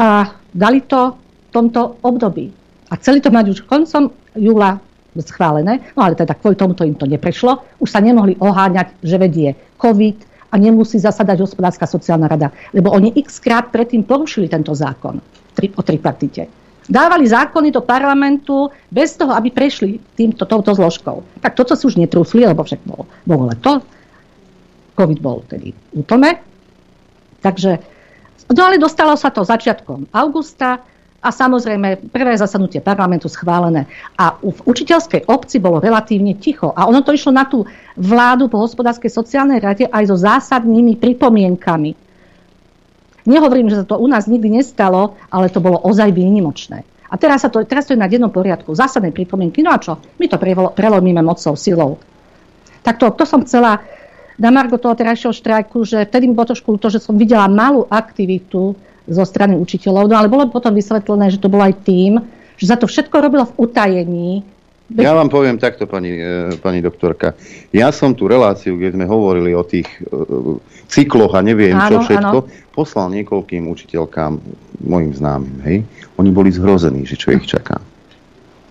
a dali to v tomto období. A chceli to mať už koncom júla schválené, no ale teda kvôli tomuto im to neprešlo. Už sa nemohli oháňať, že vedie COVID a nemusí zasadať hospodárska sociálna rada. Lebo oni x krát predtým porušili tento zákon tri- o tripartite dávali zákony do parlamentu bez toho, aby prešli týmto, touto zložkou. Tak toto si už netrúfli, lebo však bolo, bolo leto. COVID bol tedy úplne. Takže, no ale dostalo sa to začiatkom augusta a samozrejme prvé zasadnutie parlamentu schválené. A v učiteľskej obci bolo relatívne ticho. A ono to išlo na tú vládu po hospodárskej sociálnej rade aj so zásadnými pripomienkami Nehovorím, že sa to u nás nikdy nestalo, ale to bolo ozaj výnimočné. A teraz, sa to, teraz to je na jednom poriadku. Zásadné pripomienky. No a čo? My to prelomíme mocou, silou. Tak to, to som chcela na Margo toho terajšieho štrajku, že vtedy mi bolo trošku to, že som videla malú aktivitu zo strany učiteľov, no ale bolo potom vysvetlené, že to bolo aj tým, že sa to všetko robilo v utajení, ja vám poviem takto, pani, e, pani doktorka. Ja som tú reláciu, kde sme hovorili o tých e, cykloch a neviem áno, čo všetko, áno. poslal niekoľkým učiteľkám, mojim známym, hej. Oni boli zhrození, že čo ich čaká.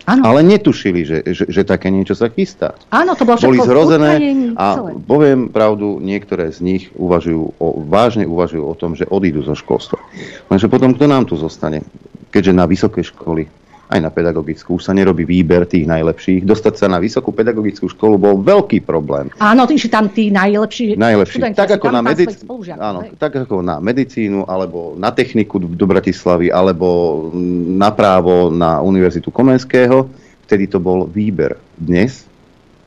Áno. Ale netušili, že, že, že také niečo sa chystá. Áno, to bolo Boli zhrozené a celé. poviem pravdu, niektoré z nich uvažujú o, vážne uvažujú o tom, že odídu zo školstva. Lenže potom kto nám tu zostane? Keďže na vysoké školy aj na pedagogickú už sa nerobí výber tých najlepších. Dostať sa na vysokú pedagogickú školu bol veľký problém. Áno, tí, tam tí najlepší. Najlepší. Tak ako, na medic... Áno, tak ako na medicínu, alebo na techniku do Bratislavy, alebo na právo na Univerzitu Komenského. Vtedy to bol výber. Dnes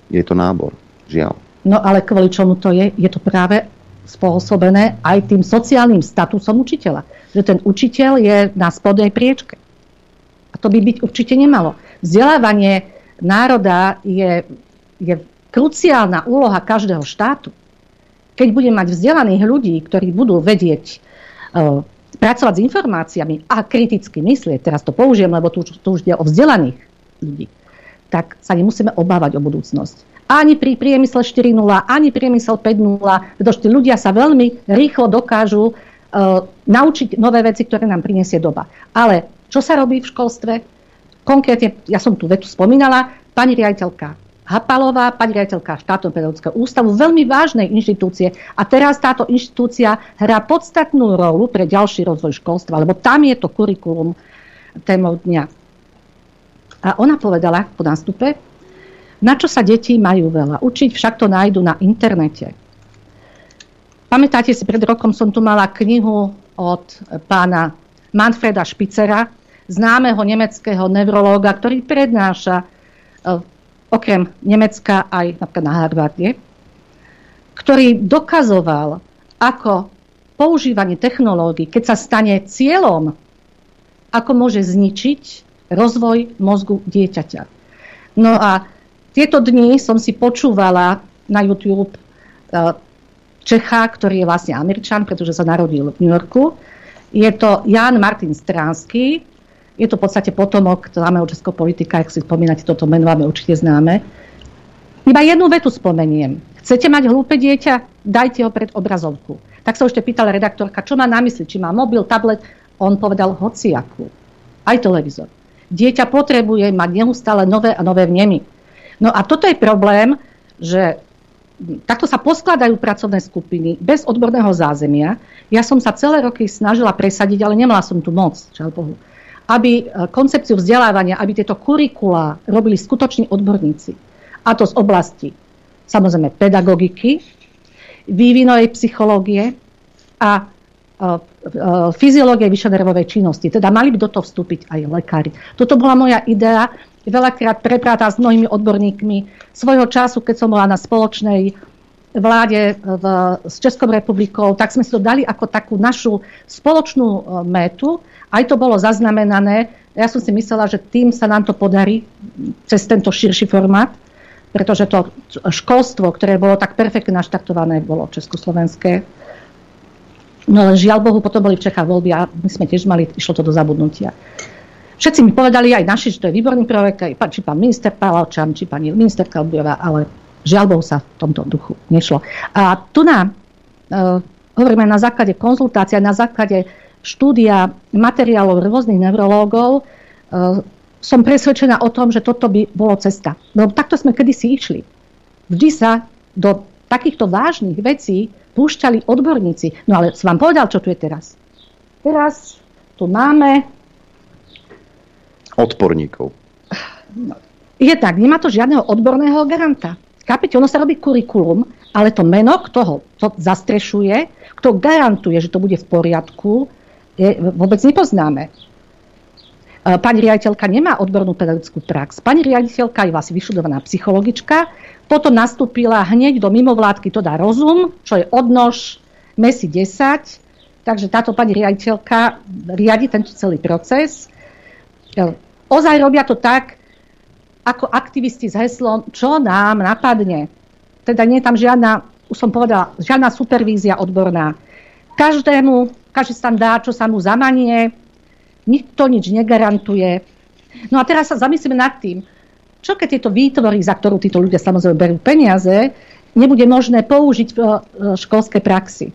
je to nábor. Žiaľ. No ale kvôli čomu to je? Je to práve spôsobené aj tým sociálnym statusom učiteľa. Že ten učiteľ je na spodnej priečke. To by byť určite nemalo. Vzdelávanie národa je, je kruciálna úloha každého štátu. Keď budeme mať vzdelaných ľudí, ktorí budú vedieť uh, pracovať s informáciami a kriticky myslieť, teraz to použijem, lebo tu, tu už ide o vzdelaných ľudí, tak sa nemusíme obávať o budúcnosť. Ani pri priemysle 4.0, ani priemysel 5.0, pretože tí ľudia sa veľmi rýchlo dokážu uh, naučiť nové veci, ktoré nám prinesie doba. Ale čo sa robí v školstve? Konkrétne, ja som tú vetu spomínala, pani riaditeľka Hapalová, pani riaditeľka štátneho pedagogického ústavu, veľmi vážnej inštitúcie. A teraz táto inštitúcia hrá podstatnú rolu pre ďalší rozvoj školstva, lebo tam je to kurikulum témou dňa. A ona povedala po nástupe, na čo sa deti majú veľa učiť, však to nájdu na internete. Pamätáte si, pred rokom som tu mala knihu od pána Manfreda Špicera, známeho nemeckého neurológa, ktorý prednáša e, okrem Nemecka aj napríklad na Harvarde, ktorý dokazoval, ako používanie technológií, keď sa stane cieľom, ako môže zničiť rozvoj mozgu dieťaťa. No a tieto dni som si počúvala na YouTube e, Čecha, ktorý je vlastne Američan, pretože sa narodil v New Yorku. Je to Jan Martin Stránsky, je to v podstate potomok známeho českého politika, ak si spomínate, toto meno máme určite známe. Iba jednu vetu spomeniem. Chcete mať hlúpe dieťa? Dajte ho pred obrazovku. Tak sa ešte pýtala redaktorka, čo má na mysli, či má mobil, tablet. On povedal hociakú. Aj televízor. Dieťa potrebuje mať neustále nové a nové vnemy. No a toto je problém, že takto sa poskladajú pracovné skupiny bez odborného zázemia. Ja som sa celé roky snažila presadiť, ale nemala som tu moc, žiaľ Bohu, aby e, koncepciu vzdelávania, aby tieto kurikulá robili skutoční odborníci. A to z oblasti samozrejme pedagogiky, vývinovej psychológie a e, e, fyziológie vyššonervovej činnosti. Teda mali by do toho vstúpiť aj lekári. Toto bola moja idea veľakrát prepráta s mnohými odborníkmi. Svojho času, keď som bola na spoločnej vláde v, s Českou republikou, tak sme si to dali ako takú našu spoločnú e, métu. Aj to bolo zaznamenané. Ja som si myslela, že tým sa nám to podarí cez tento širší formát, pretože to školstvo, ktoré bolo tak perfektne naštartované, bolo československé. No ale žiaľ Bohu, potom boli v Čechách voľby a my sme tiež mali, išlo to do zabudnutia. Všetci mi povedali aj naši, že to je výborný projekt, aj či pán minister Palavčan, či pani ministerka Odbojová, ale žiaľ Bohu sa v tomto duchu nešlo. A tu nám, uh, hovoríme na základe konzultácia, na základe štúdia materiálov rôznych neurológov, uh, som presvedčená o tom, že toto by bolo cesta. No takto sme kedysi išli. Vždy sa do takýchto vážnych vecí púšťali odborníci. No ale som vám povedal, čo tu je teraz. Teraz tu máme odporníkov. Jednak nemá to žiadneho odborného garanta. Kapite, ono sa robí kurikulum, ale to meno, kto ho to zastrešuje, kto garantuje, že to bude v poriadku, je, vôbec nepoznáme. E, pani riaditeľka nemá odbornú pedagogickú prax. Pani riaditeľka je vlastne vyšudovaná psychologička, potom nastúpila hneď do mimovládky, to dá rozum, čo je odnož MESI 10, takže táto pani riaditeľka riadi tento celý proces ozaj robia to tak, ako aktivisti s heslom, čo nám napadne. Teda nie je tam žiadna, už som povedala, žiadna supervízia odborná. Každému, každý tam dá, čo sa mu zamanie, nikto nič negarantuje. No a teraz sa zamyslíme nad tým, čo keď tieto výtvory, za ktorú títo ľudia samozrejme berú peniaze, nebude možné použiť v školskej praxi.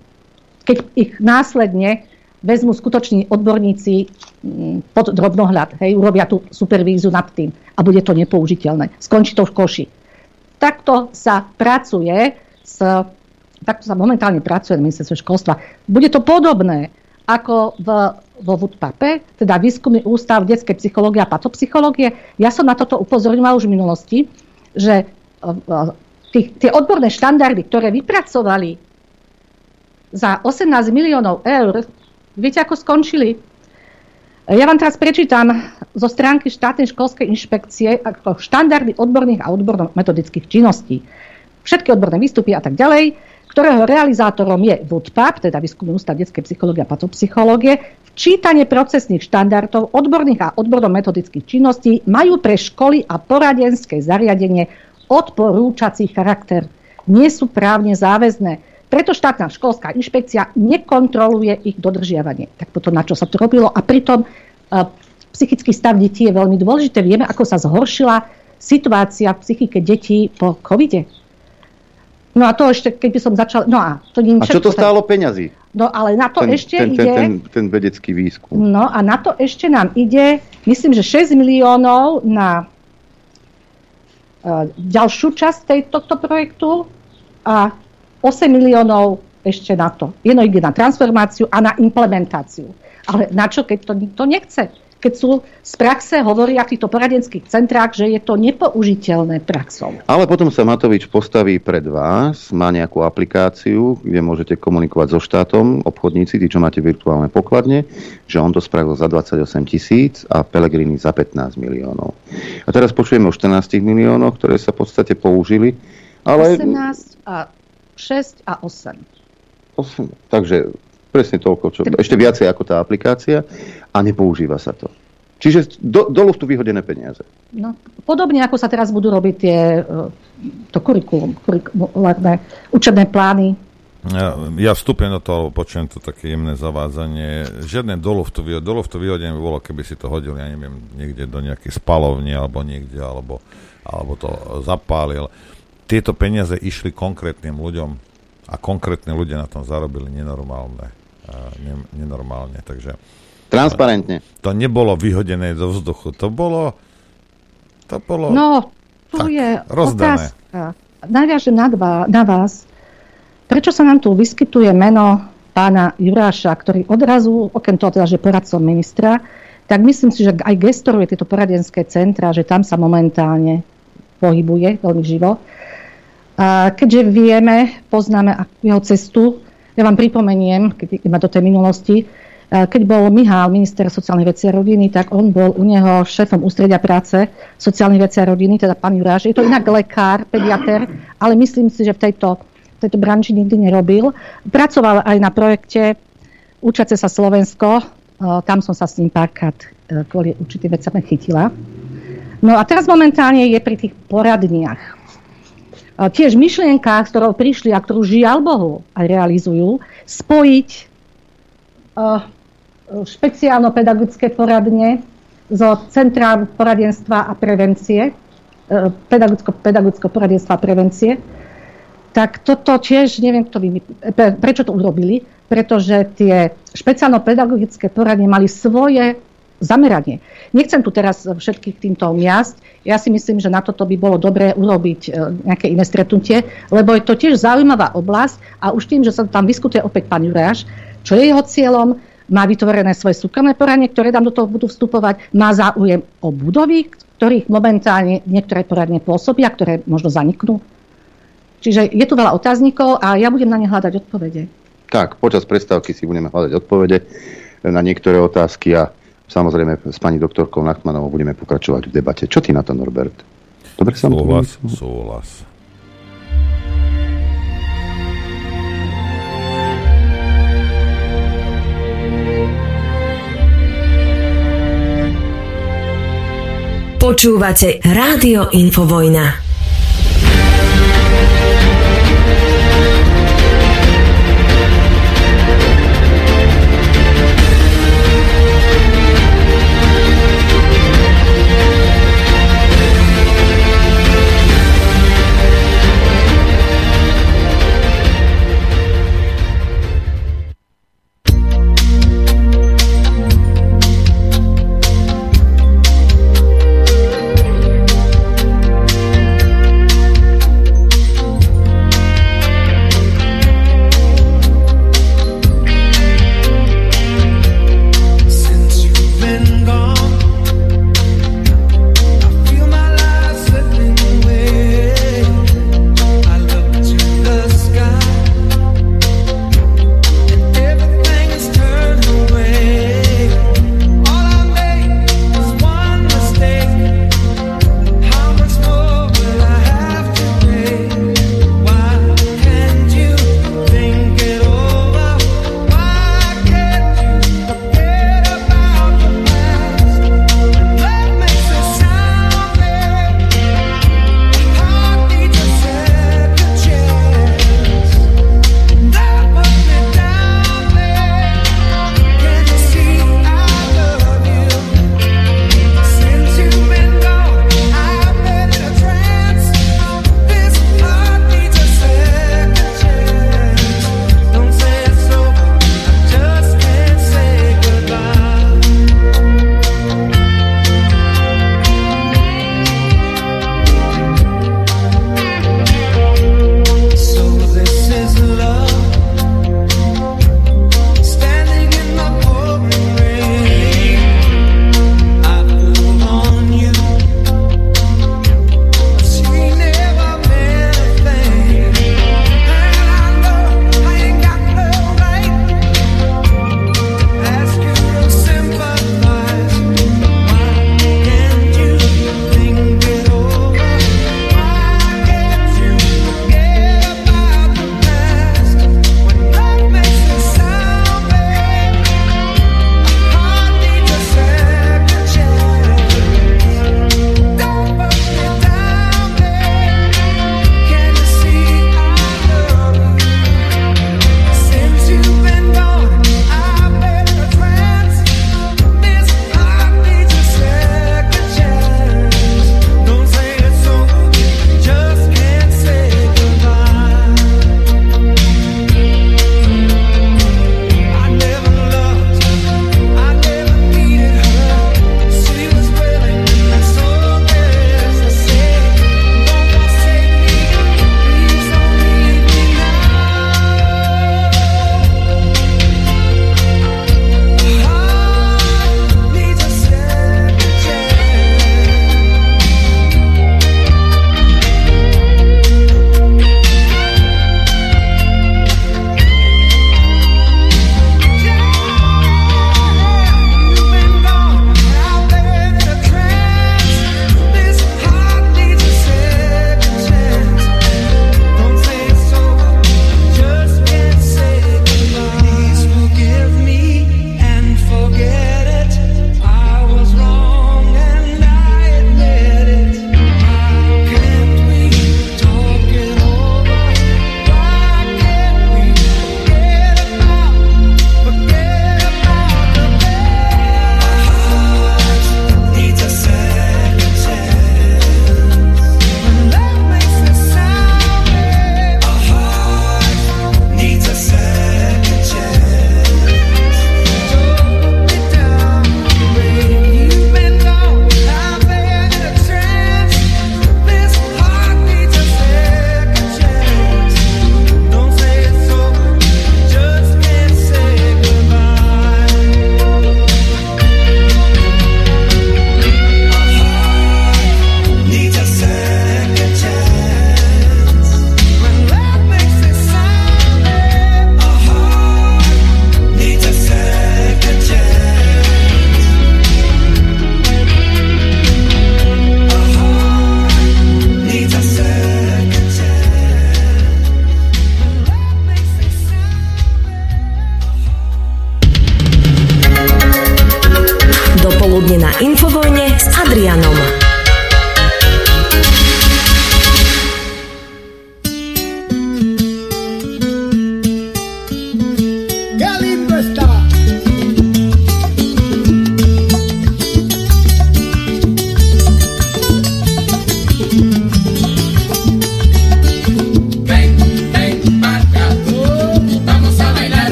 Keď ich následne vezmu skutoční odborníci mm, pod drobnohľad, hej, urobia tú supervízu nad tým a bude to nepoužiteľné. Skončí to v koši. Takto sa pracuje s, takto sa momentálne pracuje na ministerstve školstva. Bude to podobné ako v, vo VUDPAPE, teda Výskumný ústav detskej psychológie a patopsychológie. Ja som na toto upozorňovala už v minulosti, že tých, tie odborné štandardy, ktoré vypracovali za 18 miliónov eur Viete, ako skončili? Ja vám teraz prečítam zo stránky štátnej školskej inšpekcie ako štandardy odborných a odborno-metodických činností. Všetky odborné výstupy a tak ďalej, ktorého realizátorom je VUDPAP, teda Výskumný ústav detskej psychológie a patopsychológie, včítanie procesných štandardov odborných a odborno-metodických činností majú pre školy a poradenské zariadenie odporúčací charakter. Nie sú právne záväzné. Preto štátna školská inšpekcia nekontroluje ich dodržiavanie. Tak potom na čo sa to robilo? A pritom uh, psychický stav detí je veľmi dôležité. Vieme, ako sa zhoršila situácia v psychike detí po covide. No a to ešte, keď by som začal... No a, to nie a čo to stálo peňazí? No ale na to ten, ešte ten, ide... Ten, ten, ten vedecký výskum. No a na to ešte nám ide, myslím, že 6 miliónov na uh, ďalšiu časť tej, tohto projektu a 8 miliónov ešte na to. Jedno ide na transformáciu a na implementáciu. Ale na čo, keď to nikto nechce? Keď sú z praxe, hovoria v týchto poradenských centrách, že je to nepoužiteľné praxou. Ale potom sa Matovič postaví pred vás, má nejakú aplikáciu, kde môžete komunikovať so štátom, obchodníci, tí, čo máte virtuálne pokladne, že on to spravil za 28 tisíc a Pelegrini za 15 miliónov. A teraz počujeme o 14 miliónoch, ktoré sa v podstate použili. Ale... 18 a 6 a 8. 8. Takže presne toľko, čo, ešte viacej ako tá aplikácia a nepoužíva sa to. Čiže do, do luftu vyhodené peniaze. No, podobne ako sa teraz budú robiť tie, e, to kurikulum, kurikulárne učebné plány. Ja, ja vstúpim do toho, počujem to také jemné zavádzanie. Žiadne do luftu, do luftu vyhodenie by bolo, keby si to hodil, ja neviem, niekde do nejakej spalovne alebo niekde, alebo, alebo to zapálil. Tieto peniaze išli konkrétnym ľuďom a konkrétni ľudia na tom zarobili nenormálne. Ne, nenormálne, takže... Transparentne. To nebolo vyhodené do vzduchu, to bolo... To bolo... No, tu tak, je rozdané. otázka. Naviažem na, dva, na vás. Prečo sa nám tu vyskytuje meno pána Juráša, ktorý odrazu, okrem toho teda, že poradcom ministra, tak myslím si, že aj gestoruje tieto poradenské centra, že tam sa momentálne pohybuje veľmi živo. Keďže vieme, poznáme jeho cestu, ja vám pripomeniem, keď iba do tej minulosti, keď bol Mihál, minister sociálnych vecí a rodiny, tak on bol u neho šéfom ústredia práce sociálnych vecí a rodiny, teda pán Juráš. Je to inak lekár, pediater, ale myslím si, že v tejto, tejto branži nikdy nerobil. Pracoval aj na projekte Učiace sa Slovensko, tam som sa s ním párkrát e, kvôli určitým veciam chytila. No a teraz momentálne je pri tých poradniach. Tiež myšlienka, s ktorou prišli a ktorú žiaľ Bohu aj realizujú, spojiť špeciálno-pedagogické poradne zo Centra poradenstva a prevencie, e, pedagogicko- poradenstva a prevencie, tak toto tiež, neviem, kto by, pre- prečo to urobili, pretože tie špeciálno-pedagogické poradne mali svoje zameranie. Nechcem tu teraz všetkých týmto miasť. Ja si myslím, že na toto by bolo dobré urobiť e, nejaké iné stretnutie, lebo je to tiež zaujímavá oblasť a už tým, že sa tam diskutuje opäť pán Juráš, čo je jeho cieľom, má vytvorené svoje súkromné poradne, ktoré tam do toho budú vstupovať, má záujem o budovy, ktorých momentálne niektoré poradne pôsobia, ktoré možno zaniknú. Čiže je tu veľa otáznikov a ja budem na ne hľadať odpovede. Tak, počas prestávky si budeme hľadať odpovede na niektoré otázky a samozrejme s pani doktorkou Nachmanovou budeme pokračovať v debate. Čo ty na to, Norbert? Dobre to Súhlas, súhlas. Počúvate Rádio Infovojna.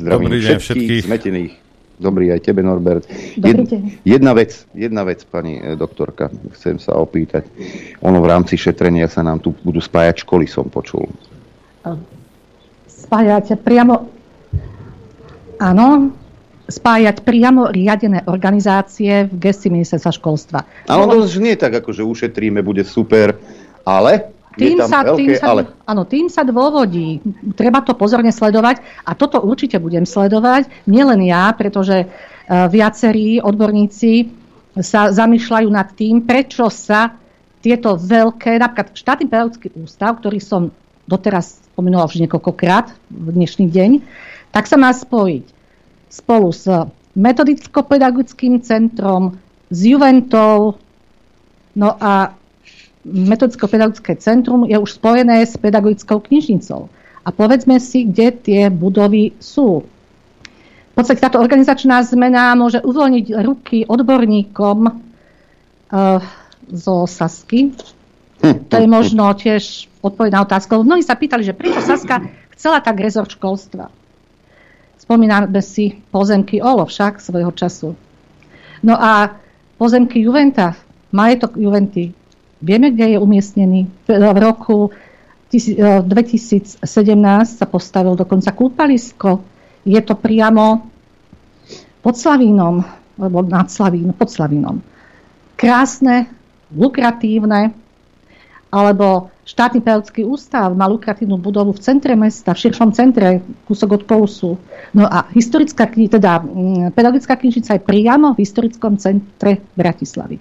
Zdravím Dobrý deň všetkých, všetkých. zmetených. Dobrý aj tebe, Norbert. Dobrý deň. Jedna vec, jedna vec, pani e, doktorka, chcem sa opýtať. Ono v rámci šetrenia sa nám tu budú spájať školy, som počul. spájať priamo áno, spájať priamo riadené organizácie v gestii ministerstva školstva. Ale ono to nie je tak, ako že ušetríme, bude super, ale Tým sa, tým, veľké sa, ale. áno, tým sa dôvodí. Treba to pozorne sledovať a toto určite budem sledovať. Nielen ja, pretože uh, viacerí odborníci sa zamýšľajú nad tým, prečo sa tieto veľké, napríklad štátny pedagogický ústav, ktorý som doteraz spomenula už niekoľkokrát v dnešný deň, tak sa má spojiť spolu s metodicko-pedagogickým centrom, s Juventou, no a metodicko-pedagogické centrum je už spojené s pedagogickou knižnicou. A povedzme si, kde tie budovy sú. V podstate táto organizačná zmena môže uvoľniť ruky odborníkom uh, zo Sasky. To je možno tiež odpoveď na otázku. Mnohí sa pýtali, že prečo Saska chcela tak rezort školstva. Spomíname si pozemky Olo však svojho času. No a pozemky Juventa, majetok Juventy, vieme, kde je umiestnený. V roku tisi- eh, 2017 sa postavil dokonca kúpalisko. Je to priamo pod Slavínom, alebo nad Slavínom, pod Slavínom. Krásne, lukratívne, alebo štátny pedagogický ústav má lukratívnu budovu v centre mesta, v širšom centre, kúsok od Pousu. No a historická teda, mm, pedagogická knižnica je priamo v historickom centre Bratislavy.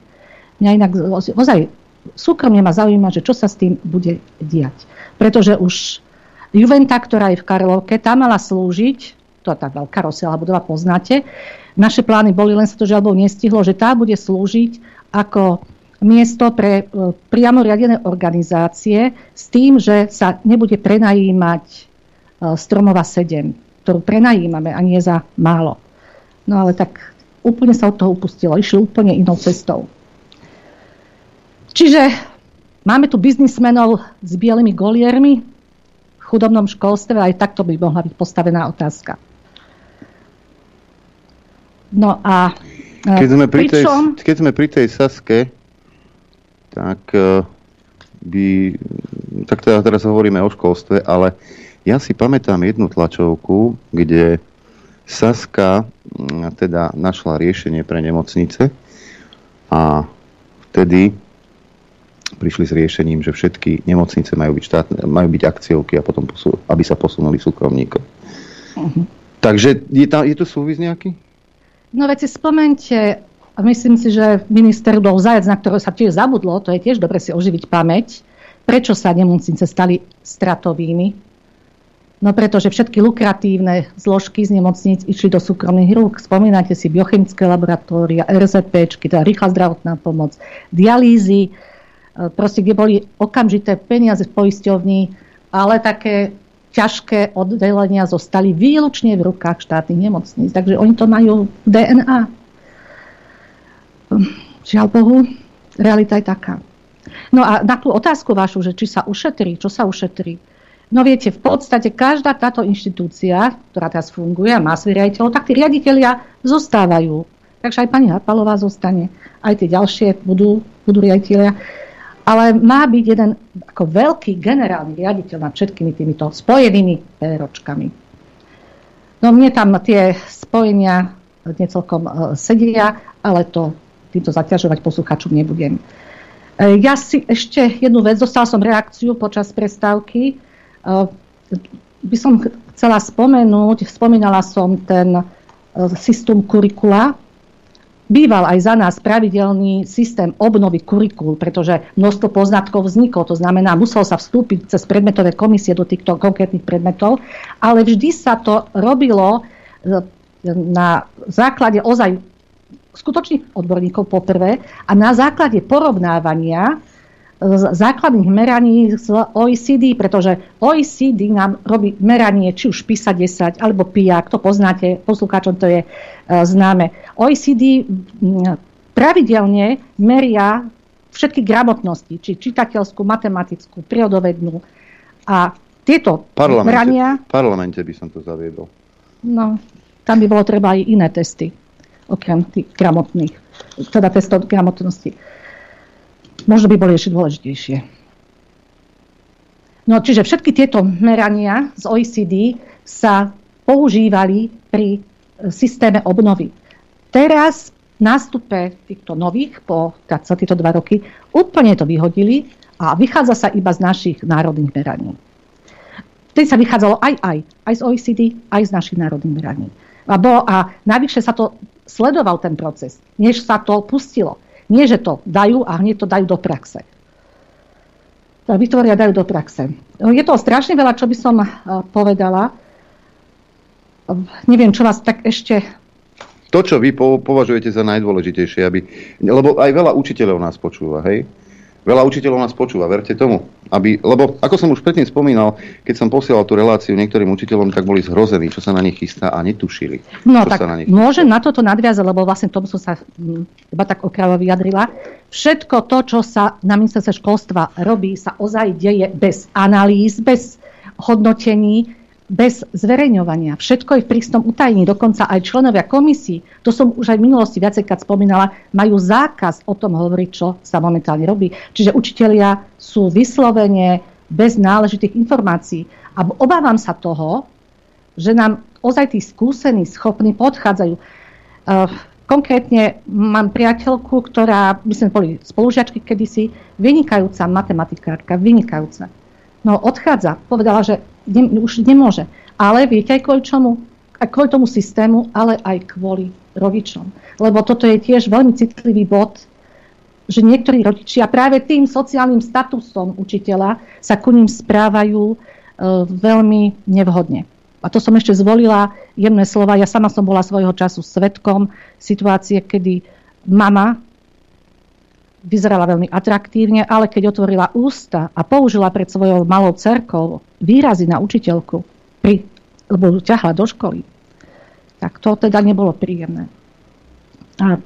Mňa inak ozaj súkromne ma zaujíma, že čo sa s tým bude diať. Pretože už Juventa, ktorá je v Karlovke, tá mala slúžiť, to tá veľká rozsiahla budova, poznáte. Naše plány boli, len sa to žiaľ nestihlo, že tá bude slúžiť ako miesto pre e, priamo riadené organizácie s tým, že sa nebude prenajímať e, Stromova 7, ktorú prenajímame a nie za málo. No ale tak úplne sa od toho upustilo. Išli úplne inou cestou. Čiže máme tu biznismenov s bielými goliermi v chudobnom školstve, aj takto by mohla byť postavená otázka. No a e, Keď sme pri tej, keď sme pri tej Saske, tak eh, by, tak teda teraz hovoríme o školstve, ale ja si pamätám jednu tlačovku, kde Saska teda našla riešenie pre nemocnice a vtedy prišli s riešením, že všetky nemocnice majú byť, štátne, majú byť akciovky a potom posu, aby sa posunuli súkromníkom. Mhm. Takže je, tam, je to súvis nejaký? No veď si spomente, myslím si, že minister bol zajac, na ktorého sa tiež zabudlo, to je tiež dobre si oživiť pamäť, prečo sa nemocnice stali stratovými. No pretože všetky lukratívne zložky z nemocníc išli do súkromných rúk. Spomínate si biochemické laboratória, RZP, teda rýchla zdravotná pomoc, dialýzy, proste kde boli okamžité peniaze v poisťovni, ale také ťažké oddelenia zostali výlučne v rukách štátnych nemocníc. Takže oni to majú DNA. Žiaľ Bohu, realita je taká. No a na tú otázku vašu, že či sa ušetrí, čo sa ušetrí. No viete, v podstate každá táto inštitúcia, ktorá teraz funguje a má svoj riaditeľov, tak tí riaditeľia zostávajú. Takže aj pani Hapalová zostane, aj tie ďalšie budú, budú riaditeľia. Ale má byť jeden ako veľký generálny riaditeľ nad všetkými týmito spojenými péročkami. No mne tam tie spojenia necelkom e, sedia, ale to týmto zaťažovať posluchačom nebudem. E, Ja si ešte jednu vec, dostala som reakciu počas prestávky. E, By som ch- chcela spomenúť, spomínala som ten systém kurikula. Býval aj za nás pravidelný systém obnovy kurikul, pretože množstvo poznatkov vzniklo, to znamená, muselo sa vstúpiť cez predmetové komisie do týchto konkrétnych predmetov, ale vždy sa to robilo e, na základe ozaj skutočných odborníkov poprvé a na základe porovnávania základných meraní z OECD, pretože OECD nám robí meranie či už PISA 10 alebo PIAC, to poznáte, poslucháčom to je e, známe. OECD m, pravidelne meria všetky gramotnosti, či čitateľskú, matematickú, prírodovednú. A tieto parlamente, merania, v parlamente by som to zaviedol. no, tam by bolo treba aj iné testy, okrem tých gramotných, teda testov gramotnosti. Možno by boli ešte dôležitejšie. No, čiže všetky tieto merania z OECD sa používali pri e, systéme obnovy. Teraz nástupe týchto nových, po za tieto dva roky, úplne to vyhodili a vychádza sa iba z našich národných meraní. Vtedy sa vychádzalo aj, aj, aj z OECD, aj z našich národných meraní. A, bolo, a navyše sa to sledoval ten proces, než sa to pustilo. Nie, že to dajú a hneď to dajú do praxe. To vytvoria dajú do praxe. Je to strašne veľa, čo by som eh, povedala. Neviem, čo vás tak ešte To, čo vy po- považujete za najdôležitejšie, aby, lebo aj veľa učiteľov nás počúva, hej? Veľa učiteľov nás počúva, verte tomu. Aby, lebo, ako som už predtým spomínal, keď som posielal tú reláciu niektorým učiteľom, tak boli zhrození, čo sa na nich chystá a netušili, No tak na nich môžem na toto nadviazať, lebo vlastne tomu som sa mm, iba tak okrajovo vyjadrila. Všetko to, čo sa na ministerstve školstva robí, sa ozaj deje bez analýz, bez hodnotení, bez zverejňovania. Všetko je v prísnom utajení. Dokonca aj členovia komisí, to som už aj v minulosti viacejkrát spomínala, majú zákaz o tom hovoriť, čo sa momentálne robí. Čiže učitelia sú vyslovene bez náležitých informácií. A obávam sa toho, že nám ozaj tí skúsení, schopní podchádzajú. Uh, konkrétne mám priateľku, ktorá, my sme boli spolužiačky kedysi, vynikajúca matematikárka, vynikajúca. No odchádza, povedala, že ne, už nemôže. Ale viete aj kvôli čomu? Aj kvôli tomu systému, ale aj kvôli rodičom. Lebo toto je tiež veľmi citlivý bod, že niektorí rodičia práve tým sociálnym statusom učiteľa sa ku ním správajú e, veľmi nevhodne. A to som ešte zvolila jemné slova. Ja sama som bola svojho času svetkom situácie, kedy mama vyzerala veľmi atraktívne, ale keď otvorila ústa a použila pred svojou malou cerkou výrazy na učiteľku, pri, lebo ju ťahla do školy, tak to teda nebolo príjemné. A,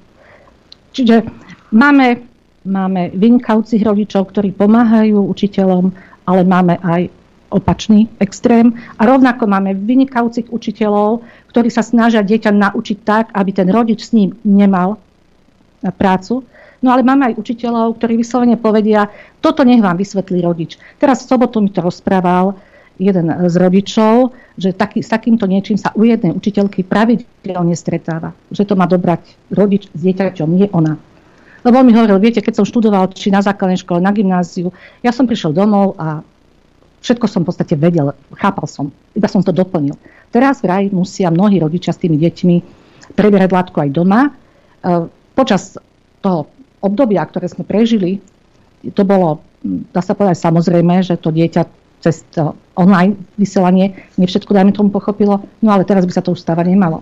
čiže máme, máme vynikajúcich rodičov, ktorí pomáhajú učiteľom, ale máme aj opačný extrém. A rovnako máme vynikajúcich učiteľov, ktorí sa snažia dieťa naučiť tak, aby ten rodič s ním nemal prácu. No ale máme aj učiteľov, ktorí vyslovene povedia, toto nech vám vysvetlí rodič. Teraz v sobotu mi to rozprával jeden z rodičov, že taký, s takýmto niečím sa u jednej učiteľky pravidelne stretáva. Že to má dobrať rodič s dieťaťom, nie ona. Lebo on mi hovoril, viete, keď som študoval či na základnej škole, na gymnáziu, ja som prišiel domov a všetko som v podstate vedel, chápal som, iba som to doplnil. Teraz vraj musia mnohí rodičia s tými deťmi preberať látku aj doma. E, Počas toho obdobia, ktoré sme prežili, to bolo, dá sa povedať samozrejme, že to dieťa cez to online vysielanie nie všetko, dajme tomu, pochopilo, no ale teraz by sa to už stávať nemalo.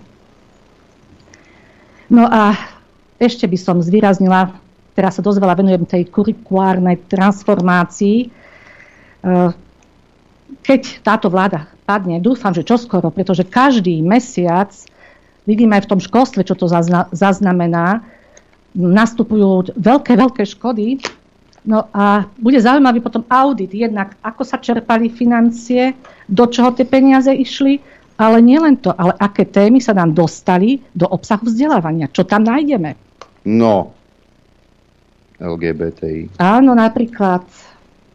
No a ešte by som zvýraznila, teraz sa dosť veľa venujem tej kurikulárnej transformácii. E, Keď táto vláda padne, dúfam, že čoskoro, pretože každý mesiac, vidíme aj v tom školstve, čo to zazna- zaznamená, nastupujú veľké, veľké škody. No a bude zaujímavý potom audit, jednak ako sa čerpali financie, do čoho tie peniaze išli, ale nielen to, ale aké témy sa nám dostali do obsahu vzdelávania, čo tam nájdeme. No, LGBTI. Áno, napríklad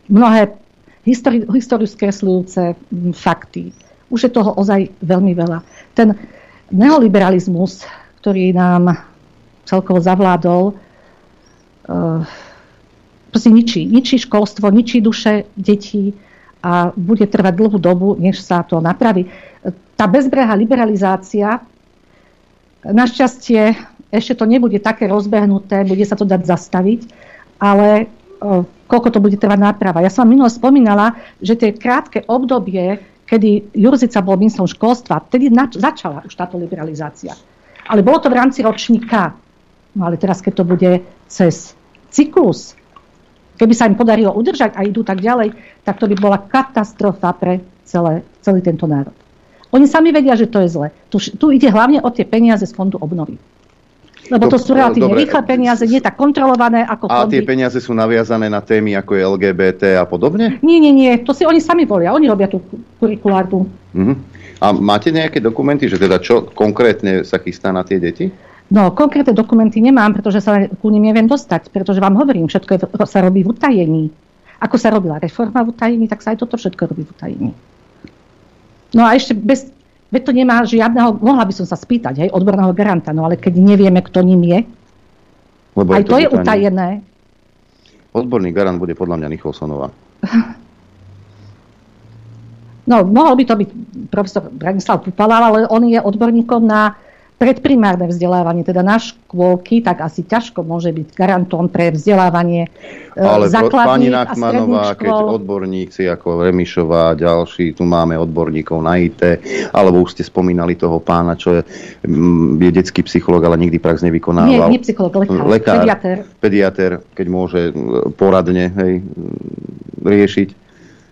mnohé histori- históriu skresľujúce fakty. Už je toho ozaj veľmi veľa. Ten neoliberalizmus, ktorý nám celkovo zavládol, uh, proste ničí. Ničí školstvo, ničí duše detí a bude trvať dlhú dobu, než sa to napraví. Tá bezbrehá liberalizácia, našťastie ešte to nebude také rozbehnuté, bude sa to dať zastaviť, ale uh, koľko to bude trvať náprava. Ja som vám minule spomínala, že tie krátke obdobie, kedy Jurzica bol ministrom školstva, vtedy nač- začala už táto liberalizácia. Ale bolo to v rámci ročníka. No ale teraz, keď to bude cez cyklus, keby sa im podarilo udržať a idú tak ďalej, tak to by bola katastrofa pre celé, celý tento národ. Oni sami vedia, že to je zle. Tu, tu ide hlavne o tie peniaze z fondu obnovy. Lebo to, sú relatívne dobre. rýchle peniaze, nie tak kontrolované ako A tie fondy. peniaze sú naviazané na témy ako je LGBT a podobne? Nie, nie, nie, to si oni sami volia, oni robia tú kurikulárnu. Mhm. A máte nejaké dokumenty, že teda čo konkrétne sa chystá na tie deti? No, konkrétne dokumenty nemám, pretože sa ku nim neviem dostať, pretože vám hovorím, všetko je, sa robí v utajení. Ako sa robila reforma v utajení, tak sa aj toto všetko robí v utajení. No a ešte bez, veď to nemá žiadneho, mohla by som sa spýtať, hej, odborného garanta, no ale keď nevieme, kto ním je, Lebo aj to je v utajení. utajené. Odborný garant bude podľa mňa Nicholsonová. No, mohol by to byť profesor Branislav Pupala, ale on je odborníkom na predprimárne vzdelávanie, teda na škôlky, tak asi ťažko môže byť garantom pre vzdelávanie e, Ale pani a Nachmanová, keď odborníci ako Remišová, ďalší, tu máme odborníkov na IT, alebo už ste spomínali toho pána, čo je, mm, je detský psychológ, ale nikdy prax Nie, nevykonával. nie psychológ, lekár, Lekár. pediatér. pediatér, keď môže mm, poradne hej, mm, riešiť.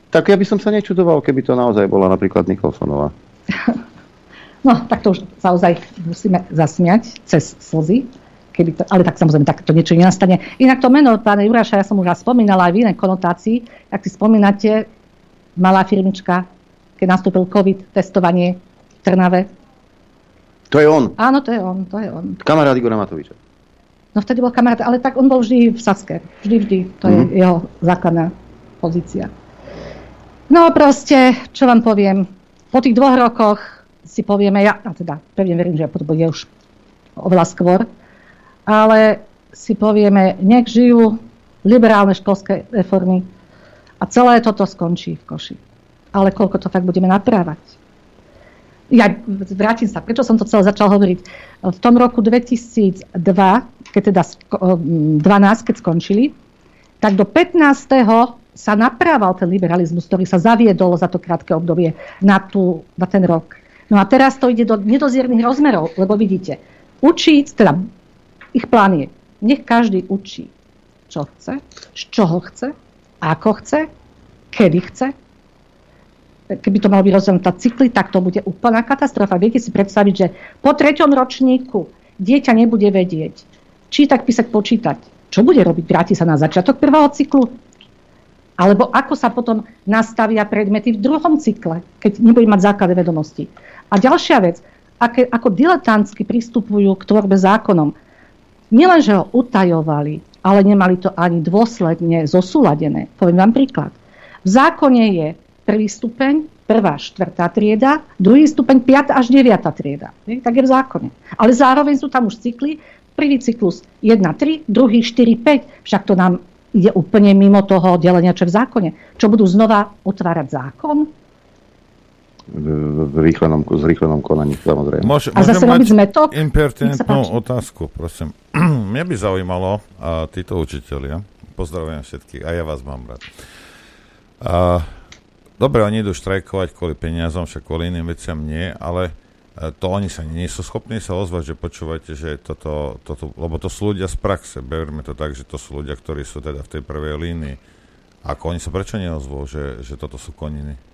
Tak ja by som sa nečudoval, keby to naozaj bola napríklad Nicholsonová. No, tak to už naozaj musíme zasmiať cez slzy. Keby to, ale tak samozrejme, takéto niečo nenastane. Inak to meno pána Juraša, ja som už raz spomínala aj v inej konotácii. Ak si spomínate, malá firmička, keď nastúpil COVID, testovanie v Trnave. To je on, Áno, to je on, to je on. kamarát Igora Matoviča. No vtedy bol kamarát, ale tak on bol vždy v Saske. Vždy, vždy. To je Mhm. jeho základná pozícia. No proste, čo vám poviem, po tých dvoch rokoch si povieme, ja a teda pevne verím, že to bude už oveľa skôr, ale si povieme, nech žijú liberálne školské reformy a celé toto skončí v koši. Ale koľko to fakt budeme naprávať? ja vrátim sa, prečo som to celé začal hovoriť. V tom roku 2002, keď teda sko- mm, 12, keď skončili, tak do 15. sa naprával ten liberalizmus, ktorý sa zaviedol za to krátke obdobie na, tú, na ten rok. No a teraz to ide do nedoziernych rozmerov, lebo vidíte, učiť, teda ich plán je, nech každý učí, čo chce, z čoho chce, ako chce, kedy chce, keby to malo byť na cykly, tak to bude úplná katastrofa. Viete si predstaviť, že po treťom ročníku dieťa nebude vedieť čítať, písať, počítať. Čo bude robiť? Vráti sa na začiatok prvého cyklu? Alebo ako sa potom nastavia predmety v druhom cykle, keď nebude mať základné vedomosti. A ďalšia vec, aké, ako diletantsky pristupujú k tvorbe zákonom. Nielen, že ho utajovali, ale nemali to ani dôsledne zosúladené. Poviem vám príklad. V zákone je prvý stupeň, prvá, štvrtá trieda, druhý stupeň, piatá až deviatá trieda. Tak je v zákone. Ale zároveň sú tam už cykly, prvý cyklus 1, 3, druhý 4, 5. Však to nám ide úplne mimo toho delenia, čo je v zákone. Čo budú znova otvárať zákon? V, v rýchlenom, zrýchlenom konaní, samozrejme. Môže, A zase zmetok? Sa Impertinentnú otázku, prosím. Mňa by zaujímalo, a títo učitelia, pozdravujem všetkých, a ja vás mám rád. A, dobre, oni idú štrajkovať kvôli peniazom, však kvôli iným veciam nie, ale e, to oni sa nie sú schopní sa ozvať, že počúvajte, že toto, toto, lebo to sú ľudia z praxe, berme to tak, že to sú ľudia, ktorí sú teda v tej prvej línii. Ako oni sa prečo neozvú, že, že toto sú koniny?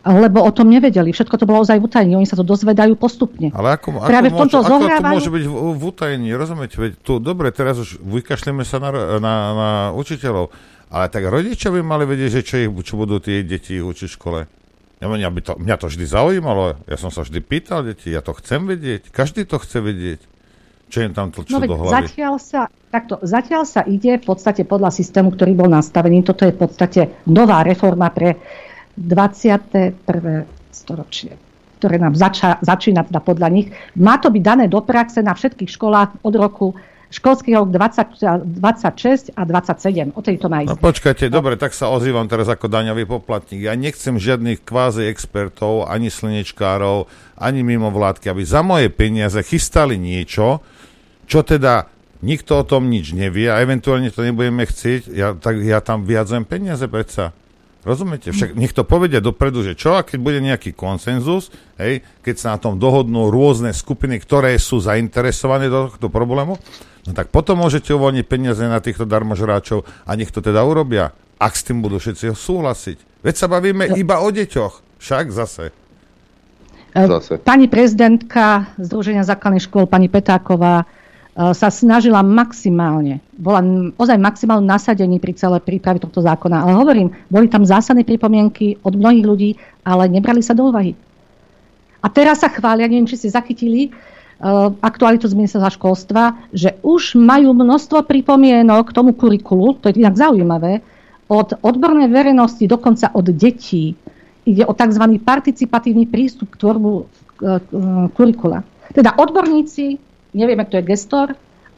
Lebo o tom nevedeli. Všetko to bolo ozaj v utajení. Oni sa to dozvedajú postupne. Ale ako, ako, Práve v môže, tomto ako to zohrávajú- môže byť v, v utajení, rozumiete? Veď tu, dobre, teraz už vykašleme sa na, na, na učiteľov, ale tak rodičia by mali vedieť, že čo, ich, čo budú tie deti učiť v škole. Ja, mňa, by to, mňa to vždy zaujímalo, ja som sa vždy pýtal deti, ja to chcem vedieť, každý to chce vedieť. Čo im tam tlčú No do hlavy? zatiaľ sa, takto, zatiaľ sa ide v podstate podľa systému, ktorý bol nastavený. Toto je v podstate nová reforma pre 21. storočie ktoré nám zača, začína teda podľa nich. Má to byť dané do praxe na všetkých školách od roku školský rok 20, 26 a 27. O tejto má No ísť. počkajte, dobre, tak sa ozývam teraz ako daňový poplatník. Ja nechcem žiadnych kvázi expertov, ani slnečkárov, ani mimovládky, aby za moje peniaze chystali niečo, čo teda nikto o tom nič nevie a eventuálne to nebudeme chcieť, ja, tak ja tam vyjadzujem peniaze predsa. Rozumiete? Však nech to povedia dopredu, že čo, a keď bude nejaký konsenzus, hej, keď sa na tom dohodnú rôzne skupiny, ktoré sú zainteresované do tohto problému, no tak potom môžete uvoľniť peniaze na týchto darmožráčov a nech to teda urobia, ak s tým budú všetci súhlasiť. Veď sa bavíme iba o deťoch, však zase. E, Pani prezidentka Združenia základných škôl, pani Petáková, sa snažila maximálne, bola ozaj maximálne nasadení pri celej príprave tohto zákona. Ale hovorím, boli tam zásadné pripomienky od mnohých ľudí, ale nebrali sa do úvahy. A teraz sa chvália, neviem, či ste zachytili, uh, aktualitu z ministerstva školstva, že už majú množstvo pripomienok k tomu kurikulu, to je inak zaujímavé, od odbornej verejnosti, dokonca od detí. Ide o tzv. participatívny prístup k tvorbu uh, kurikula. Teda odborníci, nevieme, kto je gestor,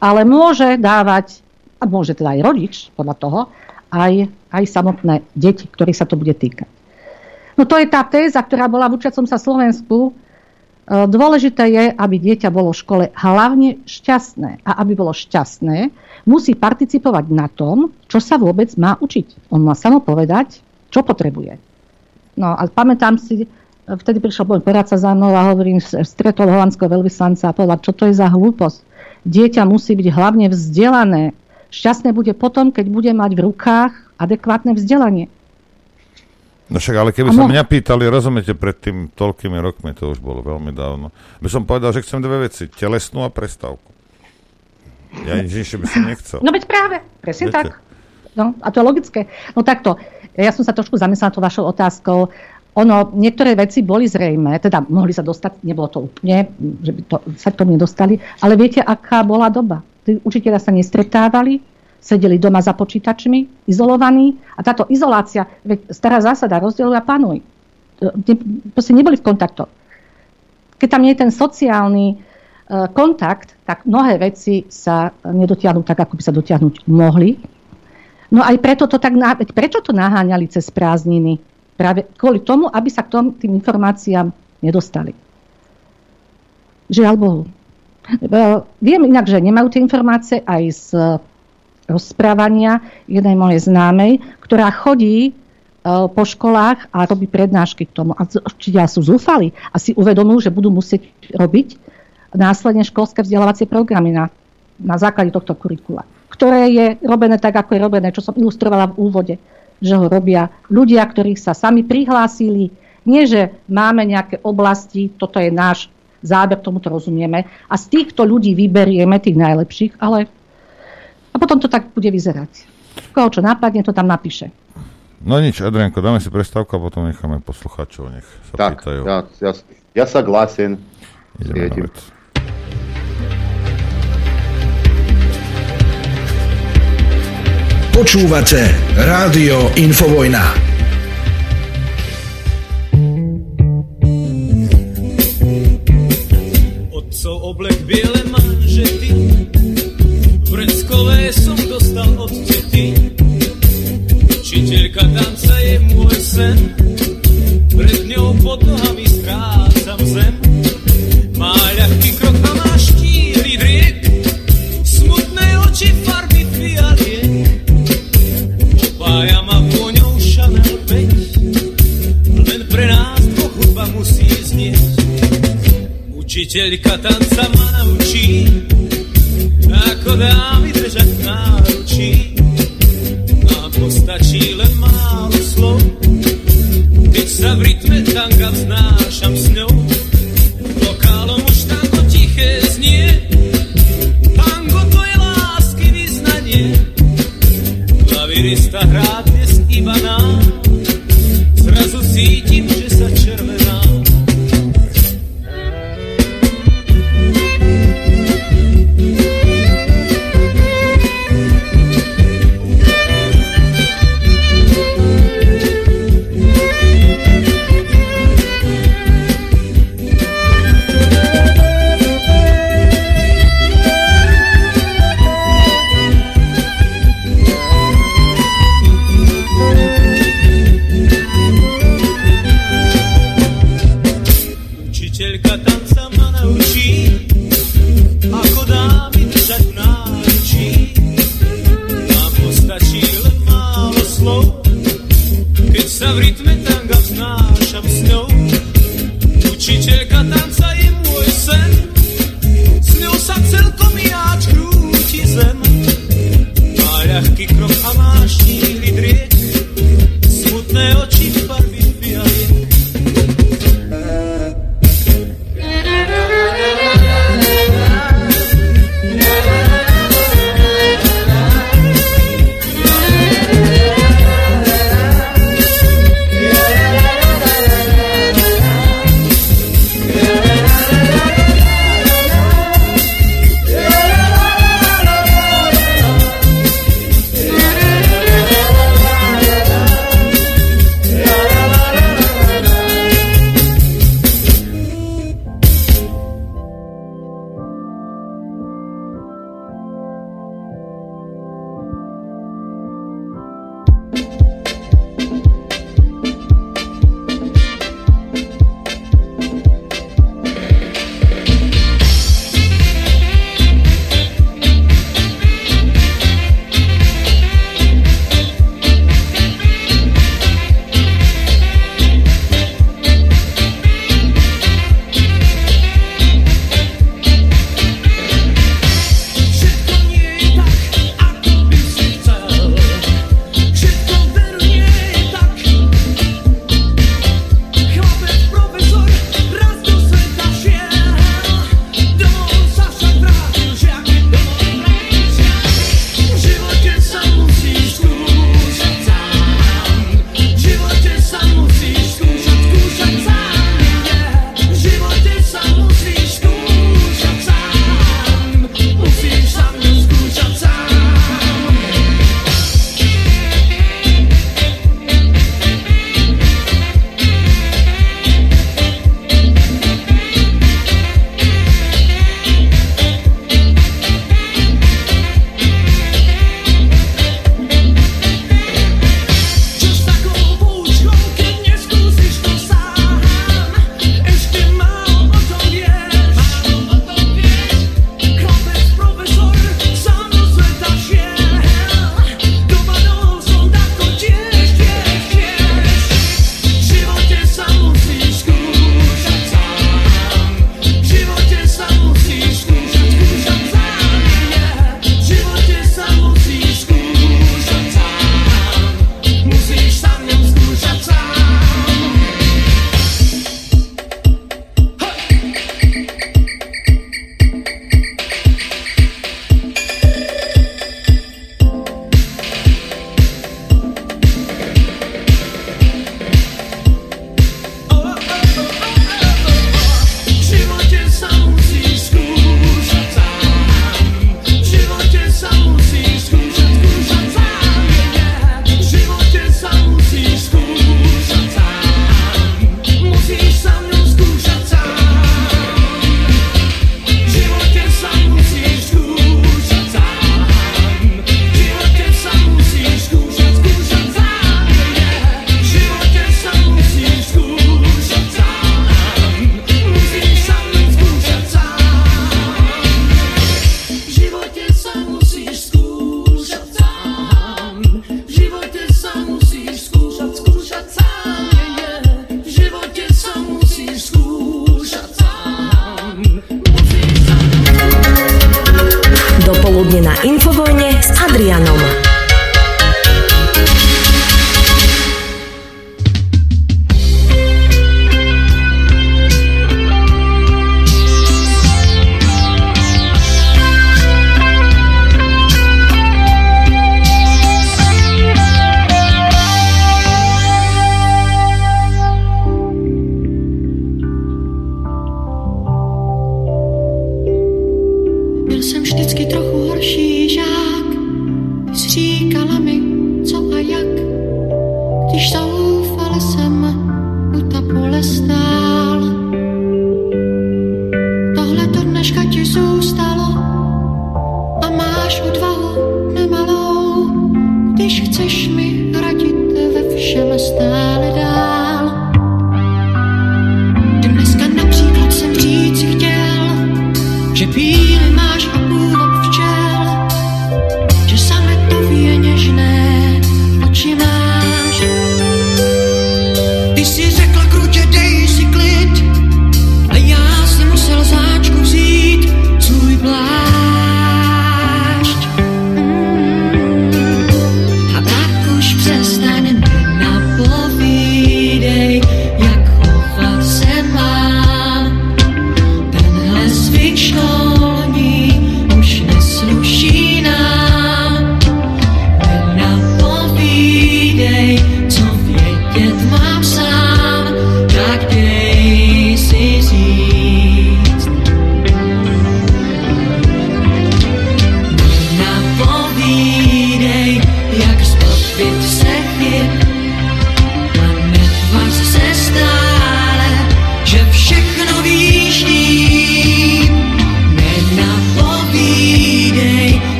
ale môže dávať, a môže teda aj rodič, podľa toho, aj, aj samotné deti, ktorých sa to bude týkať. No to je tá téza, ktorá bola v učiacom sa Slovensku. E, Dôležité je, aby dieťa bolo v škole hlavne šťastné. A aby bolo šťastné, musí participovať na tom, čo sa vôbec má učiť. On má samo povedať, čo potrebuje. No a pamätám si, vtedy prišiel môj poradca za mnou a hovorím, stretol holandského veľvyslanca a povedal, čo to je za hlúposť. Dieťa musí byť hlavne vzdelané. Šťastné bude potom, keď bude mať v rukách adekvátne vzdelanie. No však, ale keby A sa mňa pýtali, rozumiete, pred tým toľkými rokmi, to už bolo veľmi dávno, by som povedal, že chcem dve veci, telesnú a prestávku. Ja nič inšie by som nechcel. No veď práve, presne Viete. tak. No, a to je logické. No takto, ja som sa trošku zamyslela tou vašou otázkou. Ono, niektoré veci boli zrejme, teda mohli sa dostať, nebolo to úplne, že by to, sa k nedostali, ale viete, aká bola doba. Tí učiteľia sa nestretávali, sedeli doma za počítačmi, izolovaní a táto izolácia, veď stará zásada, rozdieluj a panuj. E, Ne, proste neboli v kontaktoch. Keď tam nie je ten sociálny e, kontakt, tak mnohé veci sa nedotiahnu tak, ako by sa dotiahnuť mohli. No aj preto to tak, prečo to naháňali cez prázdniny? Práve kvôli tomu, aby sa k tom, tým informáciám nedostali. Žiaľ Bohu. E, Viem inak, že nemajú tie informácie aj z rozprávania jednej mojej známej, ktorá chodí e, po školách a robí prednášky k tomu. A učiteľia sú zúfali a si uvedomujú, že budú musieť robiť následne školské vzdelávacie programy na, na základe tohto kurikula, ktoré je robené tak, ako je robené, čo som ilustrovala v úvode, že ho robia ľudia, ktorých sa sami prihlásili. Nie, že máme nejaké oblasti, toto je náš záber, tomuto rozumieme, a z týchto ľudí vyberieme tých najlepších, ale a potom to tak bude vyzerať. Koho čo napadne, to tam napíše. No nič, Adrianko, dáme si prestávku a potom necháme poslucháčov, nech sa Tak, pýtajú. ja, ja, ja sa glásim. Ideme na vec. Počúvate Rádio Infovojna. Otcov oblek biele manžety Vreckové som dostal od tety. Učiteľka tanca je môj sen. Pred ňou pod nohami strácam zem. Má ľahký krok a Učiteľka tanca ma naučí, ako dámy držať náručí. Nám postačí len málo slov, keď sa v rytme tanga vznášam s ňou. Lokálom už tango tiché znie, tango to je lásky vyznanie. Klavirista hrá dnes iba nám, zrazu cítim, že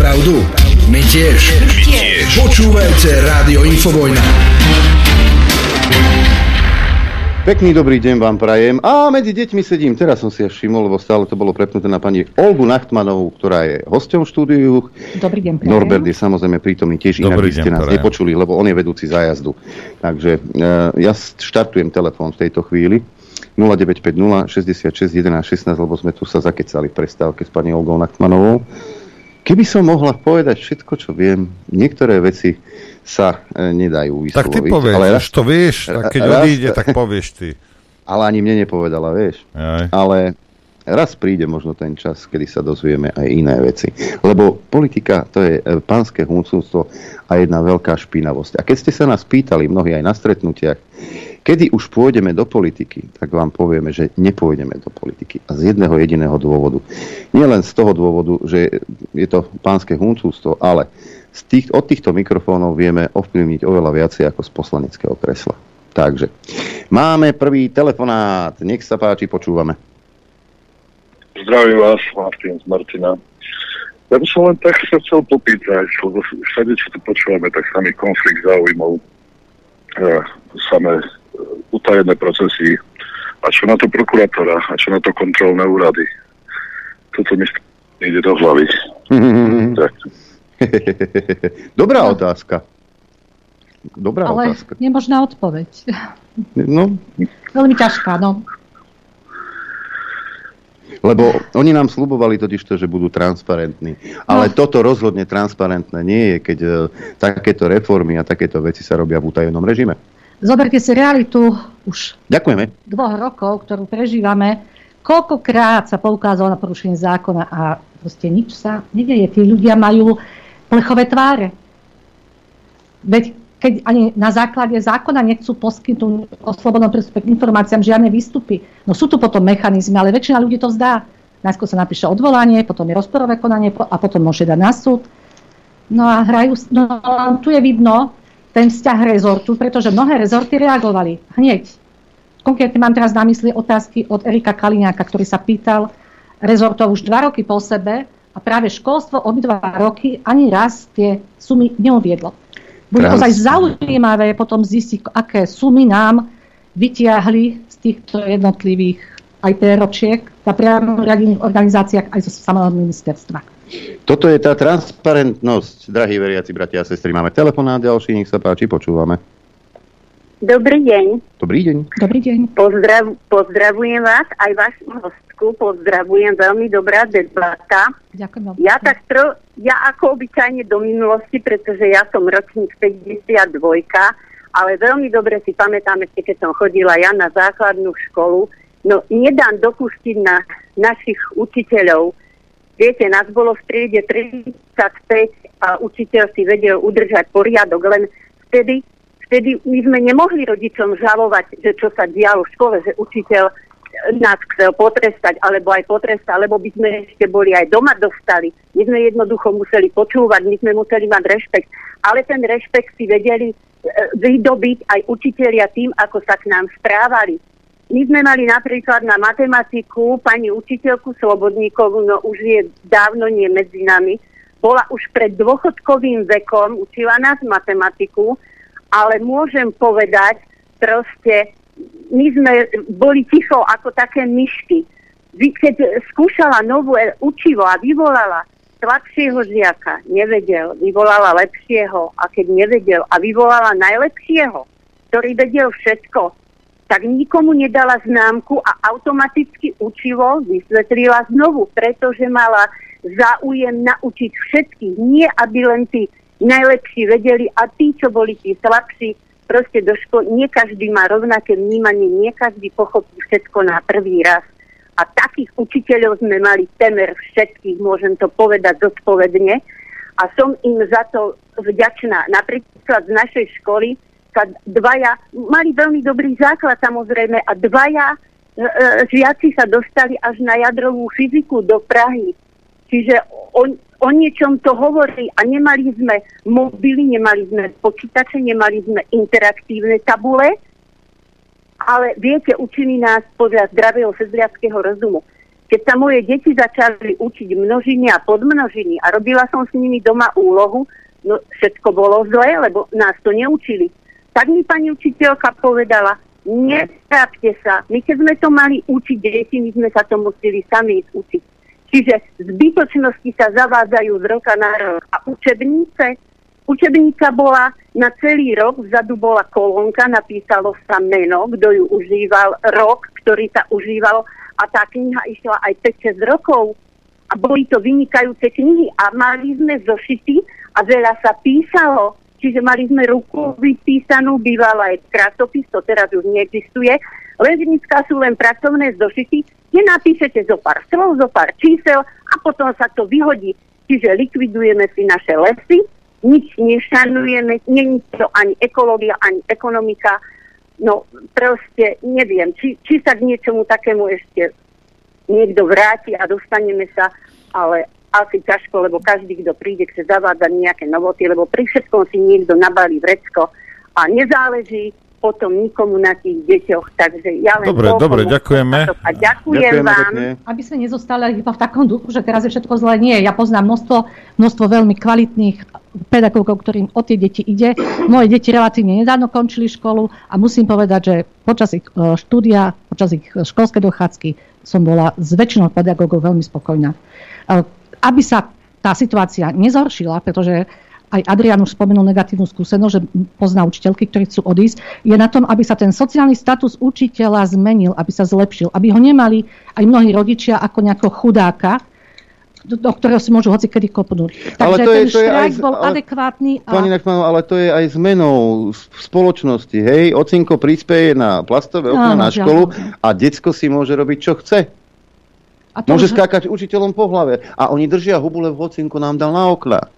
pravdu? My tiež. My tiež. Počúvajte Rádio Infovojna. Pekný dobrý deň vám prajem. A medzi deťmi sedím, teraz som si až všimol, lebo stále to bolo prepnuté na pani Olgu Nachtmanovú, ktorá je hosťom v štúdiu. Dobrý deň, prajem. Norbert je samozrejme prítomný tiež, inak Dobrý by ste deň, nás prajem. nepočuli, lebo on je vedúci zájazdu. Takže e, ja štartujem telefón v tejto chvíli. 0950 66 11 16, lebo sme tu sa zakecali v prestávke s pani Olgou Nachtmanovou. Keby som mohla povedať všetko, čo viem, niektoré veci sa e, nedajú vysloviť. Tak ty povieš, ale už to vieš, a keď raz- odíde, tak povieš ty. Ale ani mne nepovedala, vieš. Aj. Ale raz príde možno ten čas, kedy sa dozvieme aj iné veci. Lebo politika to je e, pánske huncúctvo a jedna veľká špinavosť. A keď ste sa nás pýtali, mnohí aj na stretnutiach, kedy už pôjdeme do politiky, tak vám povieme, že nepôjdeme do politiky. A z jedného jediného dôvodu. Nie len z toho dôvodu, že je to pánske huncúctvo, ale z tých, od týchto mikrofónov vieme ovplyvniť oveľa viacej ako z poslaneckého kresla. Takže, máme prvý telefonát. Nech sa páči, počúvame. Zdravím vás, Martin z Martina. Ja by som len tak sa chcel popýtať, lebo všade, čo tu počúvame, tak samý konflikt záujmov, e, samé e, utajené procesy, a čo na to prokurátora, a čo na to kontrolné úrady. Toto mi ide do hlavy. Tak. Dobrá otázka. Dobrá Ale otázka. nemožná odpoveď. No, Veľmi ťažká, no. Lebo oni nám slubovali totiž to, že budú transparentní. Ale No. toto rozhodne transparentné nie je, keď e, takéto reformy a takéto veci sa robia v utajenom režime. Zoberte si realitu už Ďakujeme. dvoch rokov, ktorú prežívame. Koľkokrát sa poukázalo na porušenie zákona a proste nič sa nedeje. Tí ľudia majú plechové tváre. Veď keď ani na základe zákona nechcú poskytnúť o slobodnom prístupe k informáciám žiadne výstupy. No sú tu potom mechanizmy, ale väčšina ľudí to zdá. Najskôr sa napíše odvolanie, potom je rozporové konanie a potom môže dať na súd. No a hrajú, no, tu je vidno ten vzťah rezortu, pretože mnohé rezorty reagovali hneď. Konkrétne mám teraz na mysli otázky od Erika Kaliňáka, ktorý sa pýtal rezortov už dva roky po sebe a práve školstvo obidva roky ani raz tie sumy neuviedlo. Bude Trans- ozaj zaujímavé potom zistiť, aké sumy nám vytiahli z týchto jednotlivých aj ročiek na priamo riadených organizáciách aj zo samého ministerstva. Toto je tá transparentnosť, drahí veriaci bratia a sestry. Máme telefonát ďalší, nech sa páči, počúvame. Dobrý deň. Dobrý deň. Dobrý deň. Pozdrav, pozdravujem vás, aj vašu hostku, pozdravujem, veľmi dobrá debata. Ďakujem Ja tak tro, ja ako obyčajne do minulosti, pretože ja som ročník 52, ale veľmi dobre si pamätám ešte, keď som chodila ja na základnú školu, no nedám dopustiť na našich učiteľov. Viete, nás bolo v triede 35 a učiteľ si vedel udržať poriadok, len vtedy, vtedy my sme nemohli rodičom žalovať, že čo sa dialo v škole, že učiteľ nás chcel potrestať, alebo aj potrestať, lebo by sme ešte boli aj doma dostali. My sme jednoducho museli počúvať, my sme museli mať rešpekt. Ale ten rešpekt si vedeli e, vydobiť aj učitelia tým, ako sa k nám správali. My sme mali napríklad na matematiku pani učiteľku Slobodníkovú, no už je dávno nie medzi nami, bola už pred dôchodkovým vekom, učila nás matematiku, ale môžem povedať, proste my sme boli ticho ako také myšky. Keď skúšala novú e- učivo a vyvolala slabšieho žiaka, nevedel, vyvolala lepšieho a keď nevedel a vyvolala najlepšieho, ktorý vedel všetko, tak nikomu nedala známku a automaticky učivo vysvetlila znovu, pretože mala záujem naučiť všetkých. Nie, aby len tí najlepší vedeli a tí, čo boli tí slabší, proste do školy. Nie každý má rovnaké vnímanie, nie každý pochopí všetko na prvý raz. A takých učiteľov sme mali temer všetkých, môžem to povedať zodpovedne. A som im za to vďačná. Napríklad z našej školy sa dvaja, mali veľmi dobrý základ samozrejme a dvaja e, e, žiaci sa dostali až na jadrovú fyziku do Prahy. Čiže o, o niečom to hovorí a nemali sme mobily, nemali sme počítače, nemali sme interaktívne tabule, ale viete, učili nás podľa zdravého sedliackého rozumu. Keď sa moje deti začali učiť množiny a podmnožiny a robila som s nimi doma úlohu, no všetko bolo zlé, lebo nás to neučili. Tak mi pani učiteľka povedala, Netrápte sa. My keď sme to mali učiť deti, my sme sa to museli sami učiť. Čiže zbytočnosti sa zavádzajú z roka na rok. A učebnice? Učebnica bola na celý rok, vzadu bola kolónka, napísalo sa meno, kto ju užíval, rok, ktorý sa užívalo a tá kniha išla aj 5-6 rokov. A boli to vynikajúce knihy a mali sme zošity a veľa sa písalo. Čiže mali sme ruku vypísanú, bývala aj krasopis, to teraz už neexistuje. Leznická sú len pracovné zošity, kde napíšete zo pár slov, zo pár čísel a potom sa to vyhodí. Čiže likvidujeme si naše lesy, nič nešanujeme, není to ani ekológia, ani ekonomika. No proste neviem, či, či sa k niečomu takému ešte niekto vráti a dostaneme sa, ale asi ťažko, lebo každý, kto príde, chce zavádzať nejaké novoty, lebo pri všetkom si niekto nabalí vrecko a nezáleží potom nikomu na tých deťoch. Takže ja len Dobre, toľko dobre, ďakujeme. A ďakujem vám. Aby sme nezostali iba v takom duchu, že teraz je všetko zlé. Nie, ja poznám množstvo, množstvo veľmi kvalitných pedagógov, ktorým o tie deti ide. Moje deti relatívne nedávno končili školu a musím povedať, že počas ich e, štúdia, počas ich e, školskej dochádzky som bola s väčšinou pedagógov veľmi spokojná. E, Aby sa tá situácia nezhoršila, pretože aj Adrian už spomenul negatívnu skúsenosť, že pozná učiteľky, ktorí chcú odísť, je na tom, aby sa ten sociálny status učiteľa zmenil, aby sa zlepšil, aby ho nemali aj mnohí rodičia ako nejakého chudáka, do, ktorého si môžu hoci kedy kopnúť. Ale Takže to je- ten to je aj bol ale- adekvátny a Pani Nachmanová, ale to je aj zmenou v spoločnosti, hej? Ocinko prispieje na plastové Áno, na žiaľ školu a decko si môže robiť, čo chce. A to Môže už- skákať učiteľom po hlave. A oni držia hubu, lebo ocinku nám dal na okna.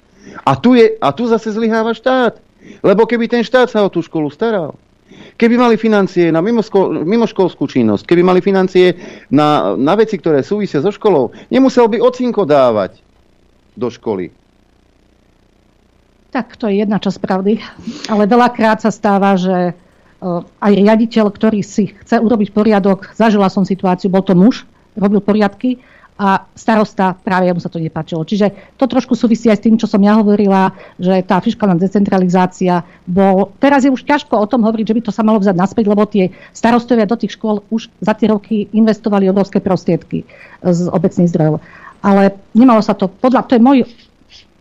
A tu, je, a tu zase zlyháva štát. Lebo keby ten štát sa o tú školu staral, keby mali financie na mimoško- mimoškolskú činnosť, keby mali financie na, na veci, ktoré súvisia so školou, nemusel by ocinko dávať do školy. Tak to je jedna časť pravdy. Ale veľakrát sa stáva, že e, aj riaditeľ, ktorý si chce urobiť poriadok, zažila som situáciu, bol to muž, robil poriadky a starosta práve mu sa to nepáčilo. Čiže to trošku súvisí aj s tým, čo som ja hovorila, že tá fiskálna decentralizácia bol... Teraz je už ťažko o tom hovoriť, že by to sa malo vzať naspäť, lebo tie starostovia do tých škôl už za tie roky investovali obrovské prostriedky z obecných zdrojov. Ale nemalo sa to, podľa, to je môj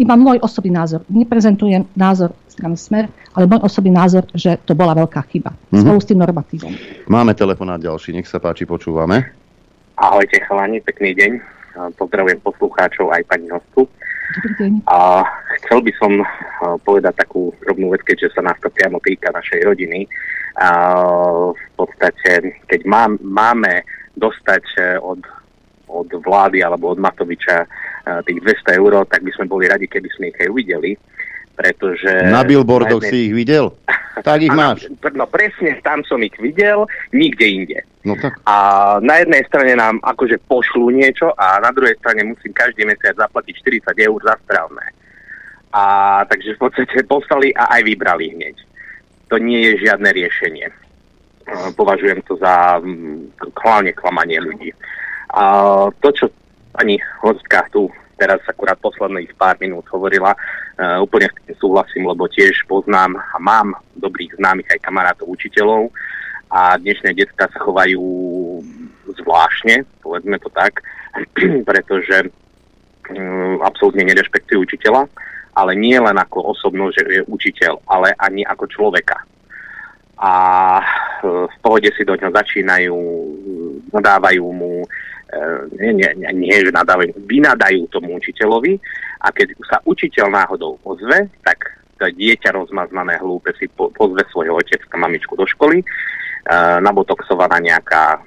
iba môj osobný názor. Neprezentujem názor strany Smer, ale môj osobný názor, že to bola veľká chyba. Mhm. Spolu s tým normatívom. Máme telefonát ďalší, nech sa páči, počúvame. Ahojte chalani, pekný deň. Pozdravujem poslucháčov aj pani hostu. A chcel by som a, povedať takú drobnú vec, keďže sa nás to priamo týka našej rodiny. A v podstate, keď mám, máme dostať e, od, od vlády alebo od Matoviča e, tých 200 eur, tak by sme boli radi, keby sme ich aj uvideli, pretože... Na billboardoch na jednej- si ich videl? Tak ich máš. No presne, tam som ich videl, nikde inde. No tak. A na jednej strane nám akože pošlú niečo a na druhej strane musím každý mesiac zaplatiť 40 eur za strávne. A takže v podstate poslali a aj vybrali hneď. To nie je žiadne riešenie. Považujem to za mm, hlavne klamanie ľudí. A to, čo pani hostka tu teraz akurát posledných pár minút hovorila, uh, úplne s tým súhlasím, lebo tiež poznám a mám dobrých známych aj kamarátov učiteľov a dnešné detská sa chovajú zvláštne, povedzme to tak, pretože um, absolútne nerešpektujú učiteľa, ale nie len ako osobnosť, že je učiteľ, ale ani ako človeka. A e, v pohode si do ňa začínajú, nadávajú mu, e, nie, nie, nie, že nadávajú, vynadajú tomu učiteľovi a keď sa učiteľ náhodou ozve, tak to dieťa rozmaznané hlúpe si po, pozve svojho otecka, mamičku do školy, e, nabotoxovaná nejaká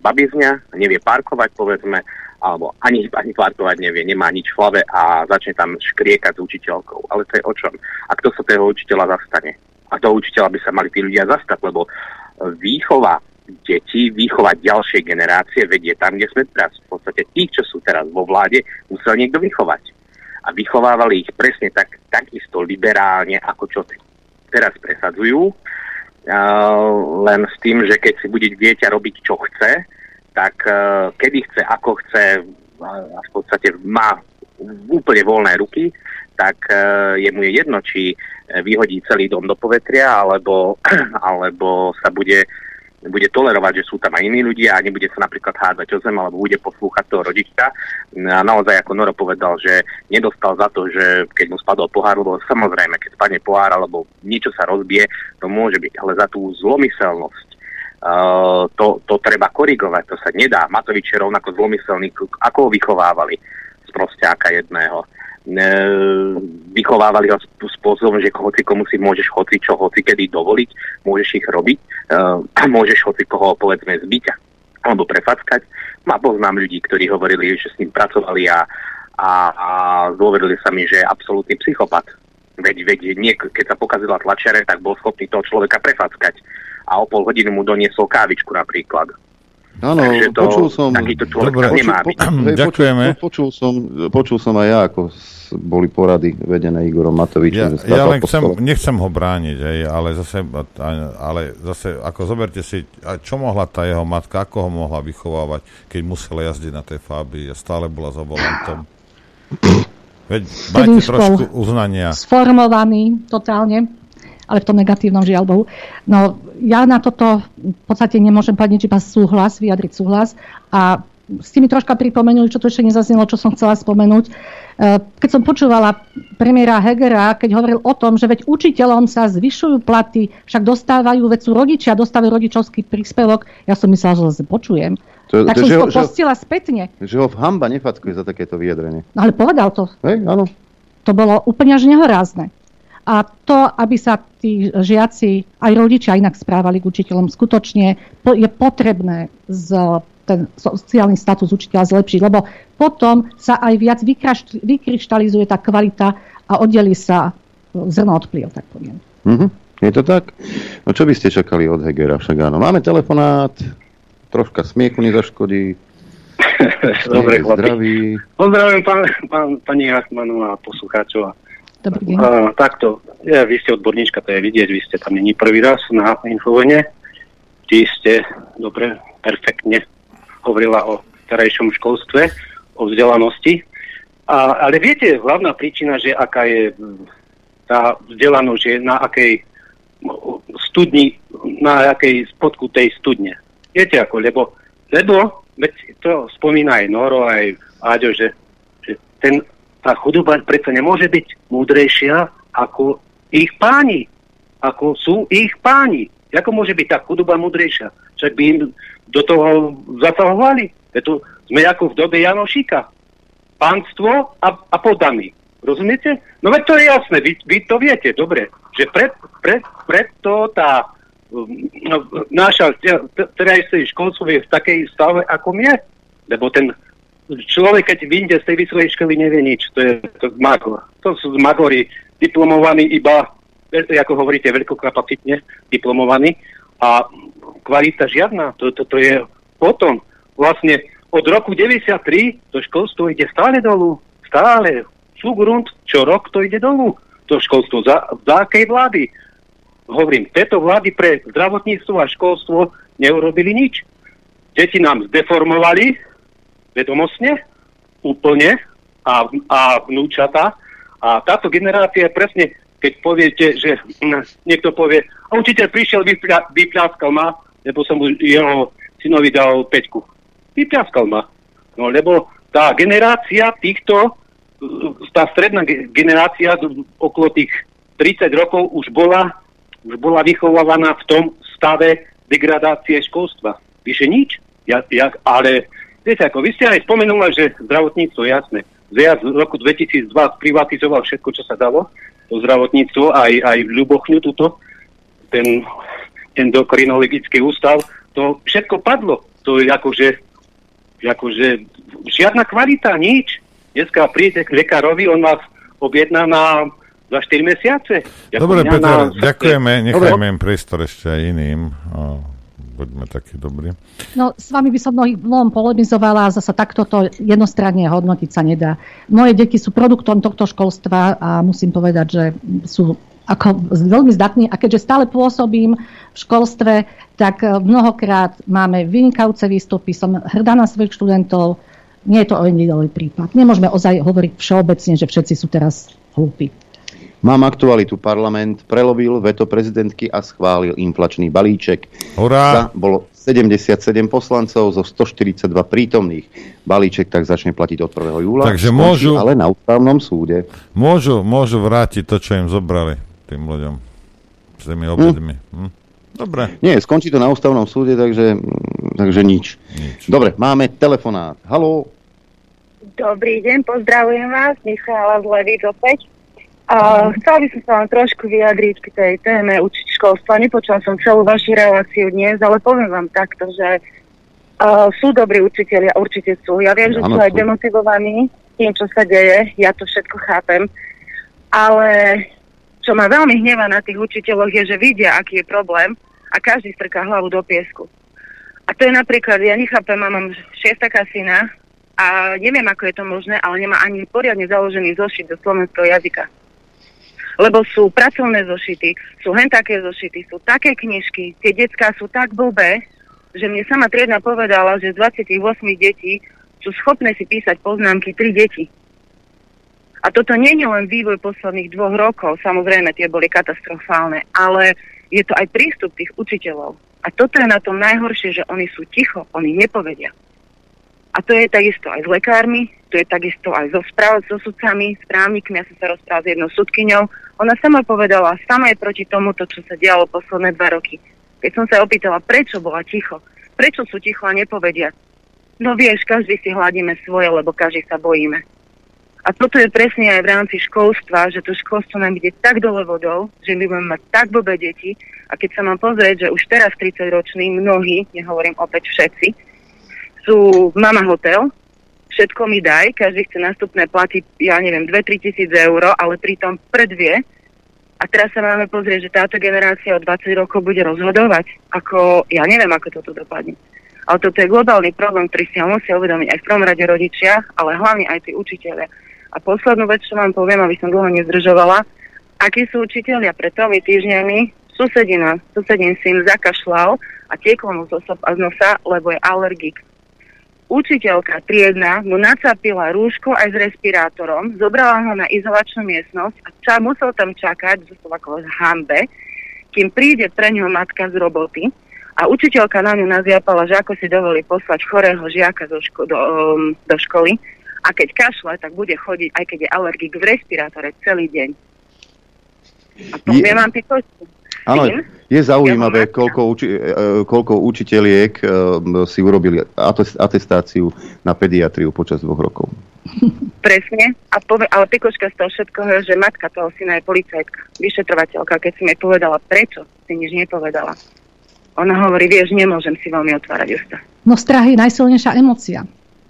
babizňa, nevie parkovať, povedzme, alebo ani, ani parkovať nevie, nemá nič v hlave a začne tam škriekať s učiteľkou. Ale to je o čom? A kto sa toho učiteľa zastane? A toho učiteľa by sa mali tí ľudia zastať, lebo výchova detí, výchova ďalšej generácie vedie tam, kde sme teraz. V podstate tých, čo sú teraz vo vláde, musel niekto vychovať. A vychovávali ich presne tak, takisto liberálne, ako čo te- teraz presadzujú. Uh, len s tým, že keď si bude dieťa robiť, čo chce, tak uh, kedy chce, ako chce, a v podstate má úplne voľné ruky, tak uh, je mu je jedno, či eh, vyhodí celý dom do povetria, alebo, alebo sa bude bude tolerovať, že sú tam aj iní ľudia a nebude sa napríklad hádzať o zem, alebo bude poslúchať toho rodička. A naozaj, ako Noro povedal, že nedostal za to, že keď mu spadol pohár, lebo samozrejme, keď spadne pohár alebo niečo sa rozbije, to môže byť, ale za tú zlomyselnosť Uh, to, to treba korigovať, to sa nedá. Matovič je rovnako zlomyselný, ako ho vychovávali z prostiaka jedného. E, vychovávali ho sp- spôsobom, že hoci komu si môžeš hoci čo, hoci kedy dovoliť, môžeš ich robiť uh, a môžeš hoci koho povedzme zbiť alebo prefackať. Ma poznám ľudí, ktorí hovorili, že s ním pracovali a, a, a dôverili sa mi, že je absolútny psychopat. Veď, veď nie, keď sa pokazila tlačiare, tak bol schopný toho človeka prefackať a o pol hodinu mu doniesol kávičku napríklad. Áno, Takže to, počul som... takýto človek Dobre, byť. Hej, Ďakujeme. Počul, počul, som, počul som aj ja, ako boli porady vedené Igorom Matovičom. Ja, ja len chcem, nechcem ho brániť, hej, ale zase, ale zase, ako zoberte si, a čo mohla tá jeho matka, ako ho mohla vychovávať, keď musela jazdiť na tej fábii a stále bola za volantom. Veď majte trošku uznania. sformovaný totálne, ale v tom negatívnom žiaľ Bohu. No ja na toto v podstate nemôžem povedať nič, iba súhlas, vyjadriť súhlas a s tými troška pripomenuli, čo tu ešte nezaznelo, čo som chcela spomenúť. E, Keď som počúvala premiéra Hegera, keď hovoril o tom, že veď učiteľom sa zvyšujú platy, však dostávajú, veď sú rodičia, dostávajú rodičovský príspevok, ja som myslela, že zase počujem. To- tak to, som že ho- to že postila spätne. Že ho hamba nefackuje za takéto vyjadrenie. No ale povedal to. Hej, áno. To bolo úplne až nehorázne. A to, aby sa tí žiaci, aj rodičia inak správali k učiteľom, skutočne je potrebné z, ten sociálny status učiteľa zlepšiť, lebo potom sa aj viac vykryštalizuje tá kvalita a oddeli sa zrno od pliev, tak poviem. Mhm. Je to tak? No čo by ste čakali od Hegera? Však áno. Máme telefonát, troška smiechu nezaškodí. Dobre, chlapi. Pozdravujem pán, pán, pani Hartmanu a poslucháčov. Dobrý deň. A, takto, ja, vy ste odborníčka, to je vidieť, vy ste tam není prvý raz na Infovojne. Ty ste dobre, perfektne hovorila o terajšom školstve, o vzdelanosti. A, ale viete, hlavná príčina, že aká je tá vzdelanosť, že na akej studni, na akej spodku tej studne. Viete ako, lebo, lebo veď to spomína aj Noro, aj Áďo, že, že ten, tá chudoba predsa nemôže byť múdrejšia ako ich páni. Ako sú ich páni. Ako môže byť tá chudoba múdrejšia? Však by im do toho zasahovali. Tu sme ako v dobe Janošika. Pánstvo a, a podaní. Rozumiete? No veď to je jasné, vy, vy to viete, dobre. Že pred, pred, preto tá um, no, naša te- te- terajšie školstvo je v takej stave, ako je. Lebo ten človek, keď vyjde z tej vysokej školy, nevie nič. To je to magor. To sú magori diplomovaní iba, ako hovoríte, veľkokapacitne diplomovaní a kvalita žiadna. To, to, to je potom. Vlastne od roku 93 to školstvo ide stále dolu. Stále. Sú grunt, čo rok to ide dolu. To školstvo. Za, za akej vlády? Hovorím, tieto vlády pre zdravotníctvo a školstvo neurobili nič. Deti nám zdeformovali vedomostne, úplne, a, a vnúčata. A táto generácia presne, keď poviete, že hm, niekto povie, a učiteľ prišiel, vypľa, vypľaskal ma, lebo som jeho synovi dal peťku. Vypľaskal ma. No lebo tá generácia týchto, tá stredná ge- generácia okolo tých 30 rokov už bola, už bola vychovávaná v tom stave degradácie školstva. Vyše nič. Ja, ja, ale viete, ako vy ste aj spomenuli, že zdravotníctvo, jasné. ZIAS v roku 2002 privatizoval všetko, čo sa dalo, to zdravotníctvo, aj, aj Ľubochňu tuto, ten endokrinologický ústav, to všetko padlo. To je akože, akože žiadna kvalita, nič. Dneska príde k lekárovi, on vás objedná na za 4 mesiace. Dobre, Peter, na- ďakujeme, Dobre. nechajme im priestor ešte aj iným. O, buďme takí dobrí. No, s vami by som mnohých mnohom polemizovala a zasa takto to jednostranne hodnotiť sa nedá. Moje deti sú produktom tohto školstva a musím povedať, že sú ako veľmi zdatní a keďže stále pôsobím v školstve, tak eh, mnohokrát máme vynikajúce výstupy, som hrdá na svojich študentov, nie je to individuálny prípad. Nemôžeme ozaj hovoriť všeobecne, že všetci sú teraz hlúpi. Mám aktualitu. Parlament prelobil veto prezidentky a schválil inflačný balíček. Hurá! Za bolo 77 poslancov zo 142 prítomných. Balíček tak začne platiť od 1. júla. Takže môžu- Ale na ústavnom súde. Môžu, môžu vrátiť to, čo im zobrali tým ľuďom. S tými obedmi. Hm? Dobre. Nie, skončí to na ústavnom súde, takže, mm, takže nič. nič. Dobre, máme telefonát. Haló? Dobrý deň, pozdravujem vás, Michála z Levíc opäť. A chcela by som sa vám trošku vyjadriť k tej téme učiť školstva. Nepočula som celú vašu reláciu dnes, ale poviem vám takto, že uh, sú dobrí učiteľia, určite sú. Ja viem, že Áno, sú aj demotivovaní tým, čo sa deje, ja to všetko chápem, ale čo ma veľmi hnevá na tých učiteľoch je, že vidia, aký je problém a každý strká hlavu do piesku. A to je napríklad, ja nechápem, ja mám šiestaká syna a neviem, ako je to možné, ale nemá ani poriadne založený zošit do slovenského jazyka. Lebo sú pracovné zošity, sú hen také zošity, sú také knižky, tie decká sú tak blbé, že mne sama triedna povedala, že z 28 detí sú schopné si písať poznámky 3 deti. A toto nie je len vývoj posledných dvoch rokov, samozrejme tie boli katastrofálne, ale je to aj prístup tých učiteľov. A toto je na tom najhoršie, že oni sú ticho, oni nepovedia. A to je takisto aj s lekármi, to je takisto aj so, správ, so sudcami, s právnikmi. Ja som sa rozprával s jednou sudkyňou. Ona sama povedala, sama je proti tomuto, čo sa dialo posledné dva roky. Keď som sa opýtala, prečo bola ticho, prečo sú ticho a nepovedia. No vieš, každý si hladíme svoje, lebo každý sa bojíme. A toto je presne aj v rámci školstva, že to školstvo nám ide tak dole vodou, že my budeme mať tak blbé deti. A keď sa mám pozrieť, že už teraz 30-roční mnohí, nehovorím opäť všetci, sú mama hotel, všetko mi daj, každý chce nástupné platy, ja neviem, 2-3 tisíc eur, ale pritom predvie. A teraz sa máme pozrieť, že táto generácia o 20 rokov bude rozhodovať. Ako, ja neviem, ako toto dopadne. Ale toto je globálny problém, ktorý si ho musia uvedomiť aj v prvom rade rodičia, ale hlavne aj tí učiteľia. A poslednú vec, čo vám poviem, aby som dlho nezdržovala, akí sú učiteľia pred tromi týždňami, susedina, susedin syn zakašľal a tieklo mu zo sob a z nosa, lebo je alergik. Učiteľka triedna mu nacapila rúško aj s respirátorom, zobrala ho na izolačnú miestnosť a ča, musel tam čakať, zostal ako v hambe, kým príde pre ňoho matka z roboty a učiteľka na ňu nazjapala, že ako si dovolí poslať chorého žiaka do, ško- do, um, do školy a keď kašle, tak bude chodiť, aj keď je alergik v respirátore celý deň. A poviem vám ty Áno, je zaujímavé, koľko, uči- e, e, koľko učiteľiek e, si urobili ates- atestáciu na pediatriu počas dvoch rokov. Presne. A pove, ale pikoška z toho všetkoho že matka toho syna je policajtka, vyšetrovateľka. Keď si mi povedala, prečo si nič nepovedala. Ona hovorí, vieš, nemôžem si veľmi otvárať ústa. No strach je najsilnejšia emocia.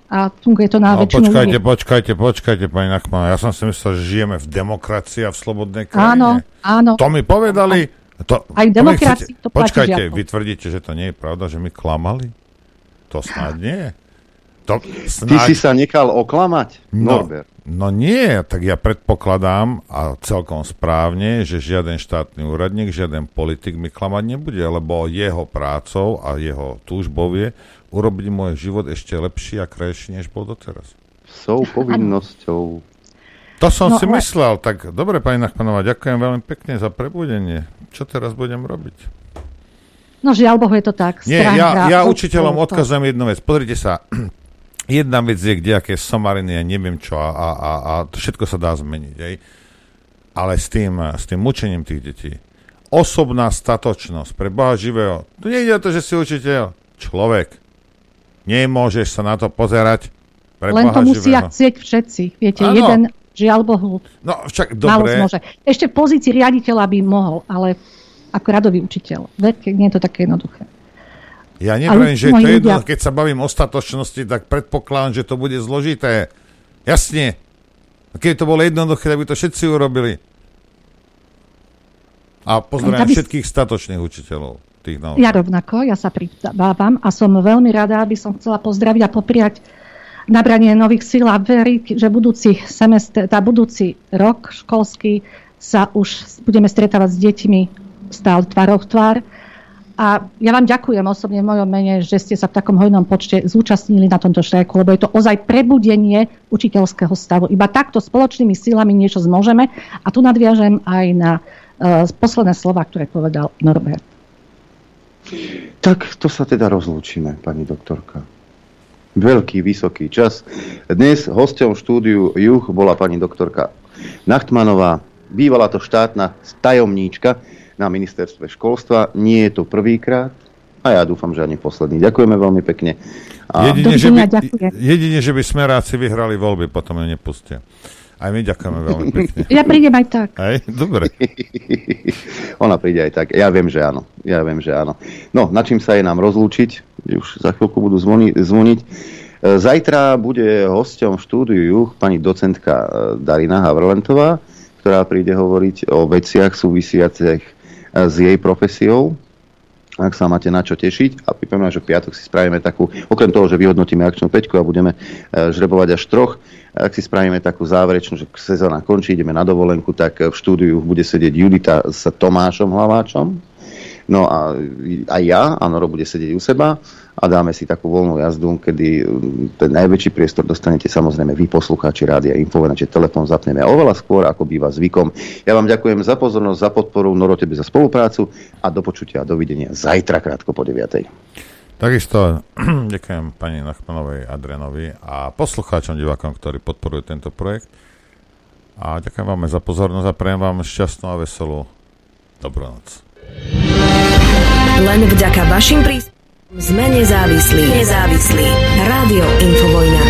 A funguje to na No, väčšinu počkajte, ľudí. počkajte, počkajte, pani Nachmanová. Ja som si myslel, že žijeme v demokracii a v slobodnej Áno, krajine. áno. To mi povedali. To, Aj v demokracii chcete- to platí, Počkajte, žiaľ. vy tvrdíte, že to nie je pravda, že my klamali? To snad nie. To Ty snáď... si sa nechal oklamať, No, Norbert. no nie, tak ja predpokladám a celkom správne, že žiaden štátny úradník, žiaden politik mi klamať nebude, lebo jeho prácou a jeho túžbou je urobiť môj život ešte lepší a krajší, než bol doteraz. Sou povinnosťou. To som No, si ale- myslel. Tak dobre, pani Nachmanová, ďakujem veľmi pekne za prebudenie. Čo teraz budem robiť? No žiaľ Bohu je to tak. Nie, ja, ja veľkú učiteľom odkazujem jednu vec. Pozrite sa, jedna vec je, kde aké somariny, ja neviem čo, a, a, a, a všetko sa dá zmeniť. Aj? Ale s tým, s tým učením tých detí, osobná statočnosť pre Boha živého, tu nejde o to, že si učiteľ, človek. Nemôžeš sa na to pozerať pre Len Boha to musia živého. chcieť všetci. Viete, Áno. jeden, žiaľ Bohu, No však dobre, zmôže. Ešte v pozícii riaditeľa by mohol, ale ako radový učiteľ. Viete, nie je to také jednoduché. Ja neviem, že to je ľudia- jedno, keď sa bavím o statočnosti, tak predpokladám, že to bude zložité. Jasne. A keď to bolo jednoduché, tak by to všetci urobili. A pozdravím Aby- všetkých statočných učiteľov. Tých naozaj. Ja rovnako, ja sa pridávam a som veľmi rada, aby som chcela pozdraviť a popriať nabranie nových síl a veriť, že budúci semestr, tá budúci rok školský sa už budeme stretávať s deťmi stále tvárov tvár A ja vám ďakujem osobne v mojom mene, že ste sa v takom hojnom počte zúčastnili na tomto štrajku, lebo je to ozaj prebudenie učiteľského stavu. Iba takto spoločnými silami niečo zmôžeme. A tu nadviažem aj na uh, posledné slova, ktoré povedal Norbert. Tak to sa teda rozlúčime, pani doktorka. Veľký, vysoký čas. Dnes hosťom štúdiu Juch bola pani doktorka Nachtmanová, bývala to štátna tajomníčka na ministerstve školstva. Nie je to prvýkrát a ja dúfam, že ani posledný. Ďakujeme veľmi pekne. A... Jedine, že by, jedine, že by smeráci vyhrali voľby, potom ju nepustia. Aj my ďakujeme veľmi pekne. Ja prídem aj tak. Aj? Dobre. Ona príde aj tak. Ja viem, že áno. Ja viem, že áno. No, na čím sa je nám rozlúčiť? Už za chvíľku budú zvoni- zvoniť. E, Zajtra bude hosťom v štúdiu pani docentka e, Darina Havrlentová, ktorá príde hovoriť o veciach súvisiacich e, s jej profesiou, ak sa máte na čo tešiť. A pripomínam, že v piatok si spravíme takú, okrem toho, že vyhodnotíme akčnú peťku a budeme žrebovať až troch, ak si spravíme takú záverečnú, že sezóna končí, ideme na dovolenku, tak v štúdiu bude sedieť Judita s Tomášom Hlaváčom. No a aj ja, Noro bude sedieť u seba a dáme si takú voľnú jazdu, kedy ten najväčší priestor dostanete samozrejme vy poslucháči Rádia Infovena, čiže telefón zapneme oveľa skôr, ako býva zvykom. Ja vám ďakujem za pozornosť, za podporu, Noro tebe za spoluprácu a do počutia a dovidenia zajtra krátko po 9. Takisto ďakujem pani Nachmanovej Adrenovi a poslucháčom, divákom, ktorí podporujú tento projekt. A ďakujem vám za pozornosť a prejem vám šťastnú a veselú dobrú noc. Len vďaka vašim príspevkom sme nezávislí. Nezávislí. Rádio Infovojna.